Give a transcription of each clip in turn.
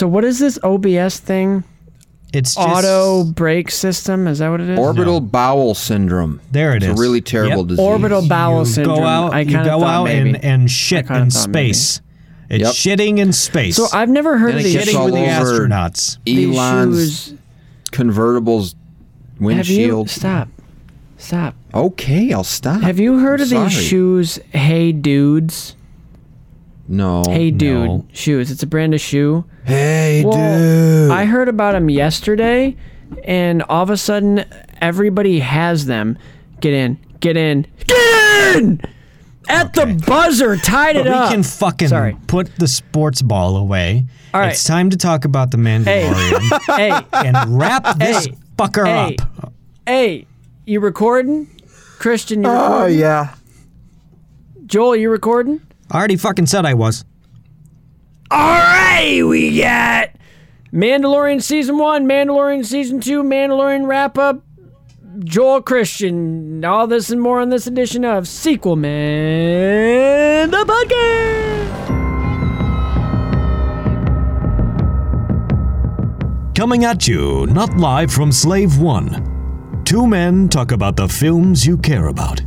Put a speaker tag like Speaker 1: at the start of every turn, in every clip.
Speaker 1: So what is this OBS thing?
Speaker 2: It's just,
Speaker 1: Auto brake system? Is that what it is?
Speaker 3: Orbital bowel syndrome.
Speaker 2: There it
Speaker 3: it's
Speaker 2: is.
Speaker 3: a really terrible
Speaker 2: Yep.
Speaker 3: disease.
Speaker 1: Orbital bowel
Speaker 2: you
Speaker 1: syndrome.
Speaker 2: Go out,
Speaker 1: I
Speaker 2: you go out
Speaker 1: maybe.
Speaker 2: and, and shit in
Speaker 1: thought maybe.
Speaker 2: space. It's
Speaker 3: Yep.
Speaker 2: shitting in space.
Speaker 1: So I've never heard
Speaker 3: And
Speaker 1: of
Speaker 3: it
Speaker 1: these
Speaker 3: gets
Speaker 2: shitting with the astronauts.
Speaker 3: Elon's
Speaker 1: shoes.
Speaker 3: convertible's
Speaker 1: Have you
Speaker 3: windshield.
Speaker 1: stop? Stop.
Speaker 3: Okay, I'll stop.
Speaker 1: Have you heard
Speaker 3: I'm
Speaker 1: of
Speaker 3: sorry.
Speaker 1: these shoes? Hey dudes.
Speaker 3: No.
Speaker 1: Hey dude
Speaker 2: no.
Speaker 1: shoes. It's a brand of shoe.
Speaker 3: Hey,
Speaker 1: Well,
Speaker 3: dude.
Speaker 1: I heard about them yesterday, and all of a sudden, everybody has them. Get in, get in, get in! At
Speaker 2: Okay.
Speaker 1: the buzzer, tied it
Speaker 2: we
Speaker 1: up.
Speaker 2: We can fucking
Speaker 1: Sorry.
Speaker 2: put the sports ball away.
Speaker 1: All right.
Speaker 2: It's time to talk about the Mandalorian
Speaker 1: hey,
Speaker 2: and wrap this
Speaker 1: Hey.
Speaker 2: fucker
Speaker 1: hey,
Speaker 2: up.
Speaker 1: hey, you recording? Christian, you
Speaker 3: Oh
Speaker 1: recording?
Speaker 3: yeah.
Speaker 1: Joel, you recording?
Speaker 2: I already fucking said I was.
Speaker 1: All right, we got Mandalorian season one, Mandalorian season two, Mandalorian wrap up. Joel Christian, all this and more on this edition of Sequel Man, the podcast.
Speaker 4: Coming at you, not live from Slave One. Two men talk about the films you care about.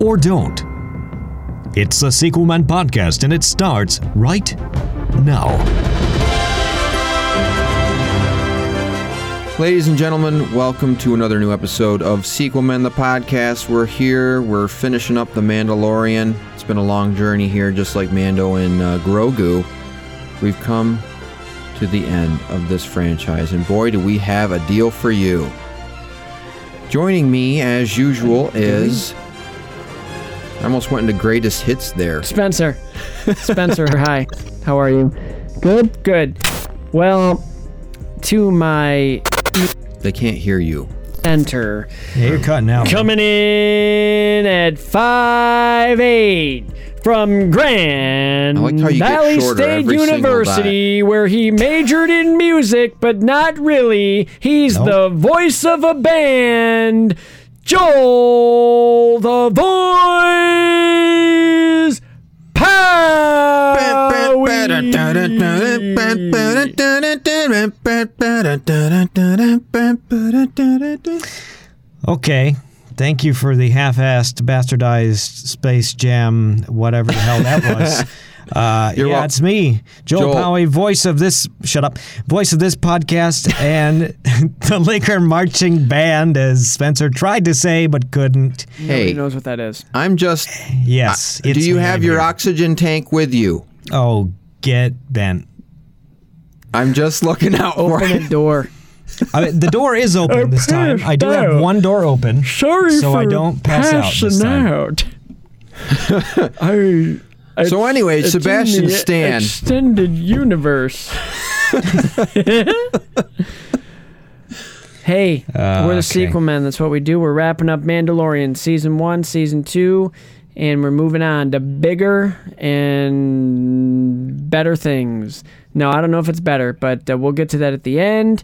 Speaker 4: Or don't. It's the Sequel Man podcast, and it starts right now.
Speaker 3: Ladies and gentlemen, welcome to another new episode of Sequel Man the podcast. We're here. We're finishing up The Mandalorian. It's been a long journey here, just like Mando and uh, Grogu. We've come to the end of this franchise, and boy, do we have a deal for you. Joining me, as usual, is. I almost went into greatest hits there.
Speaker 1: Spencer. Spencer, hi. How are you? Good? Good. Well, to my
Speaker 3: They can't hear you.
Speaker 1: enter.
Speaker 2: Yeah, you're cutting out.
Speaker 1: Coming in at five eight from Grand
Speaker 3: I like how you get
Speaker 1: Valley
Speaker 3: shorter
Speaker 1: State
Speaker 3: every single
Speaker 1: University, where he majored in music, but not really. He's
Speaker 2: Nope.
Speaker 1: the voice of a band, Joel the Voice
Speaker 2: Okay. Thank you for the half-assed, bastardized Space Jam, whatever the hell that was. Uh,
Speaker 3: You're
Speaker 2: yeah,
Speaker 3: wel-
Speaker 2: it's me, Joel,
Speaker 3: Joel.
Speaker 2: Powie, voice of this. Shut up, voice of this podcast, and the Laker marching band, as Spencer tried to say but couldn't.
Speaker 1: Nobody knows what that is.
Speaker 3: I'm just.
Speaker 2: Yes,
Speaker 3: Do
Speaker 2: it's
Speaker 3: you have
Speaker 2: I'm
Speaker 3: your oxygen tank with you?
Speaker 2: Oh, get bent.
Speaker 3: I'm just looking out for
Speaker 1: Open
Speaker 3: it.
Speaker 1: the door.
Speaker 2: I mean, the door is open this time. I do have one door open.
Speaker 1: Sorry
Speaker 2: So
Speaker 1: for
Speaker 2: I don't pass out this time.
Speaker 1: out. I, I-
Speaker 3: So anyway,
Speaker 1: it's
Speaker 3: Sebastian Stan.
Speaker 1: extended universe. hey,
Speaker 2: Uh,
Speaker 1: we're the
Speaker 2: okay.
Speaker 1: sequel men. That's what we do. We're wrapping up Mandalorian season one, season two, and we're moving on to bigger and better things. No, I don't know if it's better, but uh, we'll get to that at the end.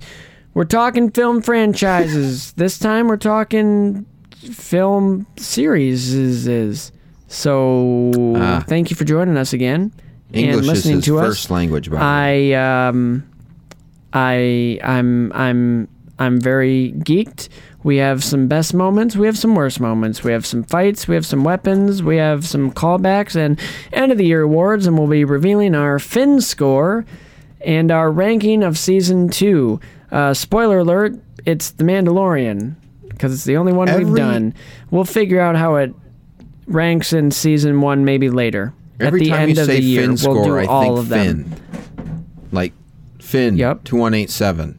Speaker 1: We're talking film franchises. this time we're talking film series. So
Speaker 3: Ah.
Speaker 1: thank you for joining us again and
Speaker 3: English is
Speaker 1: listening
Speaker 3: his
Speaker 1: to
Speaker 3: first
Speaker 1: us.
Speaker 3: language, by the way.
Speaker 1: I um, I I'm I'm I'm very geeked. We have some best moments. We have some worst moments. We have some fights. We have some weapons. We have some callbacks and end of the year awards, and we'll be revealing our Fin score and our ranking of season two. Uh, spoiler alert: It's The Mandalorian because it's the only one we've done. We'll figure out how it ranks in season one, maybe later.
Speaker 3: Every
Speaker 1: At the
Speaker 3: time
Speaker 1: end
Speaker 3: you
Speaker 1: of
Speaker 3: say
Speaker 1: the year,
Speaker 3: Finn
Speaker 1: we'll
Speaker 3: score,
Speaker 1: do
Speaker 3: I
Speaker 1: all
Speaker 3: think
Speaker 1: of them.
Speaker 3: Finn. Like Finn.
Speaker 1: Yep.
Speaker 3: Two one eight seven.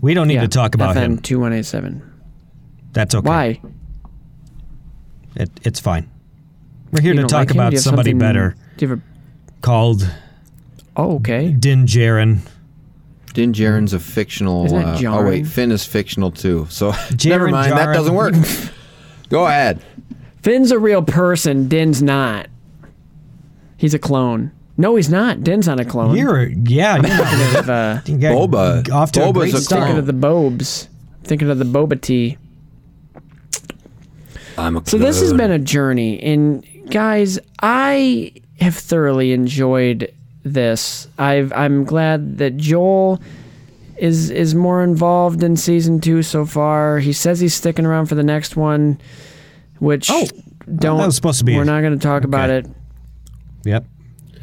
Speaker 2: We don't need
Speaker 1: Yeah,
Speaker 2: to talk about
Speaker 1: FN
Speaker 2: him.
Speaker 1: 2187.
Speaker 2: That's okay.
Speaker 1: Why?
Speaker 2: It, it's fine. We're here
Speaker 1: You
Speaker 2: to talk
Speaker 1: like
Speaker 2: about somebody better
Speaker 1: Do you have a,
Speaker 2: called
Speaker 1: oh, okay.
Speaker 2: Din Djarin.
Speaker 3: Din Djarin's a fictional. Uh, oh wait, Finn is fictional too. So
Speaker 2: Djarin,
Speaker 3: never mind. That doesn't work. Go ahead.
Speaker 1: Finn's a real person. Din's not. He's a clone. No, he's not. Din's not a clone.
Speaker 2: You're, yeah, you're not.
Speaker 1: of, uh,
Speaker 3: Boba.
Speaker 2: Off to a
Speaker 3: Boba's
Speaker 2: great
Speaker 3: a
Speaker 2: start.
Speaker 3: clone.
Speaker 1: thinking of the Bobes. Thinking of the Boba tea.
Speaker 3: I'm a clone.
Speaker 1: So this has been a journey, and guys, I have thoroughly enjoyed this. I've I'm glad that Joel is is more involved in season two so far. He says he's sticking around for the next one, which
Speaker 2: Oh,
Speaker 1: don't.
Speaker 2: that was supposed to be
Speaker 1: We're not going to talk about it.
Speaker 2: Yep.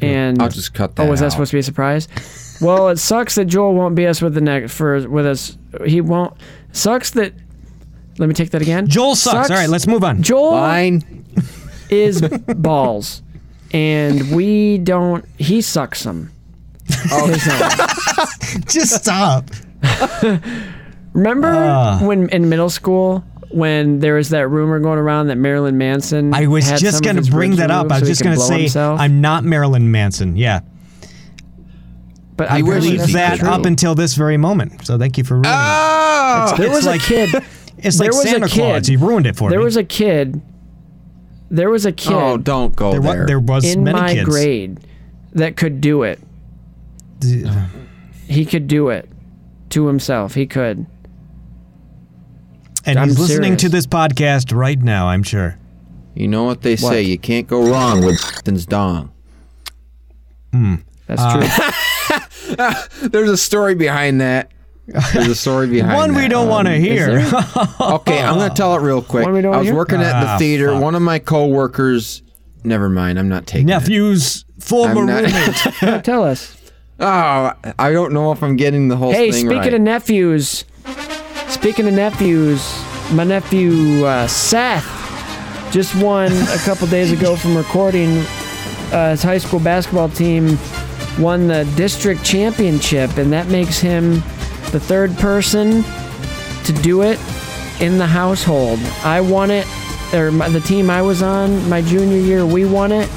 Speaker 1: And
Speaker 3: I'll just cut that.
Speaker 1: oh, was that
Speaker 3: out.
Speaker 1: supposed to be a surprise? well, it sucks that Joel won't be us with the next for with us. He won't. Sucks that. Let me take that again.
Speaker 2: Joel sucks. All right, let's move on.
Speaker 1: Joel
Speaker 3: Fine.
Speaker 1: is balls, and we don't. He sucks them.
Speaker 3: Oh.
Speaker 1: His own.
Speaker 2: Just stop.
Speaker 1: Remember
Speaker 2: Ah.
Speaker 1: when in middle school when there was that rumor going around that Marilyn Manson?
Speaker 2: I was
Speaker 1: had
Speaker 2: just going to bring that up. I was
Speaker 1: so
Speaker 2: just going to say
Speaker 1: himself?
Speaker 2: I'm not Marilyn Manson. Yeah.
Speaker 1: But
Speaker 3: I
Speaker 1: I
Speaker 3: wish
Speaker 2: Believe that
Speaker 1: true.
Speaker 2: up until this very moment. So thank you for ruining
Speaker 3: Oh!
Speaker 1: there was
Speaker 2: like-
Speaker 1: a kid.
Speaker 2: it. It's like
Speaker 1: was a
Speaker 2: Santa Claus. He ruined it for
Speaker 1: there
Speaker 2: me.
Speaker 1: was a kid. There was a oh, kid
Speaker 3: Oh, don't go
Speaker 2: there,
Speaker 3: there.
Speaker 2: wa- there was
Speaker 1: in
Speaker 2: many
Speaker 1: my
Speaker 2: kids.
Speaker 1: grade that could do it. He could do it to himself. He could.
Speaker 2: And
Speaker 1: I'm
Speaker 2: he's listening
Speaker 1: serious.
Speaker 2: to this podcast right now, I'm sure.
Speaker 3: You know what they say? You can't go wrong with things dong.
Speaker 1: That's
Speaker 2: Uh,
Speaker 1: true.
Speaker 3: There's a story behind that. There's a story behind
Speaker 2: One we don't want to hear.
Speaker 3: Okay, I'm gonna tell it real quick.
Speaker 1: One we don't
Speaker 3: I was
Speaker 1: hear?
Speaker 3: working at the
Speaker 2: Ah,
Speaker 3: theater.
Speaker 2: fuck.
Speaker 3: One of my coworkers. Never mind. I'm not taking it.
Speaker 2: Nephew's former
Speaker 3: I'm not-
Speaker 2: roommate.
Speaker 1: Tell us.
Speaker 3: Oh, I don't know if I'm getting the whole
Speaker 1: Hey,
Speaker 3: thing
Speaker 1: speaking
Speaker 3: right.
Speaker 1: of nephews, speaking of nephews, my nephew uh, Seth just won a couple days ago from recording. Uh, his high school basketball team won the district championship, and that makes him the third person to do it in the household. I won it, or my, the team I was on my junior year, we won it.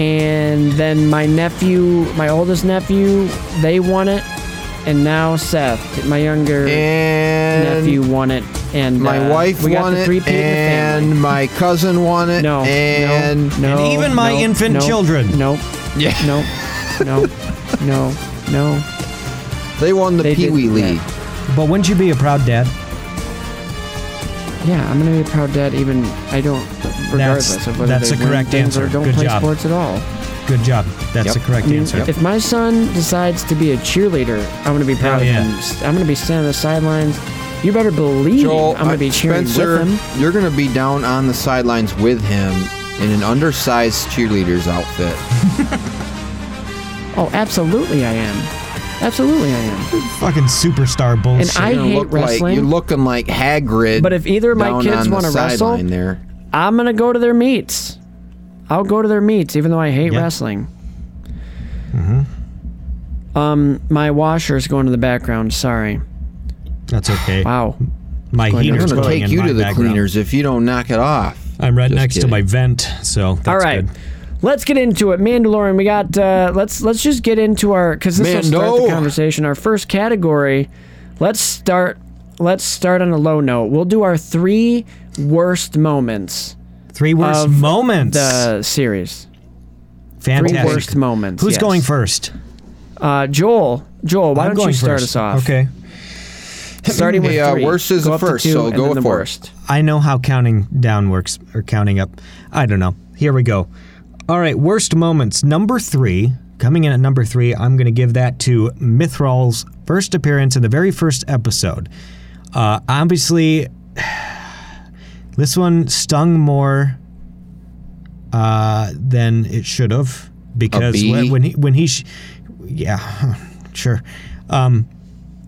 Speaker 1: And then my nephew, my oldest nephew, they won it and now Seth, my younger
Speaker 3: and
Speaker 1: nephew, won it, and
Speaker 3: my
Speaker 1: uh,
Speaker 3: wife
Speaker 1: we got
Speaker 3: won
Speaker 1: the
Speaker 3: it,
Speaker 1: three-peat in the
Speaker 3: and my cousin won it,
Speaker 1: no,
Speaker 3: and
Speaker 1: no, no,
Speaker 2: And even my
Speaker 1: no,
Speaker 2: infant
Speaker 1: no,
Speaker 2: children.
Speaker 1: Nope,
Speaker 3: yeah,
Speaker 1: nope, nope, no, no.
Speaker 3: they won the
Speaker 1: They
Speaker 3: Pee Wee
Speaker 1: did- yeah.
Speaker 3: League.
Speaker 2: but wouldn't you be a proud dad?
Speaker 1: Yeah, I'm gonna be a proud dad. Even I don't, regardless
Speaker 2: That's-
Speaker 1: of whether
Speaker 2: that's
Speaker 1: they
Speaker 2: a
Speaker 1: win
Speaker 2: correct
Speaker 1: things or don't
Speaker 2: Good
Speaker 1: play
Speaker 2: job.
Speaker 1: sports at all.
Speaker 2: Good job. That's
Speaker 3: Yep.
Speaker 2: the correct
Speaker 1: I mean,
Speaker 2: answer.
Speaker 1: if my son decides to be a cheerleader, I'm gonna be proud
Speaker 2: Hell
Speaker 1: of him. I'm gonna be standing on the sidelines. You better believe
Speaker 3: Joel,
Speaker 1: I'm gonna
Speaker 3: uh,
Speaker 1: be cheering
Speaker 3: Spencer,
Speaker 1: with him.
Speaker 3: you're gonna be down on the sidelines with him in an undersized cheerleader's outfit.
Speaker 1: Oh, absolutely, I am. Absolutely, I am.
Speaker 2: Fucking superstar bullshit.
Speaker 1: And I
Speaker 3: You're
Speaker 1: hate
Speaker 3: look like
Speaker 1: wrestling.
Speaker 3: you're looking like Hagrid.
Speaker 1: But if either of my kids
Speaker 3: on the
Speaker 1: wanna wrestle,
Speaker 3: sideline there.
Speaker 1: I'm gonna go to their meets. I'll go to their meets, even though I hate
Speaker 2: Yeah.
Speaker 1: wrestling. Um, my washer's going to the background. Sorry.
Speaker 2: That's okay.
Speaker 1: Wow.
Speaker 2: My
Speaker 1: going
Speaker 3: I'm
Speaker 2: heater's
Speaker 3: gonna take
Speaker 2: in
Speaker 3: you
Speaker 2: my
Speaker 3: to the
Speaker 2: background.
Speaker 3: cleaners if you don't knock it off.
Speaker 2: I'm right
Speaker 3: Just
Speaker 2: next
Speaker 3: kidding.
Speaker 2: to my vent, so that's
Speaker 1: All right.
Speaker 2: good.
Speaker 1: Let's get into it. Mandalorian. We got. Uh, let's let's just get into our because this will start the conversation. Our first category. Let's start. Let's start on a low note. We'll do our three worst moments
Speaker 2: Three worst
Speaker 1: of
Speaker 2: moments.
Speaker 1: the series.
Speaker 2: Fantastic.
Speaker 1: Three worst moments.
Speaker 2: Who's
Speaker 1: yes.
Speaker 2: going first?
Speaker 1: Uh, Joel. Joel, why
Speaker 2: I'm
Speaker 1: don't you start
Speaker 2: first.
Speaker 1: us off?
Speaker 2: Okay.
Speaker 1: Starting with
Speaker 3: Hey, uh,
Speaker 1: three.
Speaker 3: worst is
Speaker 1: go
Speaker 3: the first,
Speaker 1: two,
Speaker 3: so
Speaker 1: and
Speaker 3: go
Speaker 1: then the worst.
Speaker 2: I know how counting down works or counting up. I don't know. Here we go. All right, worst moments. Number three, coming in at number three, I'm going to give that to Mythrol's first appearance in the very first episode. Uh, obviously, this one stung more uh, than it should have because when, when he when he, sh- yeah, sure. Um,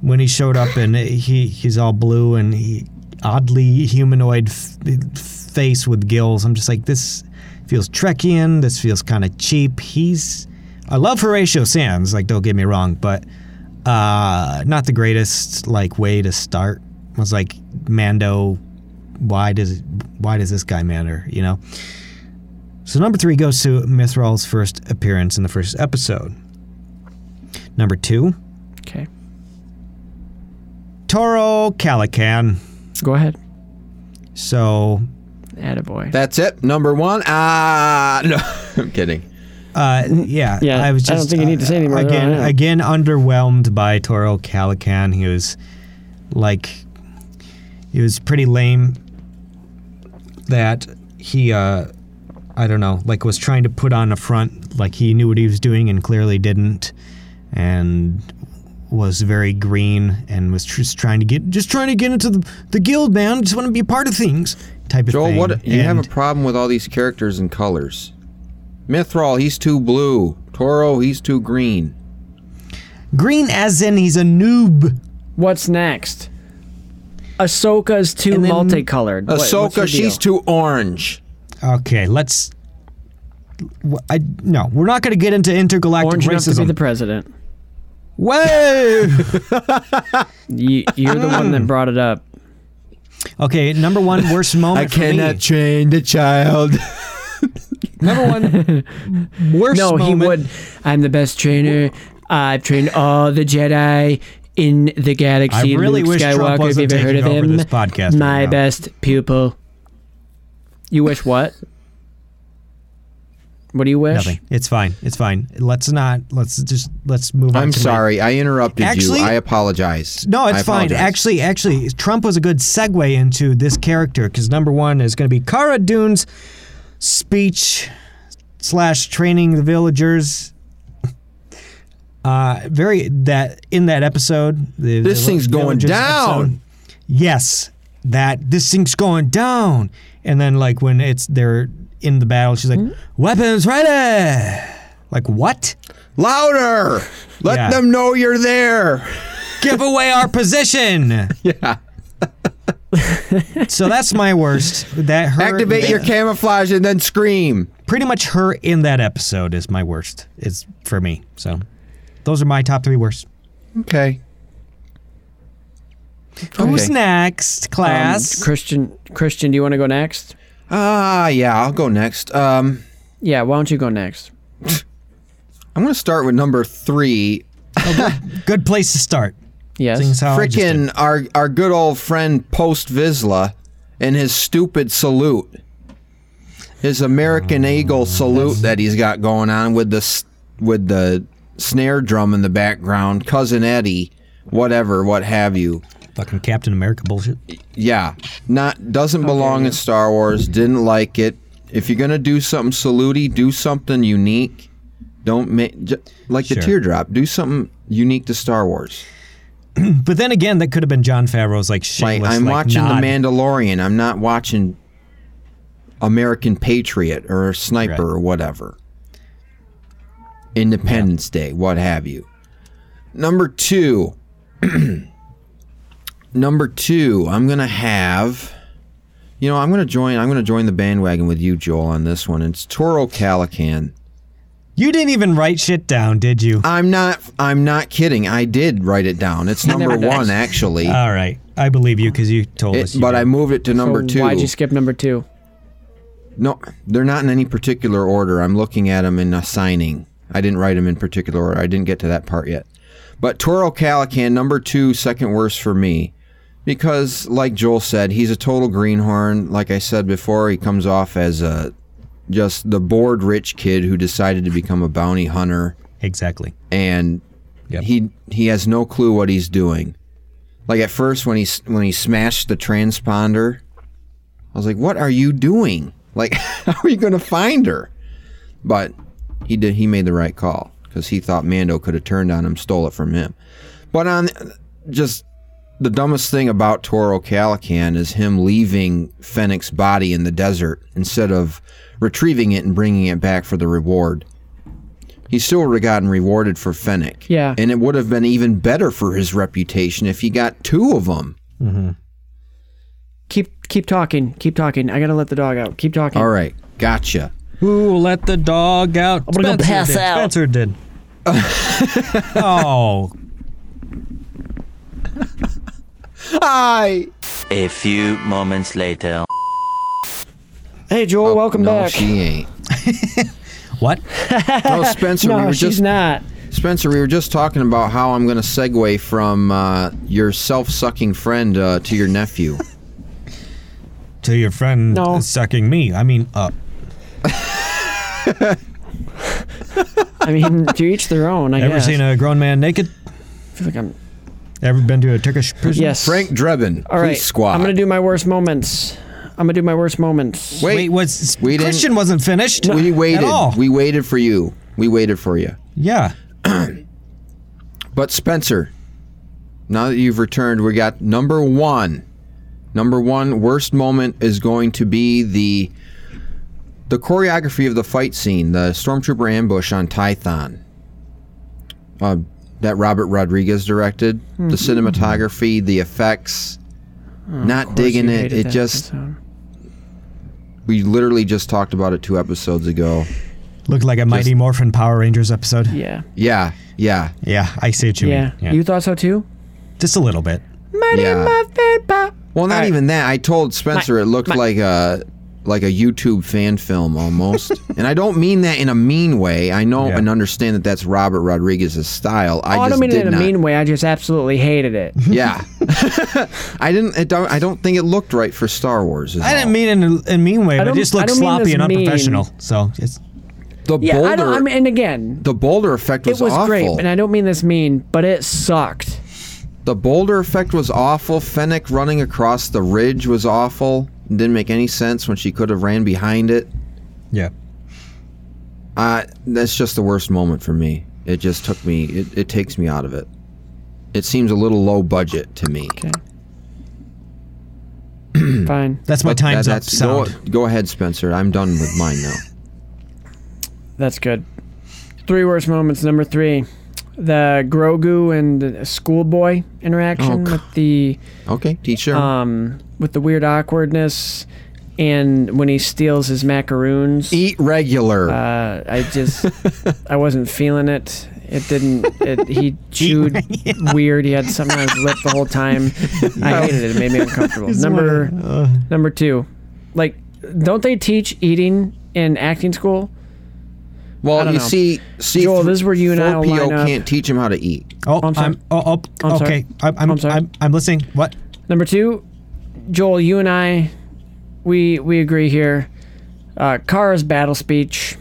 Speaker 2: when he showed up and he he's all blue and he oddly humanoid f- face with gills. I'm just like this feels Trekkian. This feels kind of cheap. He's I love Horatio Sanz. Like don't get me wrong, but uh, not the greatest like way to start. Was like Mando. Why does why does this guy matter? You know. So number three goes to Mythrol's first appearance in the first episode. Number two,
Speaker 1: Okay.
Speaker 2: Toro Calican.
Speaker 1: Go ahead.
Speaker 2: So,
Speaker 1: Attaboy.
Speaker 3: That's it. Number one. Ah, no, I'm kidding.
Speaker 2: uh, yeah,
Speaker 1: Yeah,
Speaker 2: I was just.
Speaker 1: I
Speaker 2: just
Speaker 1: don't think you need to say any more.
Speaker 2: again,
Speaker 1: I
Speaker 2: again, underwhelmed by Toro Calican. He was like, he was pretty lame. That he, uh, I don't know, like was trying to put on a front like he knew what he was doing and clearly didn't, and was very green and was just trying to get just trying to get into the, the guild, man. Just want to be a part of things, type of
Speaker 3: Joel,
Speaker 2: thing.
Speaker 3: what you have a problem with all these characters and colors? Mythrol, he's too blue. Toro, he's too green.
Speaker 2: green as in he's a noob.
Speaker 1: What's next? Ahsoka's too
Speaker 2: then-
Speaker 1: multicolored. What- what's
Speaker 3: Ahsoka, she's too orange.
Speaker 2: Okay, let's. I no, we're not going to get into intergalactic
Speaker 1: orange enough to be the president.
Speaker 2: Whoa!
Speaker 1: You, you're the one that brought it up.
Speaker 2: okay, number one worst moment. for me.
Speaker 3: train the child.
Speaker 2: Number one worst.
Speaker 1: No, he would. I'm the best trainer. I've trained all the Jedi in the galaxy.
Speaker 2: I really
Speaker 1: Luke
Speaker 2: wish Trump
Speaker 1: Skywalker, have you
Speaker 2: wasn't
Speaker 1: ever heard of
Speaker 2: taking over
Speaker 1: him?
Speaker 2: this podcast
Speaker 1: My
Speaker 2: right
Speaker 1: best pupil. You wish what? What do you wish?
Speaker 2: Nothing. It's fine. It's fine. Let's not. Let's just. Let's move on.
Speaker 3: I'm
Speaker 2: to my-
Speaker 3: sorry, I interrupted
Speaker 2: Actually-
Speaker 3: you. I apologize.
Speaker 2: No, it's
Speaker 3: I
Speaker 2: fine.
Speaker 3: apologize.
Speaker 2: Actually, actually, Trump was a good segue into this character because number one is going to be Cara Dune's speech slash training the villagers. Uh, very that in that episode. The,
Speaker 3: This
Speaker 2: the
Speaker 3: thing's going down.
Speaker 2: episode, yes, that this thing's going down, and then like when it's they're in the battle, she's like, hmm? "Weapons ready!" Like what?
Speaker 3: louder. Let
Speaker 2: Yeah.
Speaker 3: them know you're there.
Speaker 2: give away our position.
Speaker 3: Yeah.
Speaker 2: So that's my worst. That her
Speaker 3: Activate your camouflage and then scream.
Speaker 2: pretty much her in that episode is my worst. Is for me. So those are my top three worst.
Speaker 3: Okay.
Speaker 2: Who's
Speaker 3: Okay.
Speaker 2: next,
Speaker 1: Um,
Speaker 2: class?
Speaker 1: Christian, Christian, do you want to go next?
Speaker 3: Ah, yeah, I'll go next. Um,
Speaker 1: Yeah, why don't you go next?
Speaker 3: I'm going to start with number three.
Speaker 2: Good place to start.
Speaker 1: Yes.
Speaker 2: Seeing as how I just did.
Speaker 3: Frickin' our, our good old friend Paz Vizsla and his stupid salute. His American Eagle salute that he's got going on with the s- with the snare drum in the background, cousin Eddie, whatever, what have you.
Speaker 2: Fucking Captain America bullshit.
Speaker 3: Yeah, not doesn't belong in Star Wars. Didn't like it. If you're gonna do something salutey, do something unique. Don't make j- like the
Speaker 2: Sure.
Speaker 3: teardrop. Do something unique to Star Wars.
Speaker 2: But then again, that could have been Jon Favreau's like
Speaker 3: Like
Speaker 2: shameless.
Speaker 3: I'm
Speaker 2: like,
Speaker 3: watching
Speaker 2: nod.
Speaker 3: The Mandalorian. I'm not watching American Patriot or Sniper
Speaker 2: Right.
Speaker 3: or whatever. Independence Day, what have you. Number two. Number two, I'm gonna have. You know, I'm gonna join. I'm gonna join the bandwagon with you, Joel, on this one. It's Toro Calican.
Speaker 2: You didn't even write shit down, did you?
Speaker 3: I'm not. I'm not kidding. I did write it down. It's number one, actually.
Speaker 2: All right, I believe you because you told
Speaker 3: It-
Speaker 2: us. You
Speaker 3: but
Speaker 2: did.
Speaker 3: I moved it to number
Speaker 1: so
Speaker 3: two.
Speaker 1: Why'd you skip number two?
Speaker 3: No, they're not in any particular order. I'm looking at them in assigning. I didn't write them in particular order. I didn't get to that part yet. But Toro Calican, number two, second worst for me. Because, like Joel said, he's a total greenhorn. Like I said before, he comes off as a just the bored rich kid who decided to become a bounty hunter
Speaker 2: exactly.
Speaker 3: and
Speaker 2: Yep.
Speaker 3: he he has no clue what he's doing. Like at first when he when he smashed the transponder, I was like, "What are you doing? Like, how are you going to find her?" But he did. He made the right call because he thought Mando could have turned on him, stole it from him. But on just the dumbest thing about Toro Calican is him leaving Fennec's body in the desert instead of retrieving it and bringing it back for the reward. He still would have gotten rewarded for Fennec.
Speaker 1: Yeah.
Speaker 3: And it would have been even better for his reputation if he got two of them. Mm-hmm.
Speaker 1: Keep keep talking. Keep talking. I gotta let the dog out. Keep talking.
Speaker 3: All right. Gotcha.
Speaker 2: Who let the dog out?
Speaker 1: I'm gonna go pass
Speaker 2: did.
Speaker 1: out.
Speaker 2: Spencer did. oh,
Speaker 3: Hi.
Speaker 5: A few moments later.
Speaker 1: Hey Joel, welcome
Speaker 3: Oh, no,
Speaker 1: back.
Speaker 3: she ain't.
Speaker 2: what?
Speaker 3: No, Spencer, we
Speaker 1: no,
Speaker 3: were
Speaker 1: she's
Speaker 3: just
Speaker 1: not.
Speaker 3: Spencer, we were just talking about how I'm going to segue from uh, your self-sucking friend uh, to your nephew.
Speaker 2: To your friend
Speaker 1: No.
Speaker 2: sucking me. I mean, uh,
Speaker 1: I mean, to each their own. I
Speaker 2: ever
Speaker 1: guess.
Speaker 2: seen a grown man naked?
Speaker 1: I feel like I'm.
Speaker 2: Ever been to a Turkish prison?
Speaker 1: Yes.
Speaker 3: Frank Drebin,
Speaker 1: All right.
Speaker 3: police squad.
Speaker 1: I'm gonna do my worst moments. I'm gonna do my worst moments.
Speaker 3: Wait,
Speaker 2: Wait, was
Speaker 3: We didn't-
Speaker 2: Christian wasn't finished?
Speaker 3: we waited.
Speaker 2: At all.
Speaker 3: We waited for you. We waited for you.
Speaker 2: Yeah.
Speaker 3: But Spencer, now that you've returned, we got number one. Number one worst moment is going to be the the choreography of the fight scene, the stormtrooper ambush on Tython. Uh, that Robert Rodriguez directed. The hmm. cinematography, the effects.
Speaker 1: Oh, not
Speaker 3: digging it. It just
Speaker 1: episode.
Speaker 3: we literally just talked about it two episodes ago.
Speaker 2: Looked like a Mighty Morphin Power Rangers episode.
Speaker 1: Yeah.
Speaker 3: Yeah, yeah.
Speaker 2: Yeah, I see what you
Speaker 1: Yeah.
Speaker 2: mean.
Speaker 1: You thought so too?
Speaker 2: Just a little bit.
Speaker 3: Mighty yeah. Morphin Power. Well, not
Speaker 1: Alright.
Speaker 3: even that. I told Spencer it looked like a like a YouTube fan film almost, and I don't mean that in a mean way. I know
Speaker 2: Yeah.
Speaker 3: and understand that that's Robert Rodriguez's style. I
Speaker 1: oh, I
Speaker 3: just
Speaker 1: don't mean
Speaker 3: did
Speaker 1: it in a mean way. I just absolutely hated it.
Speaker 3: Yeah, I didn't. I don't. I don't think it looked right for Star Wars. is
Speaker 2: I didn't mean it in a, a mean way, but it just looked sloppy
Speaker 1: this
Speaker 2: and
Speaker 1: mean.
Speaker 2: unprofessional. So it's
Speaker 3: the
Speaker 1: Yeah,
Speaker 3: boulder.
Speaker 1: I don't. I mean, and again,
Speaker 3: the boulder effect
Speaker 1: it
Speaker 3: was,
Speaker 1: was
Speaker 3: awful.
Speaker 1: great, and I don't mean this mean, but it sucked.
Speaker 3: the boulder effect was awful. Fennec running across the ridge was awful. Didn't make any sense when she could have ran behind it.
Speaker 2: yeah.
Speaker 3: Uh, that's just the worst moment for me. It just took me. It, it takes me out of it. It seems a little low budget to me.
Speaker 1: Okay. Fine.
Speaker 2: That's my
Speaker 3: But
Speaker 2: time's
Speaker 3: that-
Speaker 2: up
Speaker 3: that's- go,
Speaker 2: sound.
Speaker 3: go ahead, Spencer. I'm done with mine now.
Speaker 1: That's good. Three worst moments. Number three, the Grogu and the schoolboy interaction
Speaker 3: Oh,
Speaker 1: with the
Speaker 3: Okay, teacher.
Speaker 1: um with the weird awkwardness, and when he steals his macaroons.
Speaker 3: Eat regular.
Speaker 1: Uh, I just I wasn't feeling it. It didn't. It, he chewed weird. He had something on his lip the whole time. I hated it. It made me uncomfortable. Number
Speaker 2: Uh,
Speaker 1: number two, like, don't they teach eating in acting school? I
Speaker 3: well, you
Speaker 1: know.
Speaker 3: see, see,
Speaker 1: Joel, this is where you and I will
Speaker 3: 4PO
Speaker 1: line up.
Speaker 3: can't teach him how to eat.
Speaker 2: oh,
Speaker 1: I'm sorry.
Speaker 2: I'm, oh, oh,
Speaker 1: I'm sorry.
Speaker 2: okay. I'm, I'm,
Speaker 1: I'm sorry.
Speaker 2: I'm, I'm listening. What?
Speaker 1: Number two, Joel, you and I, we we agree here. Uh, Cara's battle speech,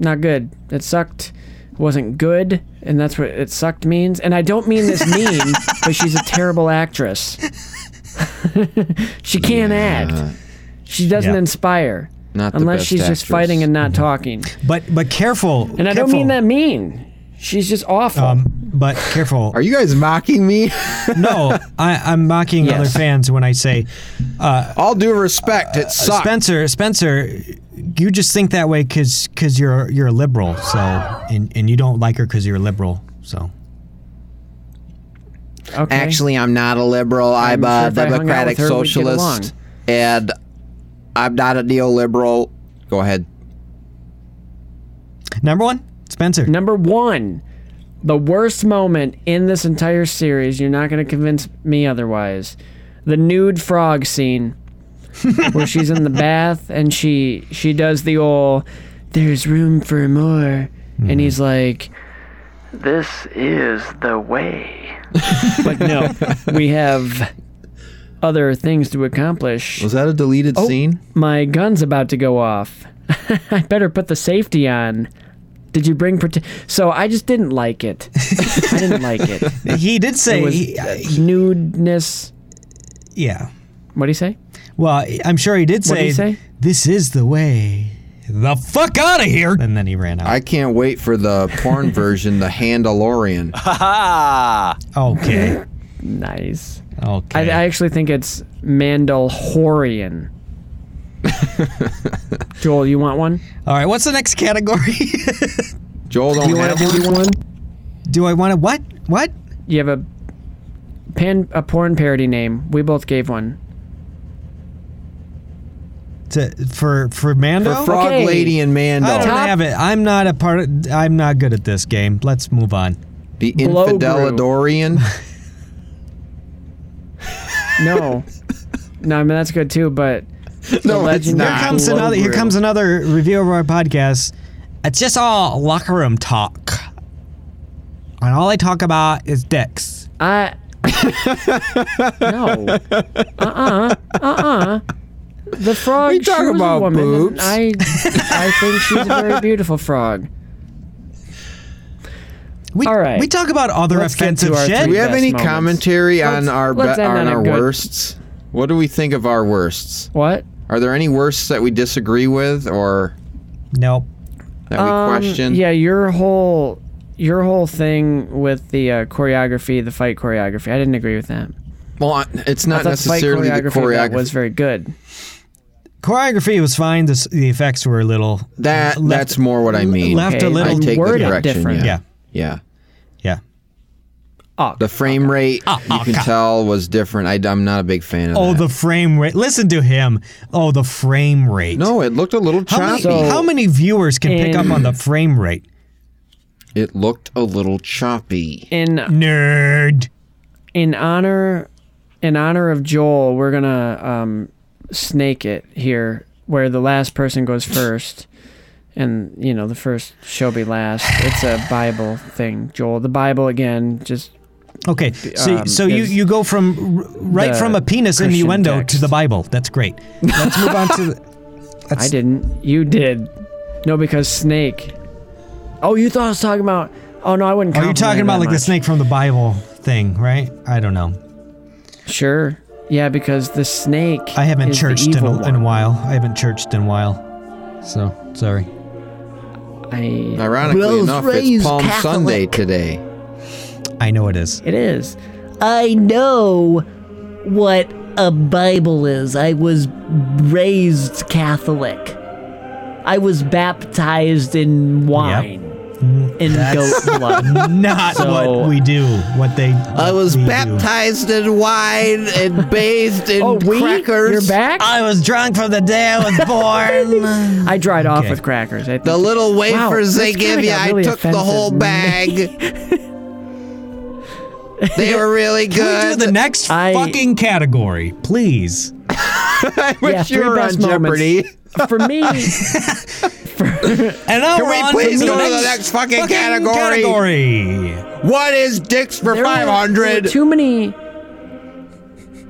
Speaker 1: not good. It sucked. Wasn't good, and that's what it sucked means. And I don't mean this mean, but she's a terrible actress. she can't act. She doesn't
Speaker 2: Yeah.
Speaker 1: inspire
Speaker 3: Not the
Speaker 1: unless
Speaker 3: best
Speaker 1: she's just fighting and not talking.
Speaker 2: But but careful.
Speaker 1: And I don't mean that mean. She's just awful.
Speaker 2: Um, but careful.
Speaker 3: Are you guys mocking me?
Speaker 2: no, I, I'm mocking
Speaker 1: Yes.
Speaker 2: other fans when I say,
Speaker 3: All due respect, it sucks.
Speaker 2: Spencer, Spencer, you just think that way because because you're you're a liberal. So and and you don't like her because you're a liberal. So
Speaker 1: okay.
Speaker 3: Actually, I'm not a liberal. I'm,
Speaker 1: I'm
Speaker 3: a
Speaker 1: if I hung out
Speaker 3: democratic
Speaker 1: her, we'd get along.
Speaker 3: socialist, and I'm not a neoliberal. Go ahead.
Speaker 2: number one, Spencer.
Speaker 1: Number one, the worst moment in this entire series. You're not going to convince me otherwise. The nude frog scene, where she's in the bath and she she does the old "There's room for more," and he's mm-hmm. like, "This is the way." but no, we have other things to accomplish.
Speaker 3: Was that a deleted
Speaker 1: Oh.
Speaker 3: scene?
Speaker 1: My gun's about to go off. I better put the safety on. Did you bring prote- So I just didn't like it. I didn't like it.
Speaker 2: He did say,
Speaker 1: It was
Speaker 2: he-
Speaker 1: uh, nudeness.
Speaker 2: yeah.
Speaker 1: What do you say?
Speaker 2: Well, I'm sure he did say,
Speaker 1: What did
Speaker 2: say,
Speaker 1: he say?
Speaker 2: "This is the way." The fuck out of here! And then he ran out.
Speaker 3: I can't wait for the porn version, the Handalorian.
Speaker 2: okay.
Speaker 1: Nice.
Speaker 2: Okay.
Speaker 1: I, I actually think it's Mandalorian. Joel, you want one?
Speaker 2: All right. What's the next category?
Speaker 3: Joel don't
Speaker 1: You want
Speaker 3: have
Speaker 1: to
Speaker 3: one.
Speaker 1: do one?
Speaker 2: Do I want to what? What?
Speaker 1: You have a pan a porn parody name. We both gave one.
Speaker 2: To, for for Mando?
Speaker 3: For Frog
Speaker 1: Okay.
Speaker 3: Lady and Mando.
Speaker 2: I don't
Speaker 1: Top-
Speaker 2: have it. I'm not a part. Of, I'm not good at this game. Let's move on.
Speaker 3: the
Speaker 1: Blow brew.
Speaker 3: Infidelidorian.
Speaker 1: No. no, I mean that's good too, but
Speaker 3: no, it's not.
Speaker 2: Here comes
Speaker 1: Blow
Speaker 2: another. Here comes another review of our podcast. It's just all locker room talk, and all I talk about is dicks.
Speaker 1: I no. Uh uh. Uh uh. The frog.
Speaker 3: We talk about
Speaker 1: woman,
Speaker 3: boobs.
Speaker 1: I I think she's a very beautiful frog.
Speaker 2: We,
Speaker 1: All right.
Speaker 2: We talk about other
Speaker 1: Let's
Speaker 2: offensive
Speaker 1: our
Speaker 2: shit.
Speaker 3: Do we have any
Speaker 1: moments.
Speaker 3: commentary on
Speaker 1: Let's-
Speaker 3: our
Speaker 1: let's
Speaker 3: be- on
Speaker 1: on a
Speaker 3: our
Speaker 1: good-
Speaker 3: worsts? What do we think of our worsts?
Speaker 1: What?
Speaker 3: Are there any worsts that we disagree with, or
Speaker 2: Nope.
Speaker 3: that we
Speaker 1: Um,
Speaker 3: questioned?
Speaker 1: Yeah, your whole your whole thing with the uh, choreography, the fight choreography. I didn't agree with that.
Speaker 3: Well, it's not
Speaker 1: thought fight
Speaker 3: necessarily the
Speaker 1: choreography, that
Speaker 3: choreography.
Speaker 1: was very good.
Speaker 2: Choreography was fine. The, the effects were a little
Speaker 3: that
Speaker 2: left-
Speaker 3: that's more what I mean.
Speaker 2: left
Speaker 1: Okay,
Speaker 2: a little.
Speaker 3: I take the
Speaker 1: word it
Speaker 3: correction.
Speaker 1: different.
Speaker 3: Yeah.
Speaker 2: yeah,
Speaker 3: yeah.
Speaker 2: yeah.
Speaker 1: Oh,
Speaker 3: The frame rate
Speaker 2: Oh,
Speaker 3: you
Speaker 2: oh,
Speaker 3: can
Speaker 2: God.
Speaker 3: tell was different. I, am not a big fan of
Speaker 2: Oh,
Speaker 3: that.
Speaker 2: the frame rate. Listen to him. Oh, the frame rate.
Speaker 3: no, it looked a little
Speaker 2: How many,
Speaker 3: choppy.
Speaker 1: So-
Speaker 2: how many viewers can pick up on the frame rate?
Speaker 3: it looked a little choppy.
Speaker 1: in
Speaker 2: Nerd.
Speaker 1: in honor in honor of Joel, we're gonna um, snake it here, where the last person goes first, and you know the first shall be last. It's a Bible thing, Joel. The Bible again, just
Speaker 2: Okay, so
Speaker 1: um,
Speaker 2: so you, you go from right from a penis
Speaker 1: Christian
Speaker 2: innuendo
Speaker 1: text.
Speaker 2: to the Bible. That's great. Let's move on to. The,
Speaker 1: I didn't. You did. No, because snake. Oh, you thought I was talking about? Oh no, I wouldn't.
Speaker 2: Are you talking about like the snake from the Bible thing, right? I don't know.
Speaker 1: Sure. Yeah, because the snake.
Speaker 2: I haven't churched in a, in a while. I haven't churched in a while. So sorry.
Speaker 1: I.
Speaker 3: Ironically
Speaker 6: Rose
Speaker 3: enough, it's Palm
Speaker 6: Catholic.
Speaker 3: Sunday today.
Speaker 2: I know it is.
Speaker 1: It is.
Speaker 6: I know what a Bible is. I was raised Catholic. I was baptized in wine. Mm-hmm. In goat blood.
Speaker 2: Not
Speaker 1: So-
Speaker 2: what we do. What they.
Speaker 3: I was
Speaker 2: we do.
Speaker 3: baptized in wine and bathed in
Speaker 1: Oh, we?
Speaker 3: crackers.
Speaker 1: You're back?
Speaker 2: I was drunk from the day I was born.
Speaker 1: I dried off with crackers. I.
Speaker 3: The little wafers they give you,
Speaker 1: got
Speaker 3: I took the whole bag. they were really
Speaker 2: Can we
Speaker 3: good.
Speaker 2: do the next
Speaker 1: I-
Speaker 2: fucking category, please?
Speaker 3: I wish
Speaker 1: yeah,
Speaker 3: you
Speaker 1: three
Speaker 3: were on
Speaker 1: best moments.
Speaker 3: Jeopardy.
Speaker 1: For me, for,
Speaker 2: And now
Speaker 3: Can
Speaker 2: we're
Speaker 3: we
Speaker 2: on
Speaker 3: please go to the
Speaker 2: next,
Speaker 3: next fucking category?
Speaker 2: category.
Speaker 3: What is dicks for
Speaker 1: there were-
Speaker 3: five
Speaker 1: there were
Speaker 3: hundred?
Speaker 1: too many.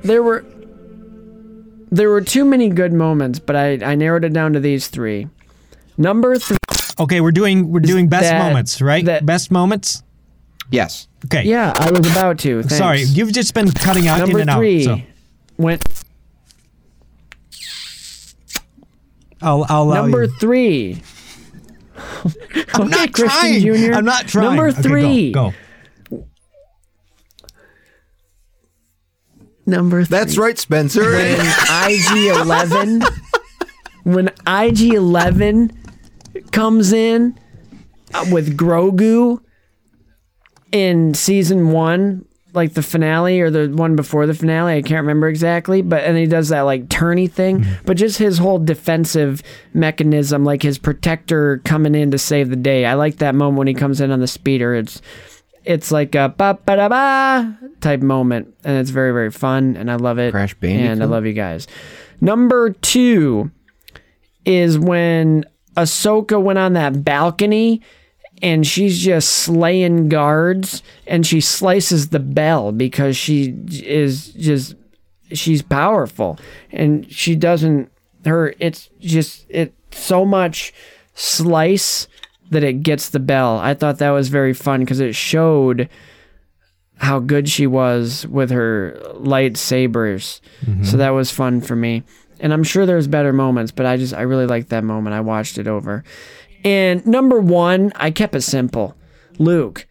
Speaker 1: There were. There were too many good moments, but I, I narrowed it down to these three. Number three.
Speaker 2: Okay, we're doing we're doing best
Speaker 1: that-
Speaker 2: moments, right?
Speaker 1: that-
Speaker 2: best moments.
Speaker 3: Yes.
Speaker 2: Okay.
Speaker 1: Yeah, I was about to. Thanks.
Speaker 2: Sorry, you've just been cutting out
Speaker 1: Number
Speaker 2: in and
Speaker 1: three
Speaker 2: out. So
Speaker 1: went.
Speaker 2: I'll I'll allow
Speaker 1: Number
Speaker 2: you.
Speaker 1: three.
Speaker 2: I'm
Speaker 1: Okay,
Speaker 2: not
Speaker 1: Christian
Speaker 2: trying.
Speaker 1: Jr..
Speaker 2: I'm not trying.
Speaker 1: Number
Speaker 2: Okay, go,
Speaker 1: three.
Speaker 2: Go.
Speaker 1: Number three.
Speaker 3: That's right, Spencer.
Speaker 1: when IG Eleven when IG Eleven comes in uh, with Grogu in season one, like the finale or the one before the finale, I can't remember exactly, but and he does that like turny thing, mm-hmm. but just his whole defensive mechanism, like his protector coming in to save the day. I like that moment when he comes in on the speeder. It's it's like a ba ba da ba type moment, and it's very very fun, and I love it.
Speaker 3: Crash Bandicoot,
Speaker 1: and I love you guys. Number two is when Ahsoka went on that balcony and she's just slaying guards and she slices the bell because she is just she's powerful and she doesn't her it's just it so much slice that it gets the bell. I thought that was very fun because it showed how good she was with her lightsabers. Mm-hmm. So that was fun for me. And I'm sure there's better moments, but I just I really liked that moment. I watched it over. And number 1, I kept it simple. Luke,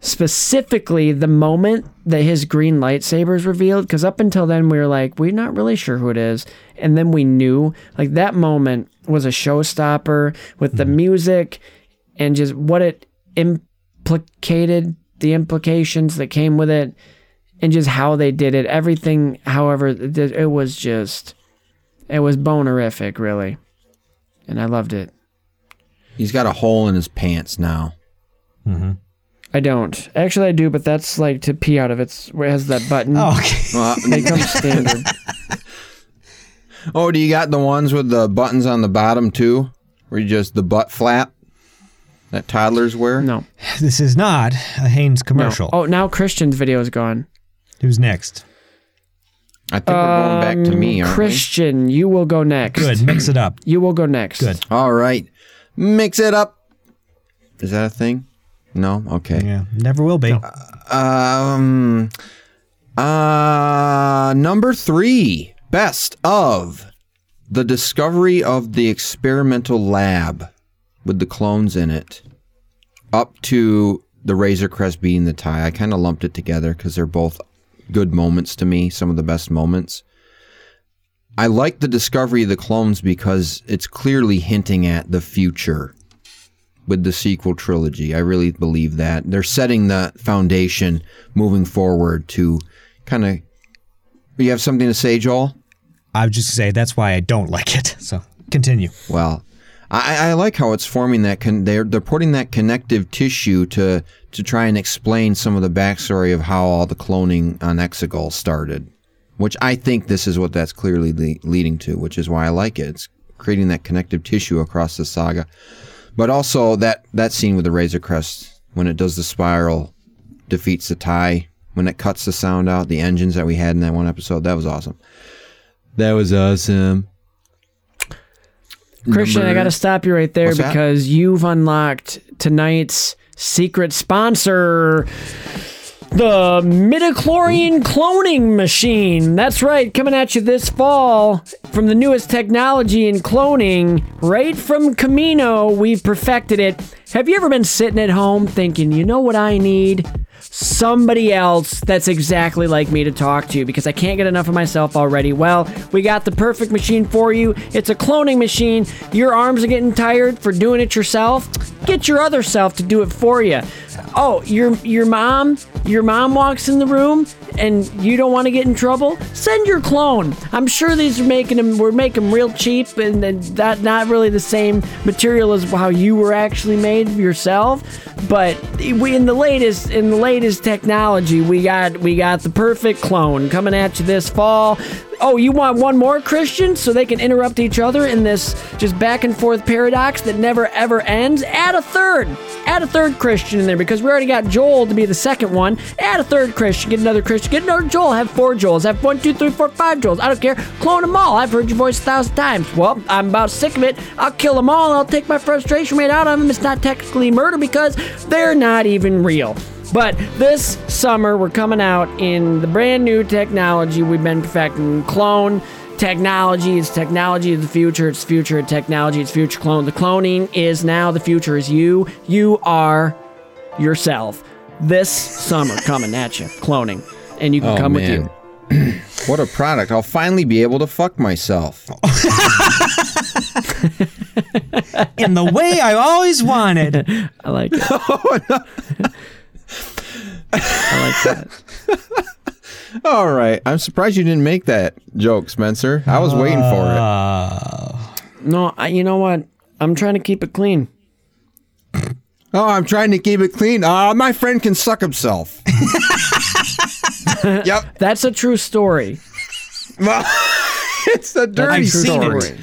Speaker 1: specifically the moment that his green lightsaber is revealed because up until then we were like we're not really sure who it is. And then we knew like that moment was a showstopper with the mm-hmm. music and just what it implicated the implications that came with it and just how they did it. Everything however it was just it was bonerific really. And i loved it
Speaker 3: He's got a hole in his pants now.
Speaker 1: i don't actually i do but that's like to pee out of it's where it has that button
Speaker 2: Oh, okay.
Speaker 3: Well,
Speaker 1: it comes standard
Speaker 3: oh, do you got the ones with the buttons on the bottom too? Where you just the butt flap that toddlers wear?
Speaker 1: no
Speaker 2: This is not a Hanes
Speaker 1: no.
Speaker 2: commercial.
Speaker 1: oh now christian's video is gone
Speaker 2: Who's next?
Speaker 3: I think we're going back to me, aren't
Speaker 1: Um, christian you will go next
Speaker 2: Good. Mix it up.
Speaker 1: you will go next
Speaker 2: Good.
Speaker 3: All right. Mix it up. Is that a thing? No? Okay.
Speaker 2: Yeah. Never will be.
Speaker 3: Um uh number 3. Best of the discovery of the experimental lab with the clones in it, up to the Razor Crest beating the tie. I kind of lumped it together because they're both good moments to me, some of the best moments. I like the discovery of the clones because it's clearly hinting at the future with the sequel trilogy. I really believe that. They're setting the foundation moving forward to kind of. You have something to say, Joel?
Speaker 2: I would just say that's why I don't like it. So continue.
Speaker 3: Well, I, I like how it's forming that. Con- they're they're putting that connective tissue to to try and explain some of the backstory of how all the cloning on Exegol started, which I think this is what that's clearly le- leading to, which is why I like it. It's creating that connective tissue across the saga, but also that that scene with the Razor Crest when it does the spiral, defeats the tie. When it cuts the sound out, the engines that we had in that one episode, that was awesome. That was awesome.
Speaker 1: Christian, I got to stop you right there
Speaker 3: What's that?
Speaker 1: because you've unlocked tonight's secret sponsor. The midichlorian cloning machine. That's right, coming at you this fall from the newest technology in cloning, right from Kamino. We've perfected it. Have you ever been sitting at home thinking, you know what I need? Somebody else that's exactly like me to talk to because I can't get enough of myself already. Well, we got the perfect machine for you. It's a cloning machine. Your arms are getting tired for doing it yourself. Get your other self to do it for you. Oh, your your mom, your mom walks in the room and you don't want to get in trouble. Send your clone. I'm sure these are making them. We're making them real cheap and, and that not really the same material as how you were actually made yourself. But we in the latest in the latest technology, we got we got the perfect clone coming at you this fall. Oh, you want one more Christian so they can interrupt each other in this just back and forth paradox that never ever ends? Add a third. Add a third Christian in there because we already got Joel to be the second one. Add a third Christian. Get another Christian. Get another Joel. Have four Joels. Have one, two, three, four, five Joels. I don't care. Clone them all. I've heard your voice a thousand times. Well, I'm about sick of it. I'll kill them all. I'll take my frustration right out on them. It's not technically murder because they're not even real. But this summer, we're coming out in the brand new technology we've been perfecting clone technology. It's technology of the future. It's future of technology. It's future clone. The cloning is now. The future is you. You are yourself. This summer, coming at you, cloning. And you can
Speaker 3: Oh,
Speaker 1: come
Speaker 3: man.
Speaker 1: with you.
Speaker 3: What a product. I'll finally be able to fuck myself.
Speaker 2: In the way I always wanted.
Speaker 1: I like it. Oh, I like that.
Speaker 3: All right. I'm surprised you didn't make that joke, Spencer. I was waiting for it.
Speaker 2: Uh,
Speaker 1: No, I, you know what? I'm trying to keep it clean.
Speaker 3: Oh, I'm trying to keep it clean. Ah, my friend can suck himself. yep.
Speaker 1: That's a true story.
Speaker 3: It's a dirty
Speaker 2: I've seen
Speaker 3: story.
Speaker 2: it.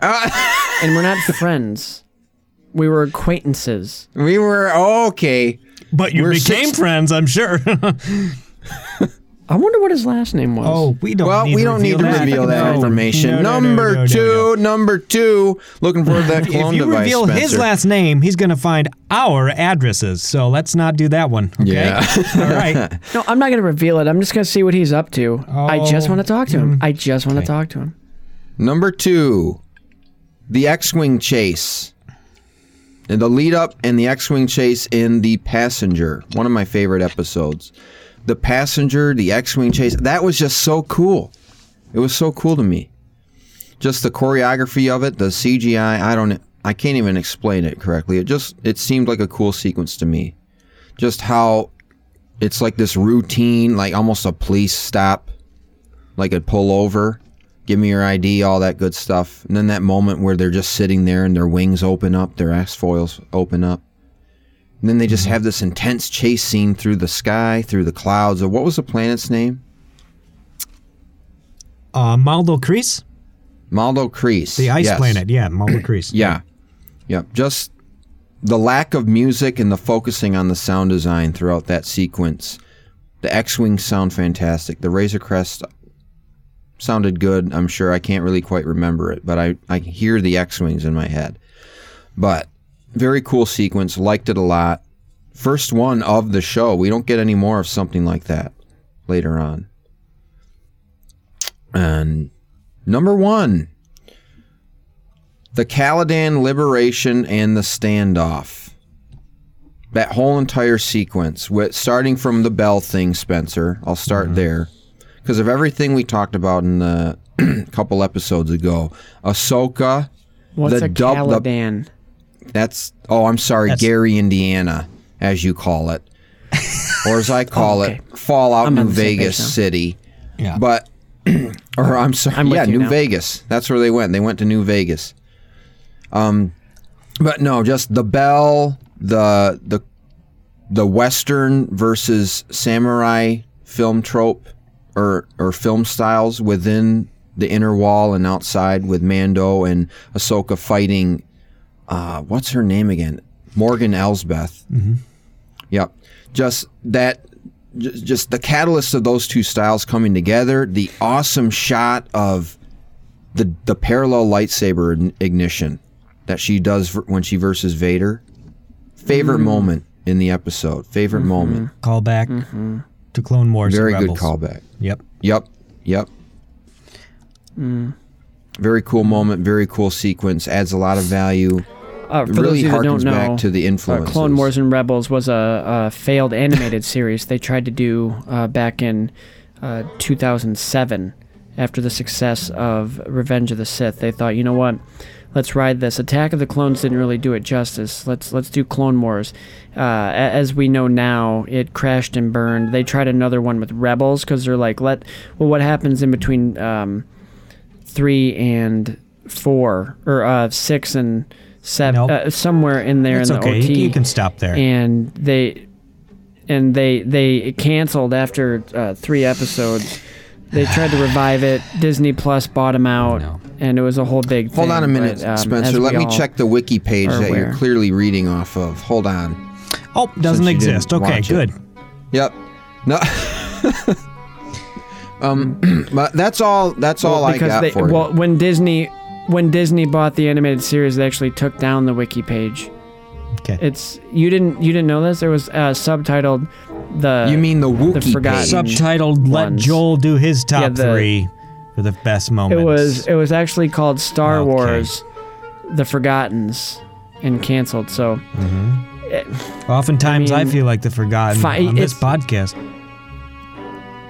Speaker 1: And we're not friends. We were acquaintances.
Speaker 3: We were okay.
Speaker 2: But you
Speaker 3: We're
Speaker 2: became
Speaker 3: six-
Speaker 2: friends, I'm sure.
Speaker 1: I wonder what his last name was.
Speaker 2: oh, we don't.
Speaker 3: Well,
Speaker 2: need
Speaker 3: we
Speaker 2: to
Speaker 3: don't need to
Speaker 2: that.
Speaker 3: reveal that
Speaker 2: No.
Speaker 3: information.
Speaker 2: No, no, no,
Speaker 3: number
Speaker 2: no, no,
Speaker 3: two,
Speaker 2: no.
Speaker 3: number two. Looking for that clone
Speaker 2: If you
Speaker 3: device.
Speaker 2: reveal his
Speaker 3: Spencer.
Speaker 2: last name, he's going to find our addresses. So let's not do that one. Okay?
Speaker 3: Yeah.
Speaker 2: All right.
Speaker 1: No, I'm not going to reveal it. I'm just going to see what he's up to. I just want to talk to him. Oh. I just want to talk to him.
Speaker 3: Number two, the X-wing chase. The lead up and the X-wing chase in the Passenger, one of my favorite episodes. The Passenger, the X-wing chase, that was just so cool. It was so cool to me. Just the choreography of it, the CGI, I don't I can't even explain it correctly. It just it seemed like a cool sequence to me. Just how it's like this routine, like almost a police stop, like a pull over give me your ID, all that good stuff. And then that moment where they're just sitting there and their wings open up, their S-foils open up. And then they just have this intense chase scene through the sky, through the clouds. What was the planet's name?
Speaker 2: Uh, Maldo Kreis?
Speaker 3: Maldo Kreis.
Speaker 2: The ice
Speaker 3: Yes.
Speaker 2: planet. Yeah, Maldo Kreis.
Speaker 3: Yeah. Yep. Just the lack of music and the focusing on the sound design throughout that sequence. The X-wings sound fantastic. The Razor Crest sounded good. I'm sure I can't really quite remember it, but I I hear the X-wings in my head. But very cool sequence. Liked it a lot. First one of the show. We don't get any more of something like that later on. And number one, the Calodan liberation and the standoff. That whole entire sequence, with starting from the bell thing, Spencer. I'll start mm-hmm. there because of everything we talked about in the couple episodes ago. Ahsoka,
Speaker 1: What's
Speaker 3: the
Speaker 1: a
Speaker 3: dub- the- that's oh, I'm sorry,
Speaker 2: That's-
Speaker 3: Gary, Indiana, as you call it, or as I call
Speaker 1: Oh, okay.
Speaker 3: it, Fallout
Speaker 1: I'm
Speaker 3: New
Speaker 1: the same page
Speaker 3: Vegas. City.
Speaker 2: Yeah.
Speaker 3: But, or I'm sorry,
Speaker 1: I'm
Speaker 3: yeah, New
Speaker 1: now.
Speaker 3: Vegas. That's where they went. They went to New Vegas. Um, but no, just the bell, the the the Western versus samurai film trope or or film styles within the inner wall and outside with Mando and Ahsoka fighting. Uh, what's her name again? Morgan Elsbeth. Mm-hmm. Yep. Just that. Just the catalyst of those two styles coming together. The awesome shot of the the parallel lightsaber ign- ignition that she does when she versus Vader. Favorite moment in the episode. Favorite moment.
Speaker 2: Call back to Clone Wars. and
Speaker 3: Very good
Speaker 2: Rebels.
Speaker 3: callback.
Speaker 2: Yep.
Speaker 3: Yep. Yep. Very cool moment. Very cool sequence. Adds a lot of value.
Speaker 1: Uh, for
Speaker 3: It
Speaker 1: those
Speaker 3: really
Speaker 1: of you that don't
Speaker 3: harkens
Speaker 1: know,
Speaker 3: back to the
Speaker 1: uh. Clone Wars and Rebels was a, a failed animated series they tried to do uh, back in uh, 2007 after the success of Revenge of the Sith. They thought, you know what? Let's ride this. Attack of the Clones didn't really do it justice. Let's let's do Clone Wars. Uh, as we know now, it crashed and burned. They tried another one with Rebels because they're like, let well, what happens in between um, three and four or uh, six and seven,
Speaker 2: Nope.
Speaker 1: uh, somewhere in there
Speaker 2: It's
Speaker 1: in the
Speaker 2: okay.
Speaker 1: OT.
Speaker 2: You, you can stop there.
Speaker 1: and they and they they canceled after uh, three episodes. They tried to revive it. Disney Plus bought them out,
Speaker 2: know.
Speaker 1: and it was a whole big.
Speaker 3: Hold
Speaker 1: thing,
Speaker 3: on a minute,
Speaker 1: but, um,
Speaker 3: Spencer. Let me check the wiki page
Speaker 1: are
Speaker 3: that you're clearly reading off of. Hold on.
Speaker 2: oh, doesn't exist. Okay,
Speaker 3: watch it.
Speaker 2: good.
Speaker 3: Yep. No. um, but that's all. That's all I
Speaker 1: because
Speaker 3: got
Speaker 1: they,
Speaker 3: for you.
Speaker 1: well, when Disney when Disney bought the animated series, they actually took down the wiki page.
Speaker 2: Okay.
Speaker 1: It's you didn't you didn't know this? It was uh, subtitled the.
Speaker 3: you mean the Wookiee the
Speaker 1: forgotten-
Speaker 3: page?
Speaker 2: Subtitled "Let
Speaker 1: ones.
Speaker 2: Joel do his top
Speaker 1: Yeah, the-
Speaker 2: three for the best moments."
Speaker 1: It was it was actually called Star
Speaker 2: Okay.
Speaker 1: Wars, The Forgottens, and canceled. So mm-hmm.
Speaker 2: Oftentimes, I,
Speaker 1: I mean,
Speaker 2: feel like the forgotten
Speaker 1: fi-
Speaker 2: on this
Speaker 1: it's-
Speaker 2: podcast.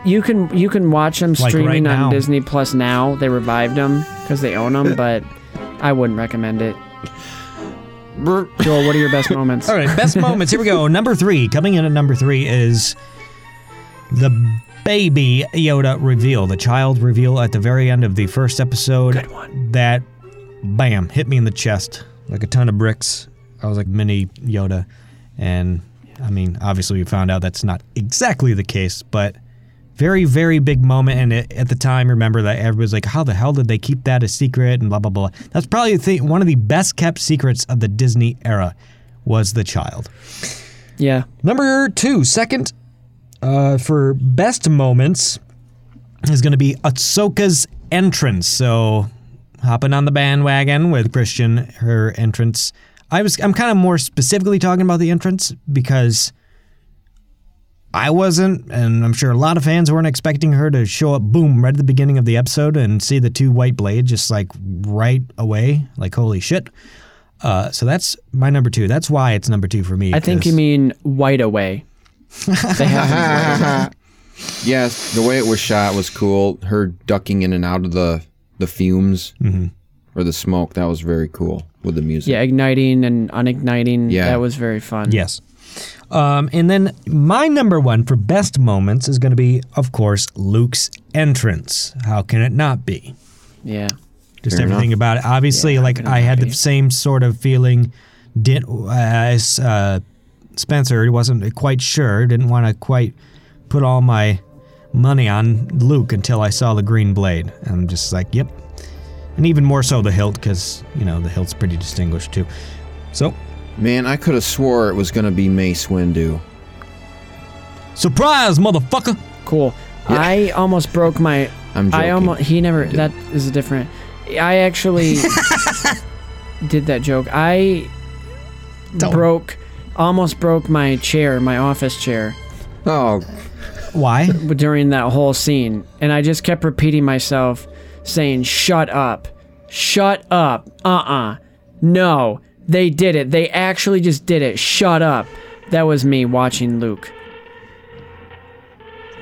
Speaker 1: you can you can watch them
Speaker 2: Like
Speaker 1: streaming
Speaker 2: right now.
Speaker 1: on Disney Plus now. They revived them because they own them, but I wouldn't recommend it. Joel, what are your best moments?
Speaker 2: All right, best moments. Here we go. Number three. Coming in at number three is the baby Yoda reveal, the child reveal at the very end of the first episode.
Speaker 1: Good one.
Speaker 2: That, bam, hit me in the chest like a ton of bricks. I was like mini Yoda, and I mean, obviously, we found out that's not exactly the case, but very, very big moment. And it, at the time, remember that everybody's like, "How the hell did they keep that a secret?" And blah blah blah. That's probably the thing, one of the best kept secrets of the Disney era was the child.
Speaker 1: Yeah,
Speaker 2: Number two, second, uh, for best moments is going to be Ahsoka's entrance. So, hopping on the bandwagon with Christian, her entrance. I was, I'm kind of more specifically talking about the entrance because I wasn't, and I'm sure a lot of fans weren't expecting her to show up, boom, right at the beginning of the episode and see the two white blades just like right away. Like, holy shit. Uh, so that's my number two. That's why it's number two for me.
Speaker 1: I think you mean White Away. they have
Speaker 3: yes, the way it was shot was cool. Her ducking in and out of the the fumes
Speaker 2: Mm-hmm.
Speaker 3: or the smoke that was very cool with the music.
Speaker 1: yeah, igniting and unigniting.
Speaker 3: Yeah.
Speaker 1: that was very fun.
Speaker 2: Yes. Um, and then my number one for best moments is going to be, of course, Luke's entrance. How can it not be?
Speaker 1: yeah.
Speaker 2: Just
Speaker 3: Fair
Speaker 2: everything about it. Obviously,
Speaker 1: Yeah,
Speaker 2: like I
Speaker 1: not
Speaker 2: had the same sort of feeling. Did as uh, Spencer wasn't quite sure. Didn't want to quite put all my money on Luke until I saw the green blade. And I'm just like, yep. And even more so the hilt, because you know the hilt's pretty distinguished too. So
Speaker 3: Man, I could have swore it was going to be Mace Windu.
Speaker 2: surprise, motherfucker!
Speaker 1: Cool. I almost broke my.
Speaker 3: I'm joking.
Speaker 1: I almost. He never. That is a different. I actually did that joke. I
Speaker 2: Don't.
Speaker 1: broke. Almost broke my chair, my office chair,
Speaker 3: Oh,
Speaker 2: Why?
Speaker 1: during that whole scene, and I just kept repeating myself, saying "Shut up." Shut up. Uh-uh. No. They did it. They actually just did it. Shut up. That was me watching Luke.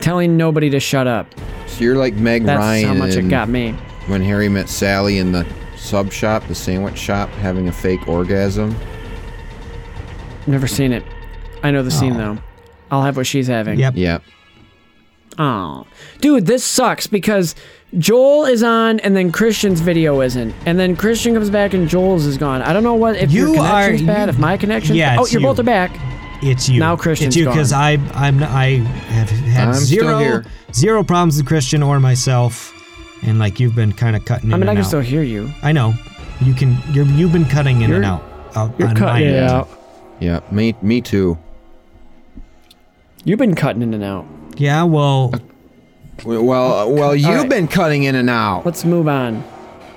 Speaker 1: Telling nobody to shut up.
Speaker 3: So you're like Meg
Speaker 1: That's
Speaker 3: Ryan
Speaker 1: how much it got me.
Speaker 3: when Harry met Sally in the sub shop, the sandwich shop, having a fake orgasm.
Speaker 1: Never seen it. I know the scene oh. though. I'll have what she's having.
Speaker 2: Yep.
Speaker 3: Yep.
Speaker 1: Oh, dude, this sucks because Joel is on and then Christian's video isn't, and then Christian comes back and Joel's is gone. I don't know what if
Speaker 2: You
Speaker 1: your connection's
Speaker 2: are-
Speaker 1: bad,
Speaker 2: you-
Speaker 1: if my connection's
Speaker 2: Yeah,
Speaker 1: bad. Oh, you're
Speaker 2: you.
Speaker 1: both are back.
Speaker 2: It's you.
Speaker 1: Now Christian.
Speaker 2: It's you because. I I'm I have had
Speaker 3: I'm still
Speaker 2: zero problems with Christian or myself, and like you've been kind of cutting in
Speaker 1: I mean, I can
Speaker 2: out.
Speaker 1: still hear you.
Speaker 2: I know. You can. You're. You've been cutting in and
Speaker 1: You're-
Speaker 2: out. out
Speaker 1: You're cutting
Speaker 2: end.
Speaker 1: out.
Speaker 3: Yeah. Me me too.
Speaker 1: You've been cutting in and out.
Speaker 2: Yeah. Well.
Speaker 3: Well, uh, well, you've
Speaker 1: right.
Speaker 3: been cutting in and out.
Speaker 1: Let's move on.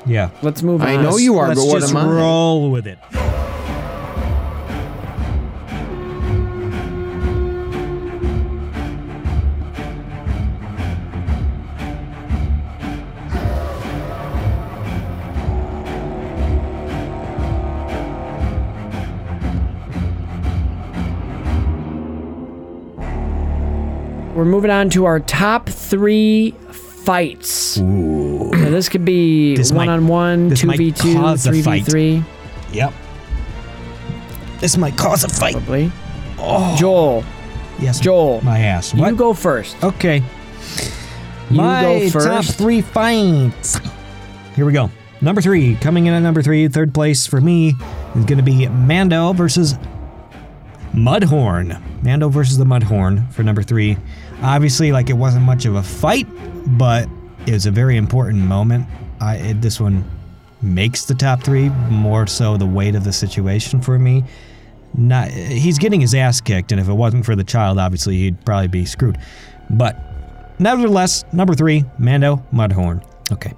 Speaker 2: Yeah.
Speaker 1: Let's move on.
Speaker 3: I know you are,
Speaker 2: Let's
Speaker 3: but what
Speaker 2: just
Speaker 3: am I?
Speaker 2: roll with it.
Speaker 1: We're moving on to our top three fights. Now, this could be
Speaker 2: This might-
Speaker 1: one on one,
Speaker 2: this
Speaker 1: two
Speaker 2: might
Speaker 1: v two,
Speaker 2: cause a
Speaker 1: three v
Speaker 2: fight.
Speaker 1: three,
Speaker 2: Yep. This might cause a fight.
Speaker 1: probably. Oh. Joel,
Speaker 2: Yes.
Speaker 1: Joel,
Speaker 2: My ass. What?
Speaker 1: you go first.
Speaker 2: Okay.
Speaker 1: You
Speaker 2: My
Speaker 1: go
Speaker 2: top three fights. Here we go. Number three, coming in at number three, third place for me is going to be Mando versus Mudhorn. Mando versus the Mudhorn for number three. Obviously, like it wasn't much of a fight, but it was a very important moment. I it, this one makes the top three more so the weight of the situation for me. Not he's getting his ass kicked, and if it wasn't for the child, obviously he'd probably be screwed. But nevertheless, number three, Mando Mudhorn. Okay.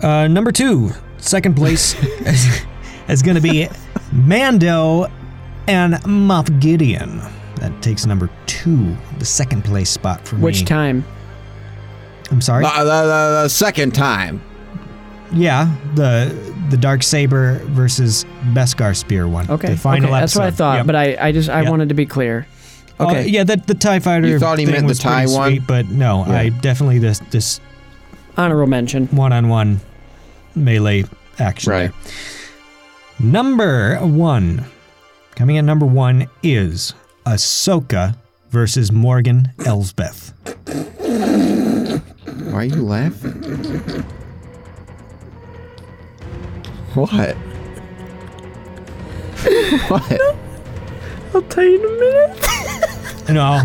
Speaker 2: Uh, number two, second place is, is going to be Mando and Moff Gideon. That takes number two, the second place spot for me.
Speaker 1: Which time?
Speaker 2: I'm sorry.
Speaker 3: The, the, the, the second time.
Speaker 2: yeah, the the dark saber versus Beskar spear one.
Speaker 1: Okay,
Speaker 2: the final
Speaker 1: okay, that's what I thought,
Speaker 2: Yep.
Speaker 1: but I, I just I
Speaker 2: Yep.
Speaker 1: wanted to be clear.
Speaker 2: Oh,
Speaker 1: Okay,
Speaker 2: yeah, the the Tie Fighter.
Speaker 3: You thought he
Speaker 2: thing
Speaker 3: meant the
Speaker 2: was pretty
Speaker 3: TIE one?
Speaker 2: sweet, but no,
Speaker 3: Yeah.
Speaker 2: I definitely this this
Speaker 1: honorable mention.
Speaker 2: one on one melee action.
Speaker 3: Right.
Speaker 2: there. Number one, coming in number one is Ahsoka versus Morgan Elsbeth.
Speaker 3: Why are you laughing? What? what?
Speaker 1: I'll tell you in a minute.
Speaker 2: No,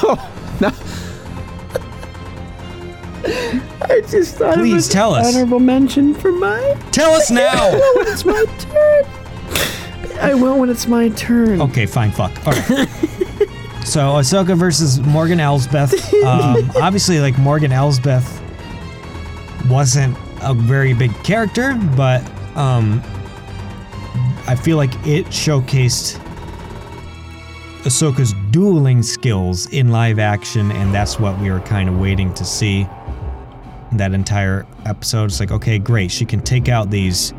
Speaker 1: I just thought
Speaker 2: Please tell us.
Speaker 1: honorable mention for mine.
Speaker 2: tell us now.
Speaker 1: when it's my turn. I will when it's my turn.
Speaker 2: Okay, fine, fuck. All right. so Ahsoka versus Morgan Elsbeth. Um, obviously, like Morgan Elsbeth wasn't a very big character, but um, I feel like it showcased Ahsoka's dueling skills in live action, and that's what we were kind of waiting to see. That entire episode, it's like, okay, great, she can take out these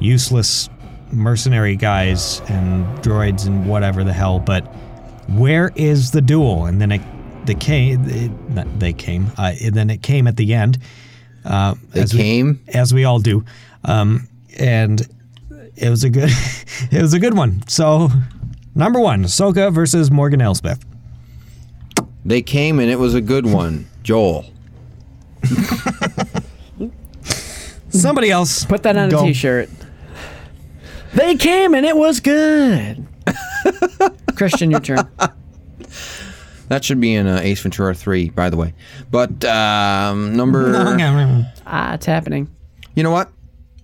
Speaker 2: useless mercenary guys and droids and whatever the hell, but where is the duel? And then it, they came, it, they came, uh, and then it came at the end. Uh,
Speaker 3: They
Speaker 2: as we-
Speaker 3: came?
Speaker 2: as we all do, um, and it was a good, it was a good one. So, number one, Ahsoka versus Morgan Elsbeth.
Speaker 3: They came and it was a good one. Joel.
Speaker 2: Somebody else
Speaker 1: Put that on
Speaker 2: go.
Speaker 1: a t-shirt. They came and it was good. Christian, your turn.
Speaker 3: That should be in uh, Ace Ventura 3, by the way. But um, number.
Speaker 1: Ah, it's happening.
Speaker 3: You know what?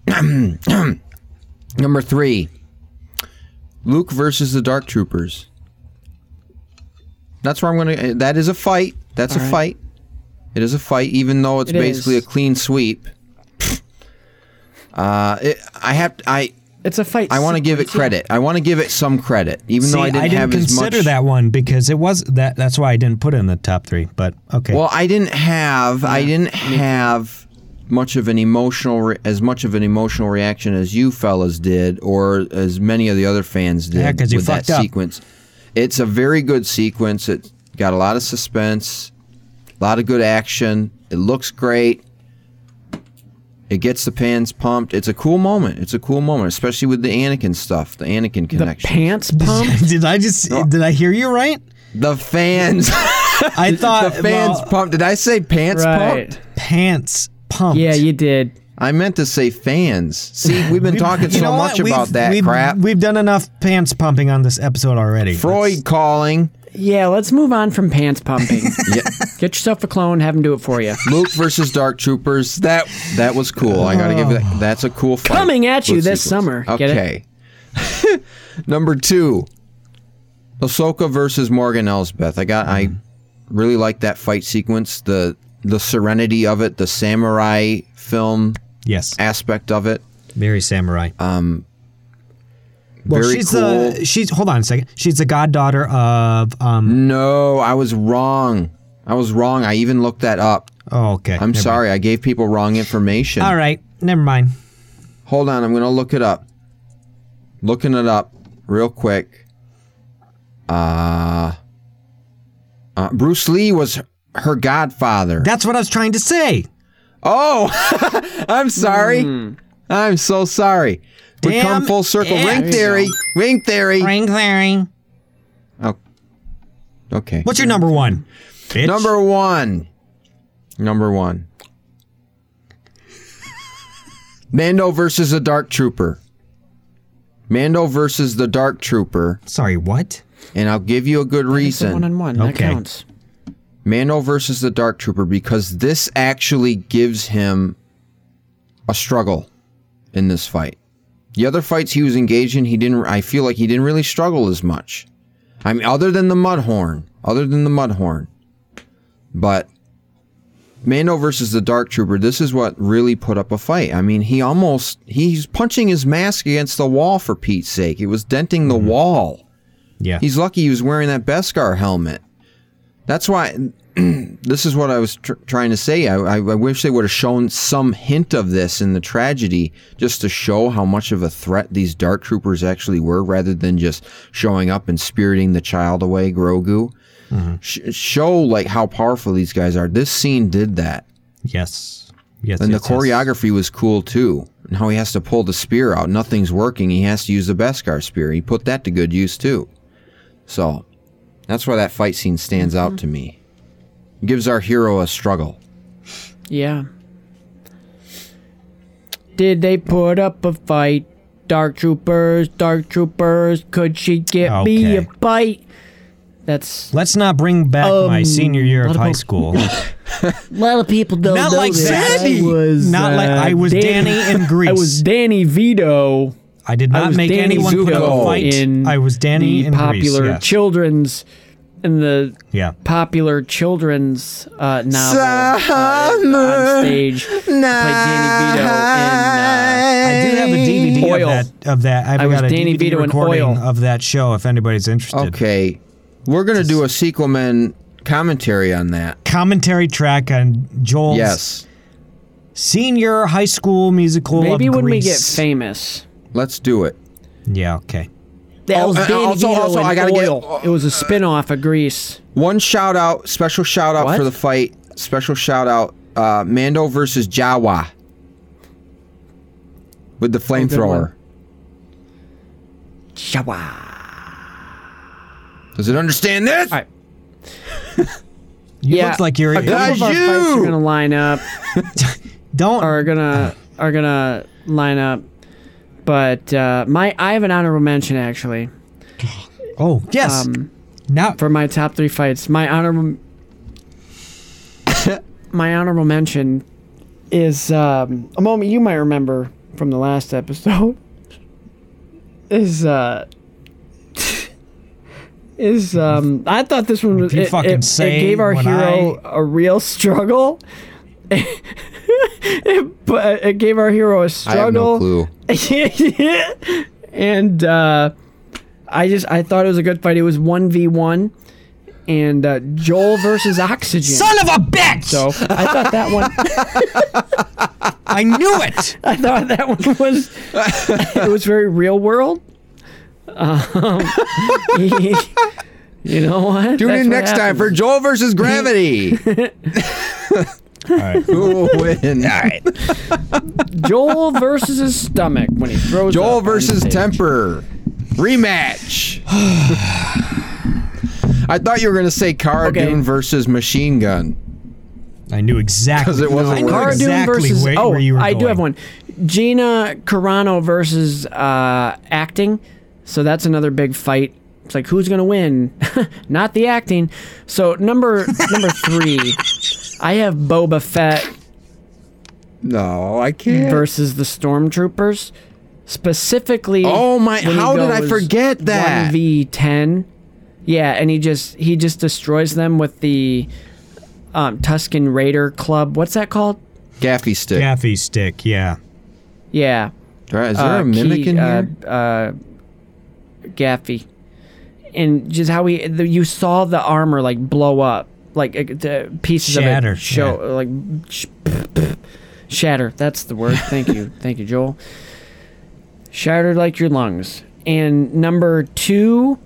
Speaker 3: number three Luke versus the Dark Troopers. That's where I'm going to. That is a fight. That's a
Speaker 1: right.
Speaker 3: fight. It is a fight, even though it's
Speaker 1: It
Speaker 3: basically
Speaker 1: is.
Speaker 3: a clean sweep. Uh, it, I have I
Speaker 1: It's a fight.
Speaker 3: I want to give it credit. I want to give it some credit, even
Speaker 2: See,
Speaker 3: though I didn't, have
Speaker 2: consider
Speaker 3: much.
Speaker 2: I didn't consider that one because it was that. That's why I didn't put it in the top three. But okay.
Speaker 3: Well, I didn't have. I didn't have much of an emotional, re- as much of an emotional reaction as you fellas did, or as many of the other fans did.
Speaker 2: Yeah, 'cause you
Speaker 3: with that
Speaker 2: fucked up.
Speaker 3: sequence. It's a very good sequence. It got a lot of suspense, a lot of good action. It looks great. It gets the pants pumped. It's a cool moment. It's a cool moment, especially with the Anakin stuff, the Anakin connection.
Speaker 1: The
Speaker 3: connection.
Speaker 1: pants pump.
Speaker 2: did I just did I hear you right?
Speaker 3: the fans,
Speaker 2: I thought
Speaker 3: the fans
Speaker 2: well,
Speaker 3: pumped. Did I say pants
Speaker 1: right.
Speaker 3: pumped?
Speaker 2: pants pumped.
Speaker 1: Yeah, you did.
Speaker 3: I meant to say fans. See, we've been talking so much about
Speaker 2: We've-
Speaker 3: that
Speaker 2: we've,
Speaker 3: crap.
Speaker 2: We've done enough pants pumping on this episode already.
Speaker 3: Freud calling.
Speaker 1: Yeah, let's move on from pants pumping.
Speaker 3: Yeah.
Speaker 1: Get yourself a clone. Have him do it for you.
Speaker 3: Luke versus Dark Troopers. That that was cool. I gotta give it. That, that's a cool fight.
Speaker 1: Coming at you
Speaker 3: Luke
Speaker 1: this
Speaker 3: sequence.
Speaker 1: summer. Get it?
Speaker 3: Okay. Number two, Ahsoka versus Morgan Elsbeth. I got. I really like that fight sequence. The the serenity of it. The samurai film
Speaker 2: Yes,
Speaker 3: aspect of it.
Speaker 2: very samurai. Um, well,
Speaker 3: very
Speaker 2: she's
Speaker 3: cool.
Speaker 2: the she's hold on a second. She's the goddaughter of um.
Speaker 3: No, I was wrong. I was wrong. I even looked that up.
Speaker 2: Oh, okay.
Speaker 3: I'm
Speaker 2: Never
Speaker 3: sorry. I gave people wrong information.
Speaker 2: All right, never mind.
Speaker 3: Hold on. I'm going to look it up. Looking it up real quick. Uh, uh, Bruce Lee was her godfather.
Speaker 2: That's what I was trying to say.
Speaker 3: oh, I'm sorry. I'm so sorry. We
Speaker 2: Damn
Speaker 3: come full circle.
Speaker 2: it.
Speaker 3: Ring theory. Ring theory.
Speaker 2: Ring theory.
Speaker 3: Oh, okay.
Speaker 2: What's your number one? Bitch.
Speaker 3: Number one. Number one. Mando versus the Dark Trooper. Mando versus the Dark Trooper,
Speaker 2: Sorry, what?
Speaker 3: and I'll give you a good
Speaker 1: It's a one
Speaker 3: reason.
Speaker 1: on one. That
Speaker 2: Okay.
Speaker 1: counts.
Speaker 3: Mando versus the Dark Trooper because this actually gives him a struggle in this fight. The other fights he was engaged in, he didn't. I feel like he didn't really struggle as much. I mean, other than the Mudhorn, other than the Mudhorn, but Mando versus the Dark Trooper, this is what really put up a fight. I mean, he almost he's punching his mask against the wall for Pete's sake. It was denting the mm-hmm. wall.
Speaker 2: Yeah.
Speaker 3: He's lucky he was wearing that Beskar helmet. That's why. this is what I was tr- trying to say. I, I, wish they would have shown some hint of this in the tragedy, just to show how much of a threat these Dark Troopers actually were, rather than just showing up and spiriting the child away, Grogu. Mm-hmm. Sh- show like how powerful these guys are. This scene did that,
Speaker 2: yes. Yes.
Speaker 3: and
Speaker 2: yes,
Speaker 3: the choreography was cool too. And how he has to pull the spear out, nothing's working. He has to use the Beskar spear. He put that to good use too. So that's why that fight scene stands out mm-hmm. to me. It gives our hero a struggle.
Speaker 1: Yeah. Did they put up a fight? Dark troopers, dark troopers, could she get me a
Speaker 2: Okay.
Speaker 1: bite? That's
Speaker 2: Let's not bring back my
Speaker 1: Um,
Speaker 2: senior year of high
Speaker 1: about-
Speaker 2: school.
Speaker 6: A lot of people don't
Speaker 2: Not
Speaker 6: know
Speaker 2: like
Speaker 6: this.
Speaker 2: Sandy.
Speaker 6: I was,
Speaker 2: Not like
Speaker 1: uh,
Speaker 2: I was Danny in Grease.
Speaker 1: I was Danny Vito
Speaker 2: I did not
Speaker 1: was
Speaker 2: make
Speaker 1: Danny
Speaker 2: anyone put up a fight.
Speaker 1: in
Speaker 2: I was Danny
Speaker 1: the
Speaker 2: in
Speaker 1: popular
Speaker 2: Grease. Yes.
Speaker 1: children's in the
Speaker 2: yeah.
Speaker 1: popular children's uh, novel uh, on stage. I played Danny Vito in.
Speaker 2: I do have a DVD
Speaker 1: Oil.
Speaker 2: of that. Of that, I've
Speaker 1: I was
Speaker 2: got a
Speaker 1: Danny
Speaker 2: DVD
Speaker 1: Vito in
Speaker 2: recording
Speaker 1: Oil.
Speaker 2: of that show. If anybody's interested,
Speaker 3: Okay, we're gonna do a sequel man commentary on that.
Speaker 2: commentary track on Joel's
Speaker 3: Yes,
Speaker 2: senior high school musical.
Speaker 1: Uh, maybe
Speaker 2: of
Speaker 1: when we get famous.
Speaker 3: let's do it.
Speaker 2: Yeah. Okay.
Speaker 6: That
Speaker 3: Oh,
Speaker 6: was Danny
Speaker 3: also-
Speaker 6: Vito
Speaker 3: also,
Speaker 6: in
Speaker 3: I gotta get-
Speaker 6: oil.
Speaker 1: It was a spin-off of Grease.
Speaker 3: One shout out, special shout out
Speaker 1: What?
Speaker 3: for the fight. Special shout out, uh, Mando versus Jawa with the flamethrower.
Speaker 1: Shawa.
Speaker 3: Does it understand this?
Speaker 1: All right.
Speaker 2: You
Speaker 1: yeah,
Speaker 2: look like you're.
Speaker 1: a couple of our
Speaker 3: you!
Speaker 1: fights are gonna line up.
Speaker 2: don't.
Speaker 1: Are gonna are gonna line up. But uh, my I have an honorable mention actually
Speaker 2: oh yes.
Speaker 1: um,
Speaker 2: now
Speaker 1: for my top three fights. My honorable my honorable mention is um, a moment you might remember from the last episode. Is uh is um I thought this one was it, it- it gave our hero a real struggle. but it gave our hero a
Speaker 3: I have no
Speaker 1: struggle.
Speaker 3: clue.
Speaker 1: and uh, I just I thought it was a good fight. It was one v one, and uh, Joel versus Oxygen.
Speaker 2: Son of a bitch!
Speaker 1: so I thought that one.
Speaker 2: I knew it.
Speaker 1: I thought that one was it was very real world. Um, you know what?
Speaker 3: Tune
Speaker 1: That's
Speaker 3: in
Speaker 1: what
Speaker 3: next time for. Joel versus Gravity.
Speaker 2: All right.
Speaker 3: Who will win?
Speaker 2: All right.
Speaker 1: Joel versus his stomach when he throws.
Speaker 3: Joel
Speaker 1: up on
Speaker 3: versus
Speaker 1: stage.
Speaker 3: Temper. Rematch. I thought you were going to say Cara
Speaker 1: Okay.
Speaker 3: Dune versus Machine Gun.
Speaker 2: I knew exactly.
Speaker 3: 'Cause it wasn't
Speaker 2: I knew
Speaker 3: working.
Speaker 1: Cara Dune
Speaker 2: exactly
Speaker 1: versus
Speaker 2: where,
Speaker 1: oh,
Speaker 2: where you were
Speaker 1: I
Speaker 2: going.
Speaker 1: do have one. Gina Carano versus uh, acting. So that's another big fight. It's like who's gonna win? Not the acting. So number number three, I have Boba Fett
Speaker 3: No, I can't.
Speaker 1: versus the stormtroopers. Specifically,
Speaker 3: Oh my-
Speaker 1: when
Speaker 3: how did I forget that?
Speaker 1: 1v10. Yeah, and he just he just destroys them with the um, Tusken Raider Club. What's that called?
Speaker 3: Gaffi stick.
Speaker 2: Gaffi stick. Yeah.
Speaker 1: Yeah.
Speaker 3: Right, Is there
Speaker 1: uh,
Speaker 3: a mimic
Speaker 1: key-
Speaker 3: in
Speaker 1: uh,
Speaker 3: here?
Speaker 1: Uh, Gaffi, and just how he the, you saw the armor like blow up, like uh, pieces
Speaker 2: Shatter,
Speaker 1: of it show like sh- shatter. That's the word. Thank you, thank you, Joel. Shattered like your lungs. And number two,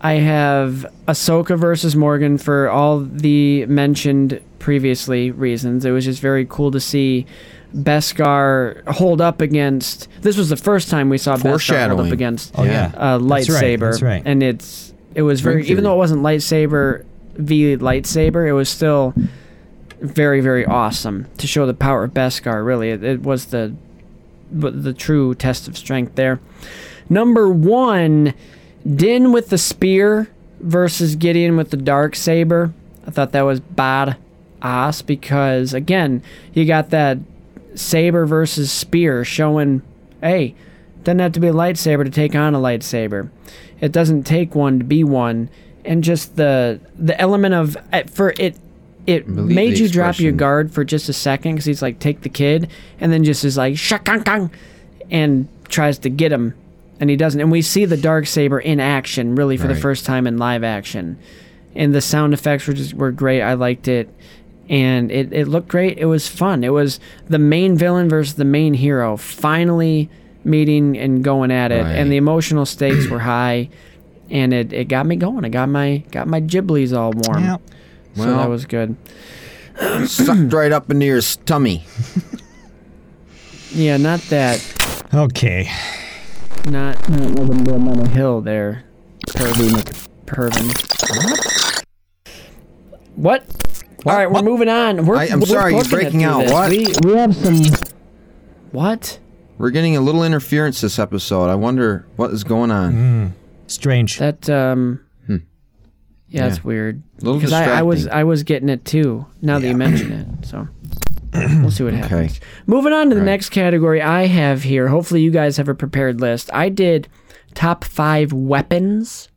Speaker 1: I have Ahsoka versus Morgan for all the mentioned previously reasons. It was just very cool to see Beskar hold up against. This was the first time we saw Beskar hold up against
Speaker 2: Oh yeah.
Speaker 1: a
Speaker 2: That's right,
Speaker 1: lightsaber.
Speaker 2: that's right.
Speaker 1: And it's it was very even though it wasn't lightsaber v lightsaber, it was still very very awesome to show the power of Beskar. Really, it, it was the the true test of strength there. Number one, Din with the spear versus Gideon with the dark saber. I thought that was bad ass because again, you got that saber versus spear showing, hey, doesn't have to be a lightsaber to take on a lightsaber. It doesn't take one to be one, and just the the element of for it. It
Speaker 3: Believe
Speaker 1: made you drop your guard for just a second because he's like, take the kid, and then just is like, shakankang, and tries to get him, and he doesn't. And we see the dark saber in action, really for the first time in live action, and the sound effects were just were great. I liked it, and it it looked great. It was fun. It was the main villain versus the main hero finally meeting and going at it,
Speaker 3: Right.
Speaker 1: and the emotional stakes were high, and it, it got me going. It got my got my giblies all warm.
Speaker 2: Yeah.
Speaker 1: So
Speaker 3: Well-
Speaker 1: that was good.
Speaker 3: Sucked right up into your tummy.
Speaker 1: Yeah, not that.
Speaker 2: Okay.
Speaker 1: Not not living down on a hill there. Pervy Pervin. What? All right, we're moving on. We're,
Speaker 3: I- I'm
Speaker 1: we're
Speaker 3: sorry, you're breaking out.
Speaker 1: this.
Speaker 3: What?
Speaker 1: We, we have some. What?
Speaker 3: We're getting a little interference this episode. I wonder what is going on.
Speaker 1: Mm-hmm.
Speaker 2: Strange.
Speaker 1: That um.
Speaker 3: Hmm.
Speaker 1: Yeah, it's weird.
Speaker 3: A little
Speaker 1: Because I, I was. I was getting it too. Now that you mention it, so we'll see what
Speaker 3: Okay.
Speaker 1: happens. Moving on to the
Speaker 3: Right.
Speaker 1: next category I have here. Hopefully, you guys have a prepared list. I did top five weapons.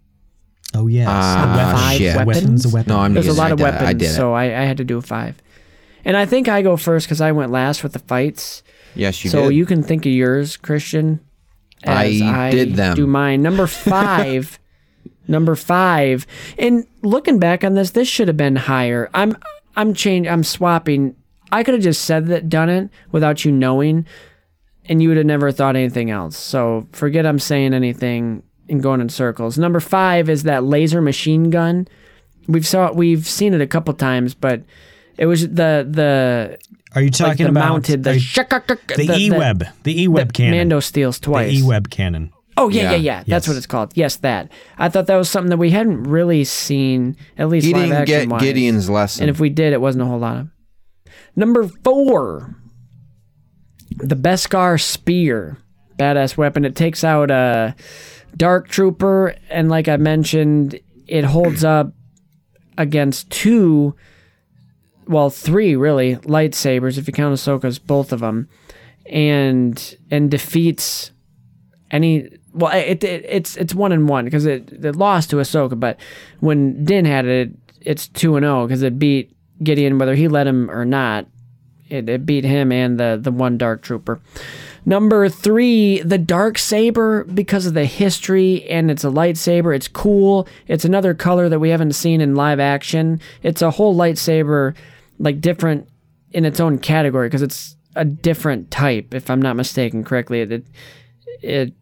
Speaker 2: oh yes. The weapons.
Speaker 1: five
Speaker 3: shit.
Speaker 1: weapons.
Speaker 2: Weapons.
Speaker 3: No, I'm
Speaker 1: There's a
Speaker 3: just-
Speaker 1: lot
Speaker 3: I
Speaker 1: of
Speaker 3: did it.
Speaker 1: weapons,
Speaker 3: I did it.
Speaker 1: so I, I had to do five. And I think I go first because I went last with the fights.
Speaker 3: Yes, you did.
Speaker 1: so
Speaker 3: did.
Speaker 1: you can think of yours, Christian.
Speaker 3: I
Speaker 1: I,
Speaker 3: did them.
Speaker 1: Do mine. Number five. number five. And looking back on this, this should have been higher. I'm I'm changing. I'm swapping. I could have just said that, done it without you knowing, and you would have never thought anything else. So forget I'm saying anything and going in circles. Number five is that laser machine gun. We've saw we've seen it a couple times, but it was the the
Speaker 2: Are you
Speaker 1: like
Speaker 2: talking
Speaker 1: the
Speaker 2: about
Speaker 1: mounted the
Speaker 2: are you-
Speaker 1: shakak-
Speaker 2: the E-web? The E-web
Speaker 1: that
Speaker 2: cannon.
Speaker 1: Mando steals twice.
Speaker 2: The E-web cannon.
Speaker 1: Oh yeah, yeah,
Speaker 3: Yeah.
Speaker 1: yeah. That's
Speaker 2: Yes.
Speaker 1: what it's called. Yes, that. I thought that was something that we hadn't really seen, at least
Speaker 3: he
Speaker 1: live
Speaker 3: didn't
Speaker 1: action
Speaker 3: get
Speaker 1: wise.
Speaker 3: Gideon's lesson.
Speaker 1: And if we did, it wasn't a whole lot of. Number four, the Beskar spear, badass weapon. It takes out a dark trooper, and like I mentioned, it holds up against two, well, three really lightsabers if you count Ahsoka's both of them, and and defeats any. Well, it, it it's it's one and one because it, it lost to Ahsoka, but when Din had it, it's two and oh, zero because it beat Gideon whether he let him or not It, it beat him and the the one Dark Trooper. Number three, the dark saber because of the history and it's a lightsaber. It's cool. It's another color that we haven't seen in live action. It's a whole lightsaber, like different in its own category because it's a different type. If I'm not mistaken correctly, it it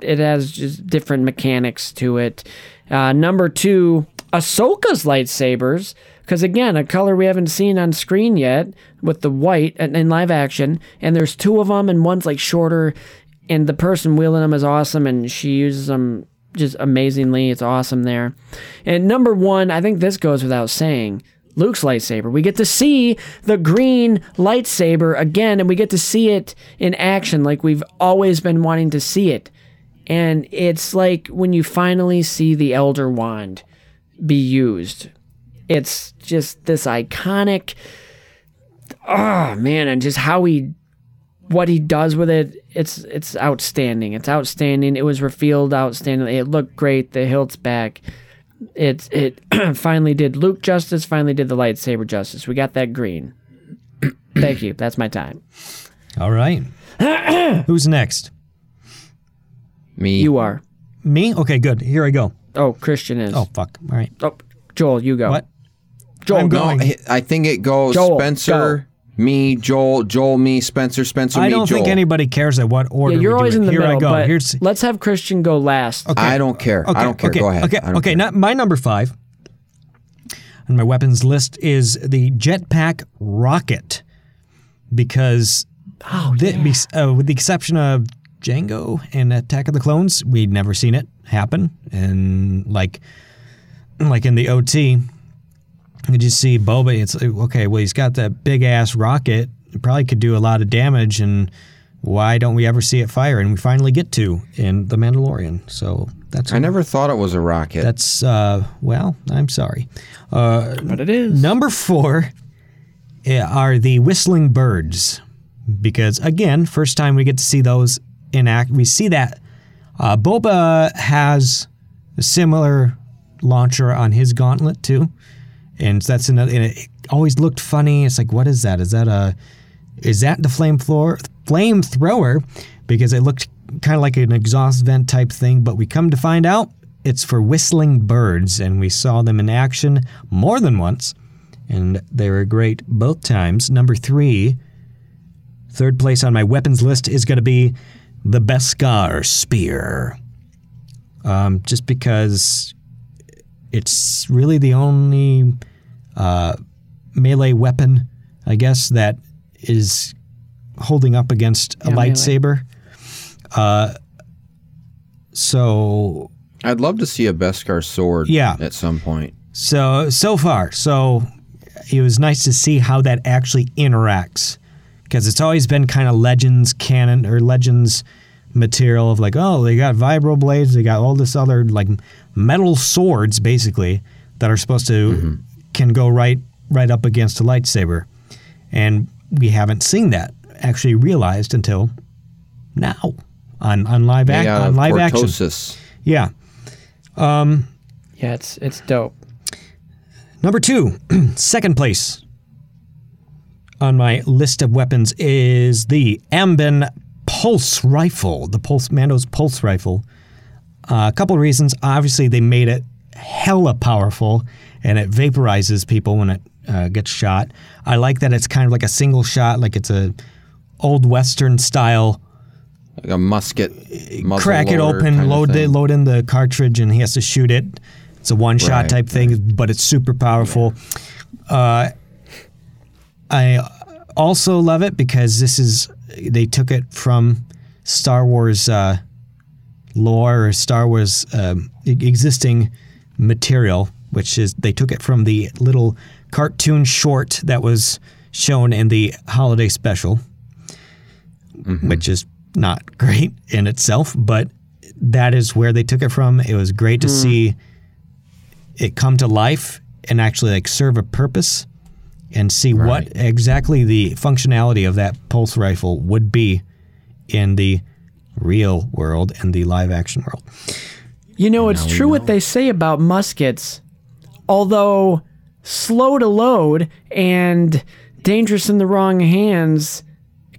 Speaker 1: it has just different mechanics to it. Uh, number two, Ahsoka's lightsabers, because again, a color we haven't seen on screen yet with the white in live action, and there's two of them, and one's like shorter, and the person wielding them is awesome, and she uses them just amazingly. It's awesome there. And number one, I think this goes without saying. Luke's lightsaber. We get to see the green lightsaber again, and we get to see it in action like we've always been wanting to see it. And it's like when you finally see the Elder Wand be used. It's just this iconic. Oh man, and just how he, what he does with it, it's it's outstanding. It's outstanding. It was revealed outstanding. It looked great. The hilt's back. It it finally did Luke justice. Finally did the lightsaber justice. We got that green. Thank you. That's my time.
Speaker 2: All right. Who's next?
Speaker 3: Me.
Speaker 1: You are.
Speaker 2: Me? Okay, good. Here I go.
Speaker 1: Oh, Christian is.
Speaker 2: Oh, fuck. All right.
Speaker 1: Oh, Joel, you go.
Speaker 2: What?
Speaker 1: Joel,
Speaker 2: I'm
Speaker 1: go.
Speaker 2: going.
Speaker 3: I- I think it goes
Speaker 1: Joel,
Speaker 3: Spencer, me, Joel, Joel, me, Spencer, Spencer, me.
Speaker 2: I
Speaker 3: me,
Speaker 2: don't
Speaker 3: Joel.
Speaker 2: think anybody cares at what order
Speaker 1: Yeah, you're
Speaker 2: we do
Speaker 1: always
Speaker 2: it.
Speaker 1: in the
Speaker 2: Here
Speaker 1: middle.
Speaker 2: I go.
Speaker 1: But
Speaker 2: Here's
Speaker 1: let's have Christian go last. Okay.
Speaker 3: I don't care. I don't care.
Speaker 2: Okay,
Speaker 3: Go ahead.
Speaker 2: Okay, okay.
Speaker 3: care.
Speaker 2: Not, my number five on my weapons list is the jetpack rocket because
Speaker 1: Oh,
Speaker 2: thi- bes- uh, with the exception of Jango and Attack of the Clones, we'd never seen it happen. And like, like in the OT, you just see Boba. It's like, okay. Well, he's got that big ass rocket. It probably could do a lot of damage, and why don't we ever see it fire? And we finally get to in the Mandalorian. So that's
Speaker 3: I never thought it was a rocket.
Speaker 2: that's uh well, I'm sorry. Uh
Speaker 1: but it is.
Speaker 2: number 4 eh, are the whistling birds because again, first time we get to see those in act. We see that uh Boba has a similar launcher on his gauntlet too. And that's another and it always looked funny. It's like what is that? Is that a is that the flame floor flamethrower? Because it looked kind of like an exhaust vent type thing, but we come to find out it's for whistling birds, and we saw them in action more than once, and they were great both times. Number three, third place on my weapons list is going to be the Beskar spear, um, just because it's really the only uh, melee weapon, I guess, that is holding up against a
Speaker 1: Yeah,
Speaker 2: lightsaber. Uh, so
Speaker 3: I'd love to see a Beskar sword.
Speaker 2: Yeah.
Speaker 3: At some point.
Speaker 2: so so far, so it was nice to see how that actually interacts because it's always been kind of legends canon or legends material of like oh they got vibro blades they got all this other like metal swords basically that are supposed to can go right right up against a lightsaber and we haven't seen that actually realized until now on on live ac-
Speaker 3: Yeah,
Speaker 2: on live action
Speaker 3: Cortosis.
Speaker 2: yeah
Speaker 1: Yeah, it's it's dope.
Speaker 2: Number two, second place on my list of weapons is the Amban Pulse Rifle, the Pulse Mando's Pulse Rifle. Uh, a couple of reasons. Obviously, they made it hella powerful, and it vaporizes people when it uh, gets shot. I like that it's kind of like a single shot, like it's a old Western style.
Speaker 3: Like a musket.
Speaker 2: crack it open, load load in the cartridge, and he has to shoot it. It's a one shot
Speaker 3: Right,
Speaker 2: type thing, but it's super powerful. Uh, I also love it because this is they took it from Star Wars uh, lore or Star Wars um, existing material, which is they took it from the little cartoon short that was shown in the holiday special which is not great in itself, but that is where they took it from. It was great to see it come to life and actually like serve a purpose and see what exactly the functionality of that pulse rifle would be in the real world and the live action world.
Speaker 1: You know, it's true what they say about muskets. Although slow to load and dangerous in the wrong hands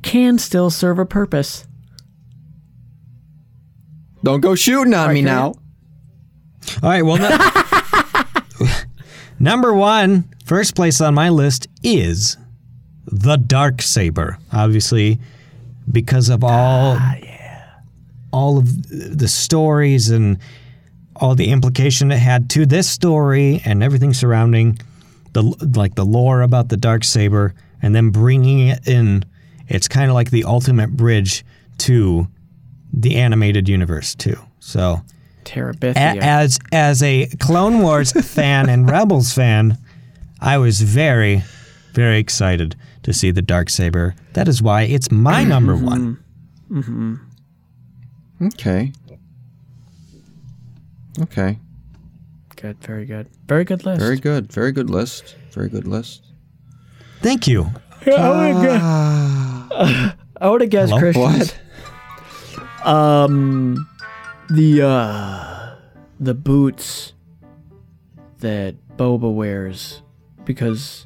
Speaker 1: can still serve a purpose.
Speaker 3: Don't go shooting on me
Speaker 1: Okay.
Speaker 3: now.
Speaker 2: All right, well, no- number one, first place on my list is the dark saber. Obviously, because of all, ah, all of the stories and all the implication it had to this story and everything surrounding the like the lore about the dark saber, and then bringing it in. It's kind of like the ultimate bridge to the animated universe too. So. A-
Speaker 1: Terabithia.
Speaker 2: as as a Clone Wars fan and Rebels fan, I was very, very excited to see the dark saber. That is why it's my number one. Mm-hmm.
Speaker 3: okay. Okay.
Speaker 1: good, very good. Very good list.
Speaker 3: Very good. Very good list. Very good list.
Speaker 2: Thank you.
Speaker 1: I would have guessed
Speaker 2: Hello?
Speaker 1: Christian. Um, the uh, the boots that Boba wears because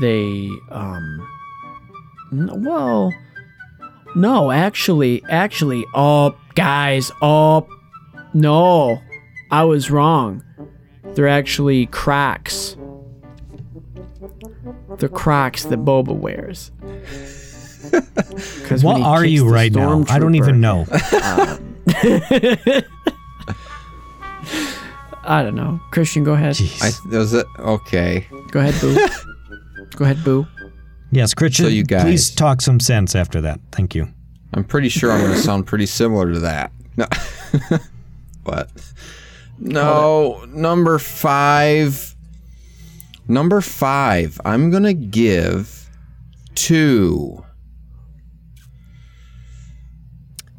Speaker 1: they um, n- well, no, actually, actually, oh, guys, oh, no, I was wrong. They're actually Crocs. The cracks that Boba wears.
Speaker 2: What are you right now? I don't even
Speaker 1: stormtrooper-
Speaker 2: know.
Speaker 1: Um, I don't know. Christian, go ahead.
Speaker 3: I was it. Okay.
Speaker 1: Go ahead, Boo. go ahead, Boo.
Speaker 2: Yes, Christian.
Speaker 3: So you guys-
Speaker 2: please talk some sense after that. Thank you.
Speaker 3: I'm pretty sure I'm going to sound pretty similar to that. No. but no, number 5 Number 5, I'm going to give to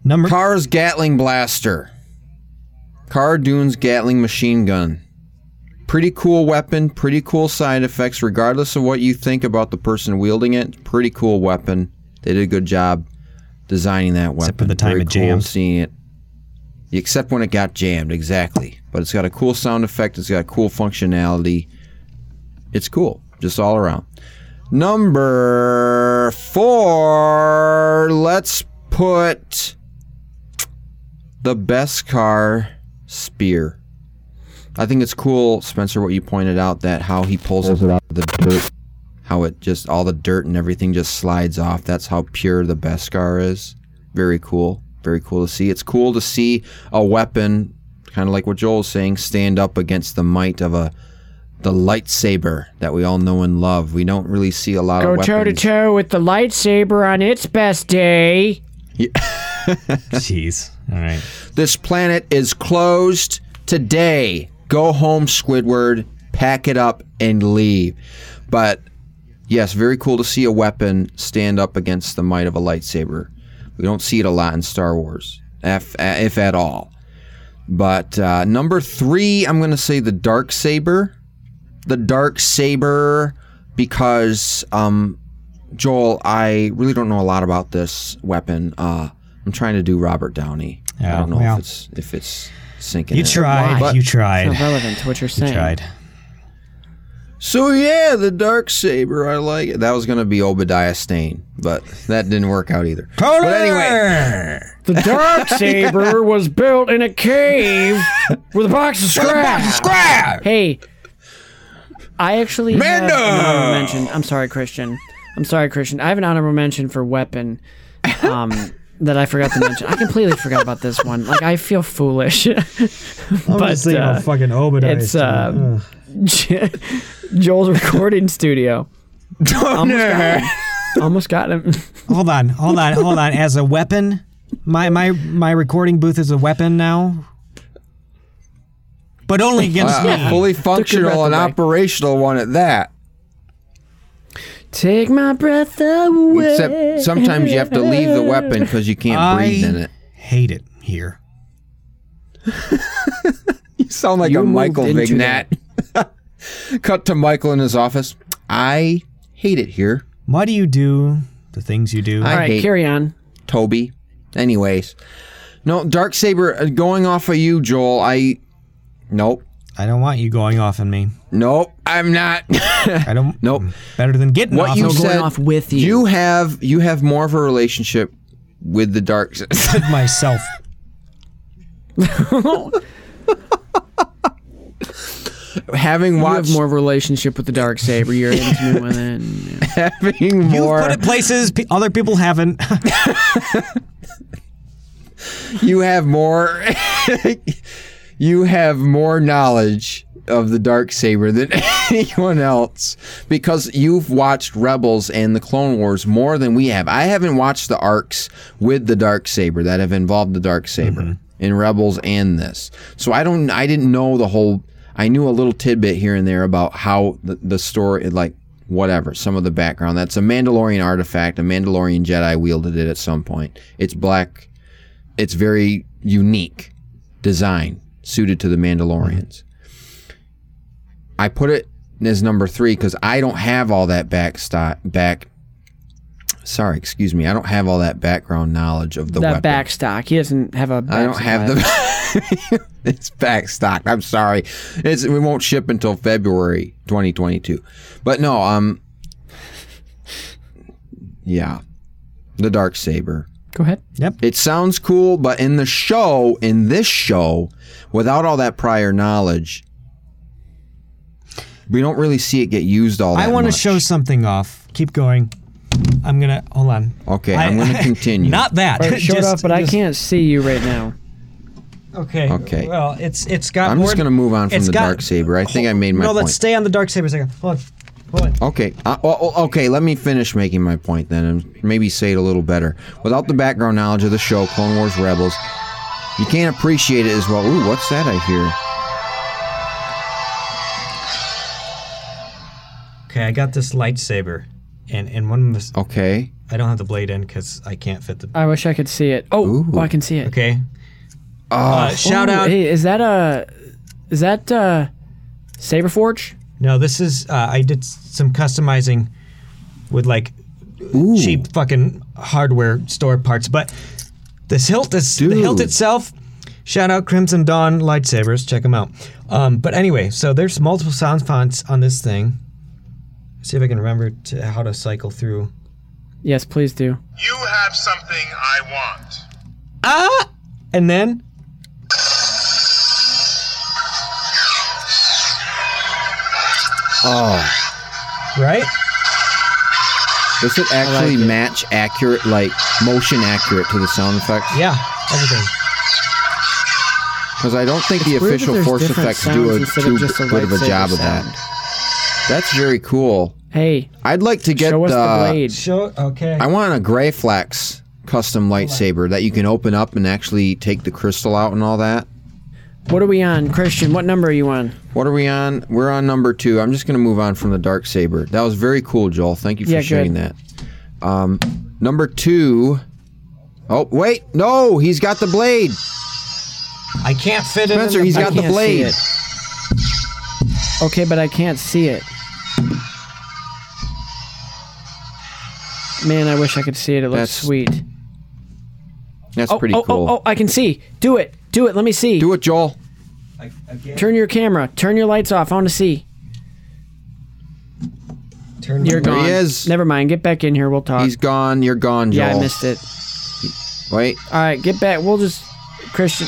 Speaker 2: Number
Speaker 3: Cara's Gatling Blaster. Cara Dune's Gatling machine gun. Pretty cool weapon, pretty cool side effects, regardless of what you think about the person wielding it. Pretty cool weapon. They did a good job designing that weapon.
Speaker 2: Except for the time
Speaker 3: Very
Speaker 2: it
Speaker 3: cool
Speaker 2: jammed.
Speaker 3: Seeing it. Except when it got jammed, exactly. But it's got a cool sound effect. It's got cool functionality. It's cool, just all around. Number four. Let's put the Beskar spear. I think it's cool, Spencer, what you pointed out that how he pulls it out of the dirt, how it just all the dirt and everything just slides off. That's how pure the Beskar is. Very cool. Very cool to see. It's cool to see a weapon, kind of like what Joel's saying, stand up against the might of a the lightsaber that we all know and love. We don't really see a lot
Speaker 1: Go
Speaker 3: of
Speaker 1: toe to toe with the lightsaber on its best day. Yeah.
Speaker 2: Jeez. All right.
Speaker 3: This planet is closed today. Go home, Squidward. Pack it up and leave. But yes, very cool to see a weapon stand up against the might of a lightsaber. We don't see it a lot in Star Wars, if, if at all. But uh, number three, I'm going to say the dark saber. The dark saber, because um, Joel, I really don't know a lot about this weapon. Uh, I'm trying to do Robert Downey. I don't know
Speaker 2: well.
Speaker 3: if it's if it's sinking.
Speaker 2: You
Speaker 3: in.
Speaker 2: tried.
Speaker 3: But-
Speaker 2: you
Speaker 1: It's
Speaker 2: tried.
Speaker 1: not relevant to what you're saying.
Speaker 2: You tried.
Speaker 3: So yeah, the dark saber. I like it. That was gonna be Obadiah Stane, but that didn't work out either. But anyway,
Speaker 1: The dark saber was built in a cave with a box of scrap. Hey, I actually have an honorable mention. I'm sorry, Christian. I'm sorry, Christian. I have an honorable mention for weapon. Um, that I forgot to mention. I completely forgot about this one. Like I feel foolish.
Speaker 2: I'm
Speaker 1: But,
Speaker 2: just thinking
Speaker 1: uh,
Speaker 2: of fucking Obadiah.
Speaker 1: it's, uh,
Speaker 2: Ugh.
Speaker 1: Joel's recording studio. Almost got him. Almost got him.
Speaker 2: Hold on, hold on, hold on. As a weapon, my my my recording booth is a weapon now, but only against
Speaker 3: uh,
Speaker 2: me.
Speaker 3: fully functional and
Speaker 1: away.
Speaker 3: operational one at that.
Speaker 1: Take my breath away.
Speaker 3: Except sometimes you have to leave the weapon because you can't
Speaker 2: I
Speaker 3: breathe in it.
Speaker 2: hate it here.
Speaker 3: You sound like
Speaker 1: You
Speaker 3: a Michael
Speaker 1: into
Speaker 3: vignette. Cut to Michael in his office. I hate it here.
Speaker 2: Why do you do the things you do?
Speaker 3: I
Speaker 1: All right,
Speaker 3: hate
Speaker 1: carry on.
Speaker 3: Toby. Anyways, no dark saber. uh, Going off of you, Joel. I nope.
Speaker 2: I don't want you going off on me.
Speaker 3: Nope, I'm not.
Speaker 2: I don't.
Speaker 3: Nope.
Speaker 2: Better than getting
Speaker 3: what
Speaker 2: off
Speaker 3: you
Speaker 2: on
Speaker 1: going off with you.
Speaker 3: You have you have more of a relationship with the dark. side.
Speaker 2: myself.
Speaker 3: having
Speaker 1: You
Speaker 3: watched
Speaker 1: have more of a relationship with the dark saber. You're intimate with it. and, yeah.
Speaker 3: having
Speaker 2: You've put it places pe- other people haven't.
Speaker 3: you have more. you have more knowledge of the dark saber than anyone else because you've watched Rebels and the Clone Wars more than we have. I haven't watched the arcs with the dark saber that have involved the dark saber mm-hmm. in Rebels and this. So I don't. I didn't know the whole. I knew a little tidbit here and there about how the, the story, like whatever, some of the background. That's a Mandalorian artifact. A Mandalorian Jedi wielded it at some point. It's black. It's very unique design suited to the Mandalorians. I put it as number three because I don't have all that back sto- back. Sorry, excuse me. I don't have all that background knowledge of the
Speaker 1: that
Speaker 3: weapon.
Speaker 1: back stock. He doesn't have a.
Speaker 3: I don't have the. it's back stock. I'm sorry. It's we won't ship until February 2022. But no, um, yeah, the dark saber.
Speaker 1: Go ahead. Yep.
Speaker 3: It sounds cool, but in the show, in this show, without all that prior knowledge, we don't really see it get used all that
Speaker 2: I want to show something off. Keep going. I'm gonna hold on.
Speaker 3: Okay,
Speaker 2: I-
Speaker 3: I'm going to continue.
Speaker 2: Not that.
Speaker 1: All right, show it
Speaker 2: Just-
Speaker 1: off, but I can't see you right now.
Speaker 2: Okay.
Speaker 3: Okay.
Speaker 2: Well, it's it's got.
Speaker 3: I'm
Speaker 2: more
Speaker 3: just going to move on from the
Speaker 2: got-
Speaker 3: dark saber. I think I made my point.
Speaker 2: no,
Speaker 3: point.
Speaker 2: let's stay on the dark saber a second. Hold on. Hold on.
Speaker 3: Okay. Uh, well, well, okay. Let me finish making my point then, and maybe say it a little better. Without the background knowledge of the show, Clone Wars Rebels, you can't appreciate it as well. Ooh, what's that I hear?
Speaker 2: Okay, I got this lightsaber, and and one of the
Speaker 3: Okay.
Speaker 2: I don't have the blade in because I can't fit the.
Speaker 1: I wish I could see it. Oh,
Speaker 3: Ooh.
Speaker 1: oh, I can see it.
Speaker 2: Okay. Uh, shout
Speaker 1: Oh,
Speaker 2: out.
Speaker 1: Hey, is that a? Is that uh, Saberforge?
Speaker 2: No, this is uh, I did some customizing with like
Speaker 3: Ooh.
Speaker 2: cheap fucking hardware store parts, but this hilt is the hilt itself. Shout out Crimson Dawn lightsabers, check them out. Um, but anyway, so there's multiple sound fonts on this thing. See if I can remember to, how to cycle through.
Speaker 1: Yes, please do.
Speaker 7: You have something I want.
Speaker 2: Ah, and then
Speaker 3: Oh,
Speaker 2: right.
Speaker 3: does it actually match accurate, like motion accurate to the sound effects?
Speaker 2: Yeah, everything.
Speaker 3: Because I don't think the
Speaker 1: It's weird that
Speaker 3: official Force effects do a too
Speaker 1: of just a
Speaker 3: good of a
Speaker 1: lightsaber
Speaker 3: job of that. That's very cool.
Speaker 1: Hey,
Speaker 3: I'd like to get
Speaker 1: show us the
Speaker 3: the.
Speaker 1: blade.
Speaker 2: Show okay.
Speaker 3: I want a Graflex custom lightsaber that you can open up and actually take the crystal out and all that.
Speaker 1: What are we on, Christian? What number are you on?
Speaker 3: What are we on? We're on number two. I'm just going to move on from the dark saber. That was very cool, Joel. Thank you for
Speaker 1: Yeah,
Speaker 3: sharing
Speaker 1: good.
Speaker 3: that. Um, number two. Oh wait, no, he's got the blade.
Speaker 2: I can't fit it. in
Speaker 3: Spencer,
Speaker 2: the
Speaker 3: he's
Speaker 1: I
Speaker 3: got the
Speaker 1: can't see
Speaker 3: blade.
Speaker 1: it. Okay, but I can't see it. Man, I wish I could see it. It looks
Speaker 3: That's
Speaker 1: sweet.
Speaker 3: That's
Speaker 1: Oh,
Speaker 3: pretty
Speaker 1: oh, oh
Speaker 3: cool.
Speaker 1: oh, oh, I can see. Do it. Do it. Let me see.
Speaker 3: Do it, Joel.
Speaker 1: Turn your camera. Turn your lights off. I want to see.
Speaker 2: Turn
Speaker 1: You're
Speaker 3: There
Speaker 1: gone.
Speaker 3: he is.
Speaker 1: Never mind. Get back in here. We'll talk.
Speaker 3: He's gone. You're gone, Joel.
Speaker 1: yeah, I missed it.
Speaker 3: Wait.
Speaker 1: All right, get back. We'll just Christian.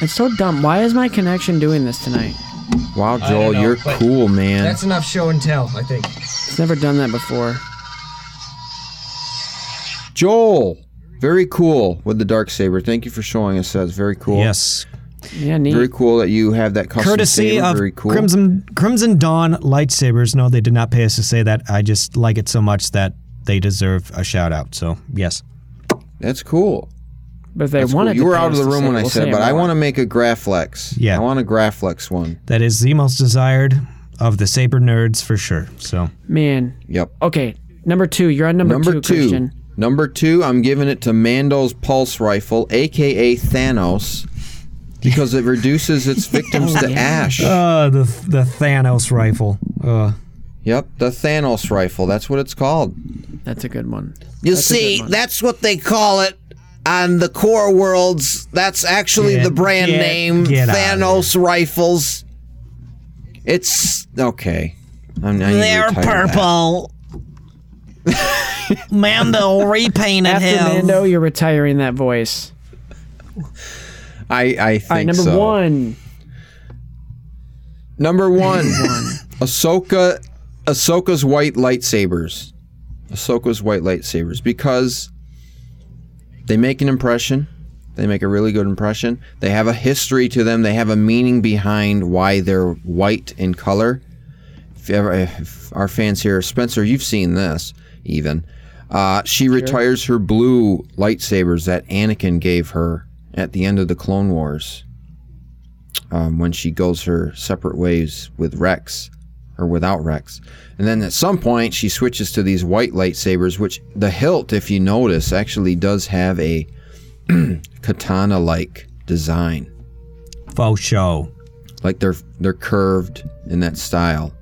Speaker 1: It's so dumb. Why is my connection doing this tonight?
Speaker 3: Wow, Joel,
Speaker 2: know,
Speaker 3: you're
Speaker 2: but
Speaker 3: cool, man.
Speaker 2: That's enough show and tell, I think.
Speaker 1: It's never done that before.
Speaker 3: Joel, very cool with the dark saber. Thank you for showing us that. It's very cool.
Speaker 2: Yes.
Speaker 1: Yeah, neat.
Speaker 3: Very cool that you have that custom
Speaker 2: Courtesy
Speaker 3: saber.
Speaker 2: of
Speaker 3: very cool.
Speaker 2: Crimson Crimson Dawn lightsabers. No, they did not pay us to say that. I just like it so much that they deserve a shout out. So yes.
Speaker 3: That's cool.
Speaker 1: but if they
Speaker 3: That's
Speaker 1: wanted
Speaker 3: cool. You were out of the room when I
Speaker 1: we'll
Speaker 3: said,
Speaker 1: say
Speaker 3: but I want to make a Graflex.
Speaker 2: Yeah.
Speaker 3: I want a Graflex one.
Speaker 2: That is the most desired of the saber nerds for sure. So
Speaker 1: Man.
Speaker 3: Yep.
Speaker 1: Okay, number two. You're on number,
Speaker 3: Number
Speaker 1: two,
Speaker 3: two.
Speaker 1: Christian.
Speaker 3: Number two, I'm giving it to Mando's pulse rifle, aka Thanos, because it reduces its victims to ash.
Speaker 2: uh the the Thanos rifle. Uh
Speaker 3: Yep, the Thanos rifle. That's what it's called.
Speaker 1: That's a good one.
Speaker 3: You
Speaker 1: That's a good one.
Speaker 3: that's what they call it. on the core worlds. That's actually
Speaker 2: Get-
Speaker 3: the brand
Speaker 2: get-
Speaker 3: name.
Speaker 2: get
Speaker 3: Thanos rifles. It's okay. I'm, I need to
Speaker 6: They're
Speaker 3: retire that.
Speaker 6: purple. Mando repainted
Speaker 1: After
Speaker 6: him.
Speaker 1: Mando, you're retiring that voice.
Speaker 3: I I think
Speaker 1: All right, number
Speaker 3: so.
Speaker 1: one.
Speaker 3: Number one, Ahsoka, Ahsoka's white lightsabers. Ahsoka's white lightsabers because they make an impression. They make a really good impression. They have a history to them. They have a meaning behind why they're white in color. If, ever, if our fans here, Spencer, you've seen this even. Uh, she retires her blue lightsabers that Anakin gave her at the end of the Clone Wars um, when she goes her separate ways with Rex or without Rex. And then at some point, she switches to these white lightsabers, which the hilt, if you notice, actually does have a katana like design.
Speaker 2: Faux show.
Speaker 3: Like they're they're curved in that style.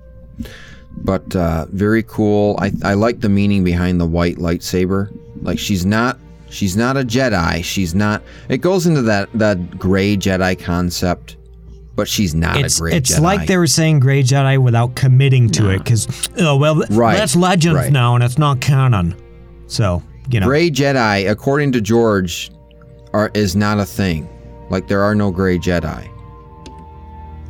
Speaker 3: But uh, very cool. I, I like the meaning behind the white lightsaber. Like she's not she's not a Jedi. She's not. It goes into that that gray Jedi concept, but she's not
Speaker 2: It's
Speaker 3: a gray Jedi.
Speaker 2: it's
Speaker 3: Jedi.
Speaker 2: like they were saying Grey Jedi without committing to it because oh well
Speaker 3: Right,
Speaker 2: that's legends
Speaker 3: right.
Speaker 2: now and it's not canon. So you know
Speaker 3: Gray Jedi, according to George, are is not a thing. Like there are no gray Jedi.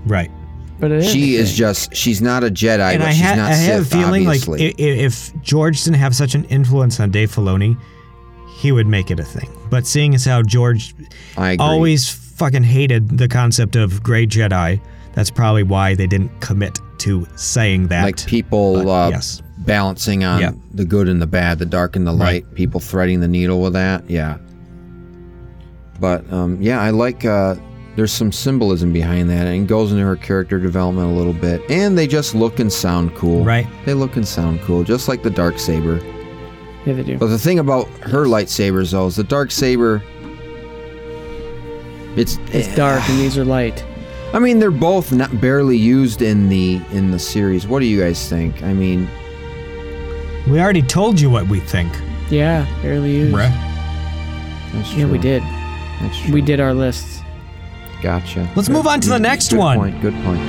Speaker 2: right.
Speaker 1: But it is.
Speaker 3: She
Speaker 1: a
Speaker 3: is just she's not a Jedi,
Speaker 2: and
Speaker 3: but
Speaker 2: I,
Speaker 3: she's
Speaker 2: ha-
Speaker 3: not
Speaker 2: I have a feeling
Speaker 3: obviously.
Speaker 2: like i- i- if George didn't have such an influence on Dave Filoni, he would make it a thing. But seeing as how George
Speaker 3: I
Speaker 2: always fucking hated the concept of Grey Jedi, that's probably why they didn't commit to saying that.
Speaker 3: like people
Speaker 2: But,
Speaker 3: uh,
Speaker 2: yes.
Speaker 3: balancing on
Speaker 2: Yeah.
Speaker 3: the good and the bad, the dark and the light. People threading the needle with that. Yeah. But um, yeah, I like. Uh, there's some symbolism behind that, and it goes into her character development a little bit. And they just look and sound cool.
Speaker 2: Right.
Speaker 3: They look and sound cool, just like the dark saber.
Speaker 1: Yeah, they do.
Speaker 3: But the thing about her lightsabers, though, is the dark saber. It's
Speaker 1: It's dark and these are light.
Speaker 3: I mean, they're both not barely used in the in the series. What do you guys think? I mean,
Speaker 2: we already told you what we think.
Speaker 1: Yeah, barely used.
Speaker 3: that's
Speaker 1: Yeah, we did.
Speaker 3: That's true.
Speaker 1: We did our lists.
Speaker 3: Gotcha.
Speaker 2: Let's move on to the next
Speaker 3: good
Speaker 2: one.
Speaker 3: Point, good point.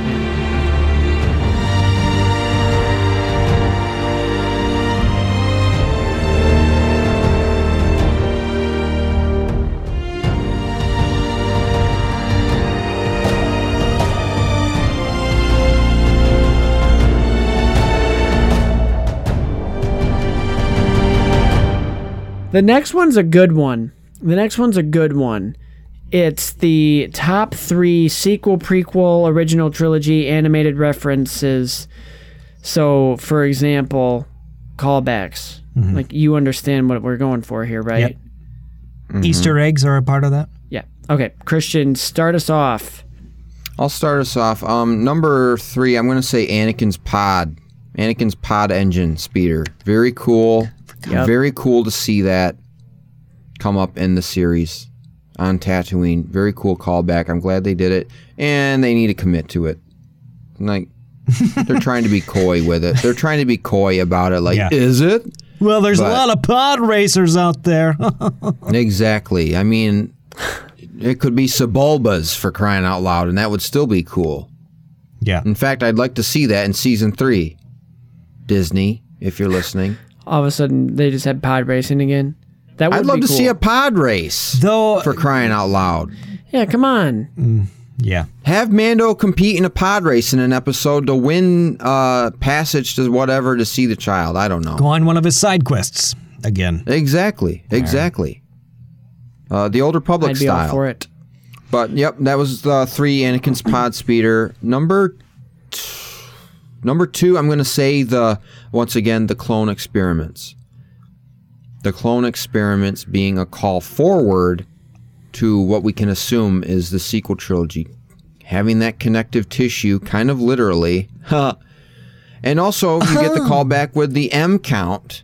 Speaker 1: The next one's a good one. The next one's a good one. It's the top three sequel, prequel, original trilogy animated references. So, for example, callbacks. Like you understand what we're going for here, right?
Speaker 2: Yep.
Speaker 3: Mm-hmm.
Speaker 2: Easter eggs are a part of that.
Speaker 1: Yeah. Okay, Christian, start us off.
Speaker 3: I'll start us off. Um, number three, I'm going to say Anakin's pod. Anakin's pod engine speeder. Very cool.
Speaker 1: Yep.
Speaker 3: Very cool to see that come up in the series on Tatooine. Very cool callback. I'm glad they did it, and they need to commit to it. Like they're trying to be coy with it. They're trying to be coy about it. Like,
Speaker 2: Yeah.
Speaker 3: is it?
Speaker 2: Well, there's
Speaker 3: But-
Speaker 2: a lot of pod racers out there.
Speaker 3: Exactly. I mean, it could be Sebulbas for crying out loud, and that would still be cool.
Speaker 2: yeah.
Speaker 3: In fact, I'd like to see that in season three. Disney, if you're listening,
Speaker 1: All of a sudden, they just had pod racing again. That would
Speaker 3: I'd love
Speaker 1: be
Speaker 3: to
Speaker 1: cool.
Speaker 3: see a pod race
Speaker 2: Though
Speaker 3: for crying out loud.
Speaker 1: Yeah, come on.
Speaker 2: yeah.
Speaker 3: Have Mando compete in a pod race in an episode to win uh, passage to whatever to see the child. I don't know.
Speaker 2: Go on one of his side quests again.
Speaker 3: Exactly. Exactly. Uh, the Old Republic
Speaker 1: I'd be all for it.
Speaker 3: But yep, that was uh, three Anakin's pod speeder. Number t- number two, I'm going to say the once again the clone experiments. The clone experiments being a call forward to what we can assume is the sequel trilogy, having that connective tissue, kind of literally. and also, you get the call back with the M count,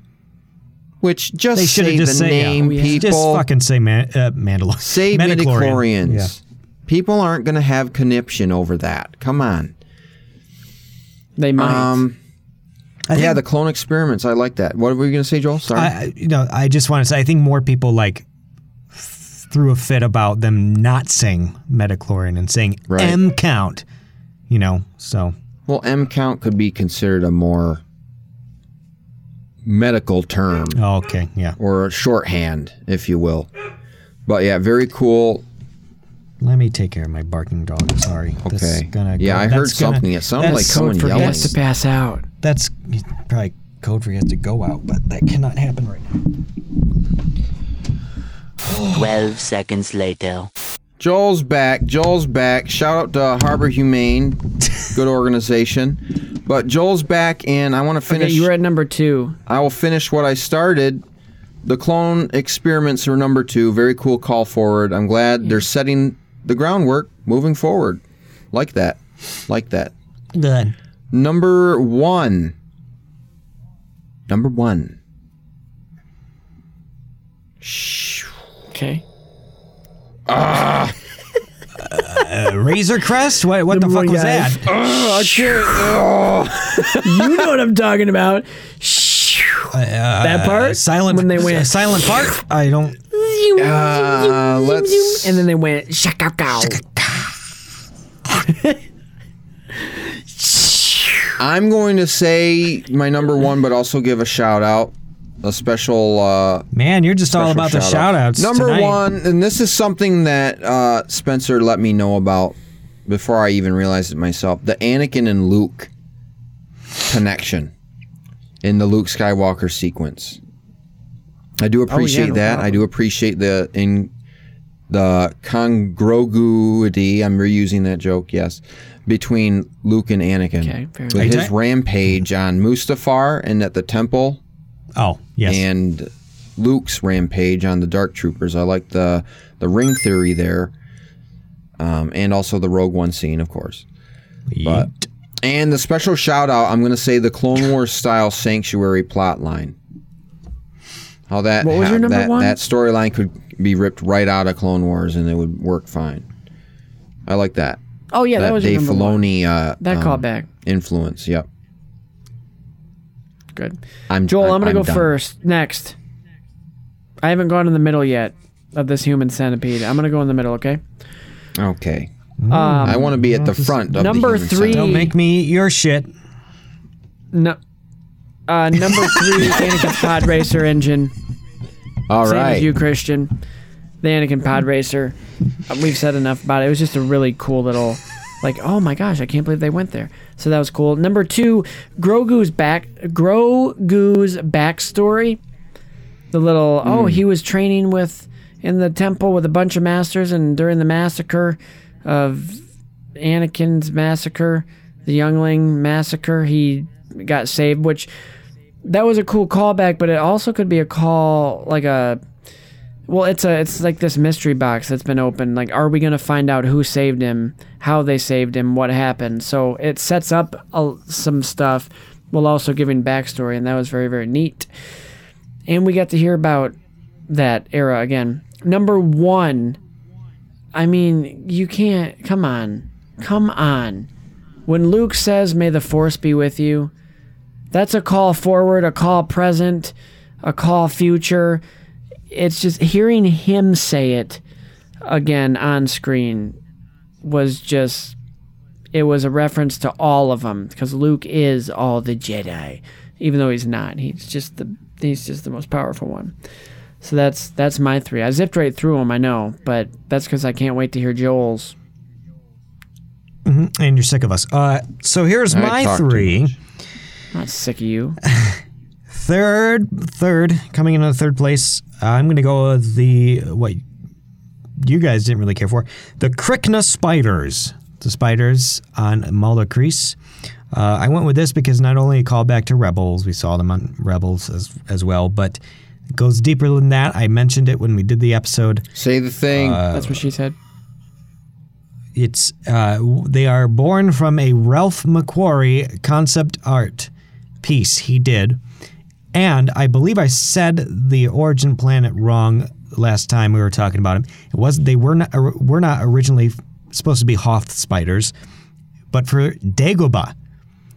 Speaker 3: which just
Speaker 2: They
Speaker 3: say
Speaker 2: just
Speaker 3: the
Speaker 2: said
Speaker 3: name,
Speaker 2: yeah.
Speaker 3: people.
Speaker 2: Just fucking say man, uh, Mandalorian.
Speaker 3: Say
Speaker 2: Midichlorian.
Speaker 3: midichlorians.
Speaker 2: Yeah.
Speaker 3: People aren't going to have conniption over that. Come on.
Speaker 1: They might.
Speaker 3: Um,
Speaker 2: I
Speaker 3: yeah,
Speaker 2: think-
Speaker 3: the clone experiments. I like that. What were you going to say, Joel? Sorry.
Speaker 2: I, I- you know, I just want to say, I think more people like threw a fit about them not saying midichlorian and saying
Speaker 3: Right.
Speaker 2: M count. You know, so
Speaker 3: Well, M count could be considered a more medical term
Speaker 2: oh, okay, yeah.
Speaker 3: or a shorthand, if you will. But yeah, very cool.
Speaker 2: Let me take care of my barking dog. Sorry. This is
Speaker 3: Okay.
Speaker 2: gonna
Speaker 3: Yeah,
Speaker 2: go-
Speaker 3: I heard
Speaker 2: that's gonna-
Speaker 3: something. It sounded like
Speaker 2: that's-
Speaker 3: someone
Speaker 1: Forgets
Speaker 3: yelling.
Speaker 1: to pass out.
Speaker 2: That's probably code for he has to go out, but that cannot happen right now.
Speaker 5: 12 seconds later.
Speaker 3: Joel's back. Joel's back. Shout out to Harbor Humane, good organization. But Joel's back, and I want to
Speaker 1: Okay,
Speaker 3: finish.
Speaker 1: you were at number two.
Speaker 3: I will finish what I started. The clone experiments are number two. Very cool call forward. I'm glad they're setting the groundwork moving forward. Like that. Like that.
Speaker 2: Good.
Speaker 3: Number one. Number one.
Speaker 1: Okay.
Speaker 2: Uh, Razor Crest? What, what the
Speaker 1: Number
Speaker 2: fuck was
Speaker 1: guy.
Speaker 2: that?
Speaker 3: I can't.
Speaker 1: you know what I'm talking about. that part.
Speaker 2: Uh, silent
Speaker 1: when they went,
Speaker 2: silent part? I don't.
Speaker 3: Uh, let's.
Speaker 1: and then they went shaka cow.
Speaker 3: I'm going to say my number one, but also give a shout out. A special. Uh,
Speaker 2: Man, you're just all about the
Speaker 3: shout
Speaker 2: shout outs.
Speaker 3: Number
Speaker 2: tonight.
Speaker 3: one, and this is something that uh, Spencer let me know about before I even realized it myself. The Anakin and Luke connection in the Luke Skywalker sequence. I do appreciate
Speaker 1: no
Speaker 3: that. I do appreciate the in the congruity. I'm reusing that joke. Yes, between Luke and Anakin.
Speaker 1: Okay, very
Speaker 3: with
Speaker 1: good.
Speaker 3: his rampage on Mustafar and at the temple
Speaker 2: Oh, yes.
Speaker 3: and Luke's rampage on the Dark Troopers. I like the the ring theory there, um, and also the Rogue One scene, of course. But and the special shout out, I'm going to say the Clone Wars style Sanctuary plot line. How that
Speaker 1: What was your number
Speaker 3: that,
Speaker 1: one?
Speaker 3: that storyline could be ripped right out of Clone Wars and it would work fine. I like that.
Speaker 1: Oh yeah, that,
Speaker 3: that
Speaker 1: was your
Speaker 3: Dave. Filoni uh,
Speaker 1: That
Speaker 3: um,
Speaker 1: callback.
Speaker 3: influence. Yep.
Speaker 1: Good.
Speaker 3: I'm
Speaker 1: Joel, I'm, gonna go
Speaker 3: done.
Speaker 1: first. Next. I haven't gone in the middle yet of this human centipede. I'm gonna go in the middle. Okay.
Speaker 3: Okay.
Speaker 1: Um,
Speaker 3: I want to be at the front of
Speaker 1: Number
Speaker 3: the human
Speaker 1: three-
Speaker 3: centipede.
Speaker 2: Don't make me eat your shit.
Speaker 1: no. Uh, number three, Anakin's Pod Racer engine.
Speaker 3: All
Speaker 1: Same
Speaker 3: right.
Speaker 1: as you, Christian. The Anakin Pod Racer. Uh, We've said enough about it. It was just a really cool little, like, oh my gosh, I can't believe they went there. So that was cool. Number two, Grogu's back, Grogu's backstory. The little, oh, he was training with in the temple with a bunch of masters, and during the massacre of Anakin's massacre, the youngling massacre, he got saved, which that was a cool callback, but it also could be a call like a well, it's a it's like this mystery box that's been opened. Like, are we gonna find out who saved him, how they saved him, what happened? So it sets up some stuff, while also giving backstory, and that was very very neat. And we got to hear about that era again. Number one, I mean, you can't. Come on, come on. When Luke says, "May the Force be with you," that's a call forward, a call present, a call future. It's just hearing him say it again on screen was just it was a reference to all of them because Luke is all the Jedi, even though he's not. He's just the he's just the most powerful one. So that's that's my three. I zipped right through them, I know, but that's because I can't wait to hear Joel's.
Speaker 2: And you're sick of us. Uh, so here's
Speaker 3: I
Speaker 2: my three.
Speaker 1: I'm not sick of you.
Speaker 2: Third, third, coming into third place, I'm going to go with the what you guys didn't really care for the Krykna spiders. The spiders on Maldo Kreis. Uh, I went with this because not only a callback to Rebels, we saw them on Rebels as as well, but it goes deeper than that. I mentioned it when we did the episode.
Speaker 3: Say the thing.
Speaker 1: That's what she said.
Speaker 2: It's uh, they are born from a Ralph McQuarrie concept art piece he did, and I believe I said the origin planet wrong last time we were talking about him. It was they were not were not originally supposed to be Hoth spiders, but for Dagobah.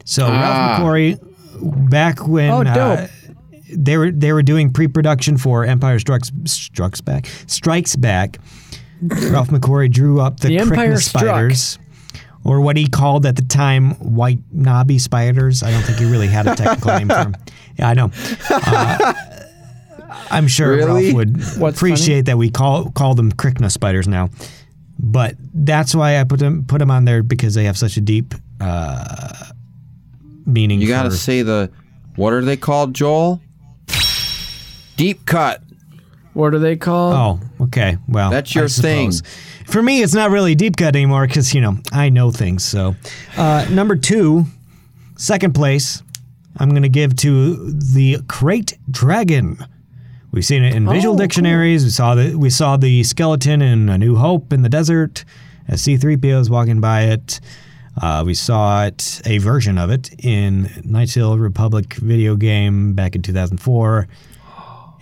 Speaker 2: So
Speaker 3: Ah.
Speaker 2: Ralph McQuarrie back when
Speaker 1: Oh,
Speaker 2: uh, they were they were doing pre-production for Empire Strikes Strikes Back Strikes Back. Ralph McQuarrie drew up the,
Speaker 1: The Empire
Speaker 2: Krykna
Speaker 1: struck.
Speaker 2: spiders, or what he called at the time white knobby spiders. I don't think he really had a technical name for them. Yeah, I know. Uh, I'm sure
Speaker 3: Really?
Speaker 2: Ralph would
Speaker 1: What's
Speaker 2: appreciate that we call call them Krykna spiders now. But that's why I put them put them on there because they have such a deep uh, meaning.
Speaker 3: You got to say the what are they called, Joel? Deep cut.
Speaker 1: What are they called?
Speaker 2: Oh, okay. Well,
Speaker 3: That's your
Speaker 2: I
Speaker 3: thing.
Speaker 2: For me, it's not really deep cut anymore because you know I know things. So, uh, number two, second place, I'm going to give to the Krayt Dragon. We've seen it in visual
Speaker 1: Oh,
Speaker 2: dictionaries. We saw the we saw the skeleton in A New Hope in the desert as C-3PO is walking by it. Uh, we saw it a version of it in Knights Hill Republic video game back in 2004.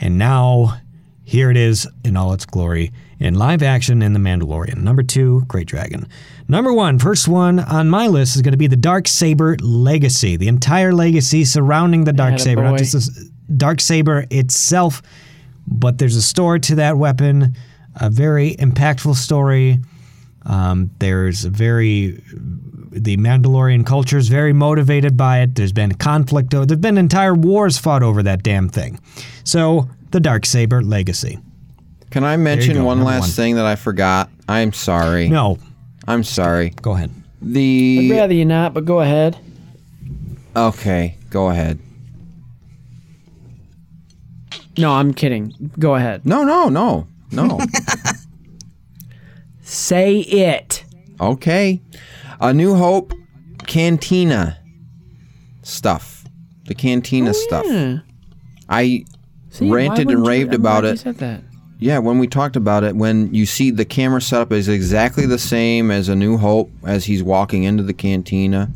Speaker 2: And now, here it is in all its glory in live action in The Mandalorian. Number two, Krayt Dragon. Number one, first one on my list is going to be the Dark Saber Legacy. The entire legacy surrounding the Dark Saber, not just the Dark Saber itself, but there's a story to that weapon, a very impactful story. Um, there's a very the Mandalorian culture is very motivated by it. There's been conflict. There've been entire wars fought over that damn thing. So the dark saber legacy.
Speaker 3: Can I mention
Speaker 2: go,
Speaker 3: one last
Speaker 2: one.
Speaker 3: thing that I forgot? I'm sorry.
Speaker 2: No,
Speaker 3: I'm sorry.
Speaker 2: go ahead.
Speaker 3: The I'd
Speaker 1: rather you not, but go ahead.
Speaker 3: okay, go ahead.
Speaker 1: No, I'm kidding. Go ahead.
Speaker 3: No, no, no, no.
Speaker 1: Say it.
Speaker 3: okay, A New Hope Cantina stuff. The Cantina stuff.
Speaker 1: Yeah.
Speaker 3: I
Speaker 1: See,
Speaker 3: ranted and
Speaker 1: wouldn't you-
Speaker 3: raved
Speaker 1: I'm
Speaker 3: about
Speaker 1: glad you
Speaker 3: it.
Speaker 1: said that.
Speaker 3: Yeah, when we talked about it, when you see the camera setup is exactly the same as A New Hope as he's walking into the cantina.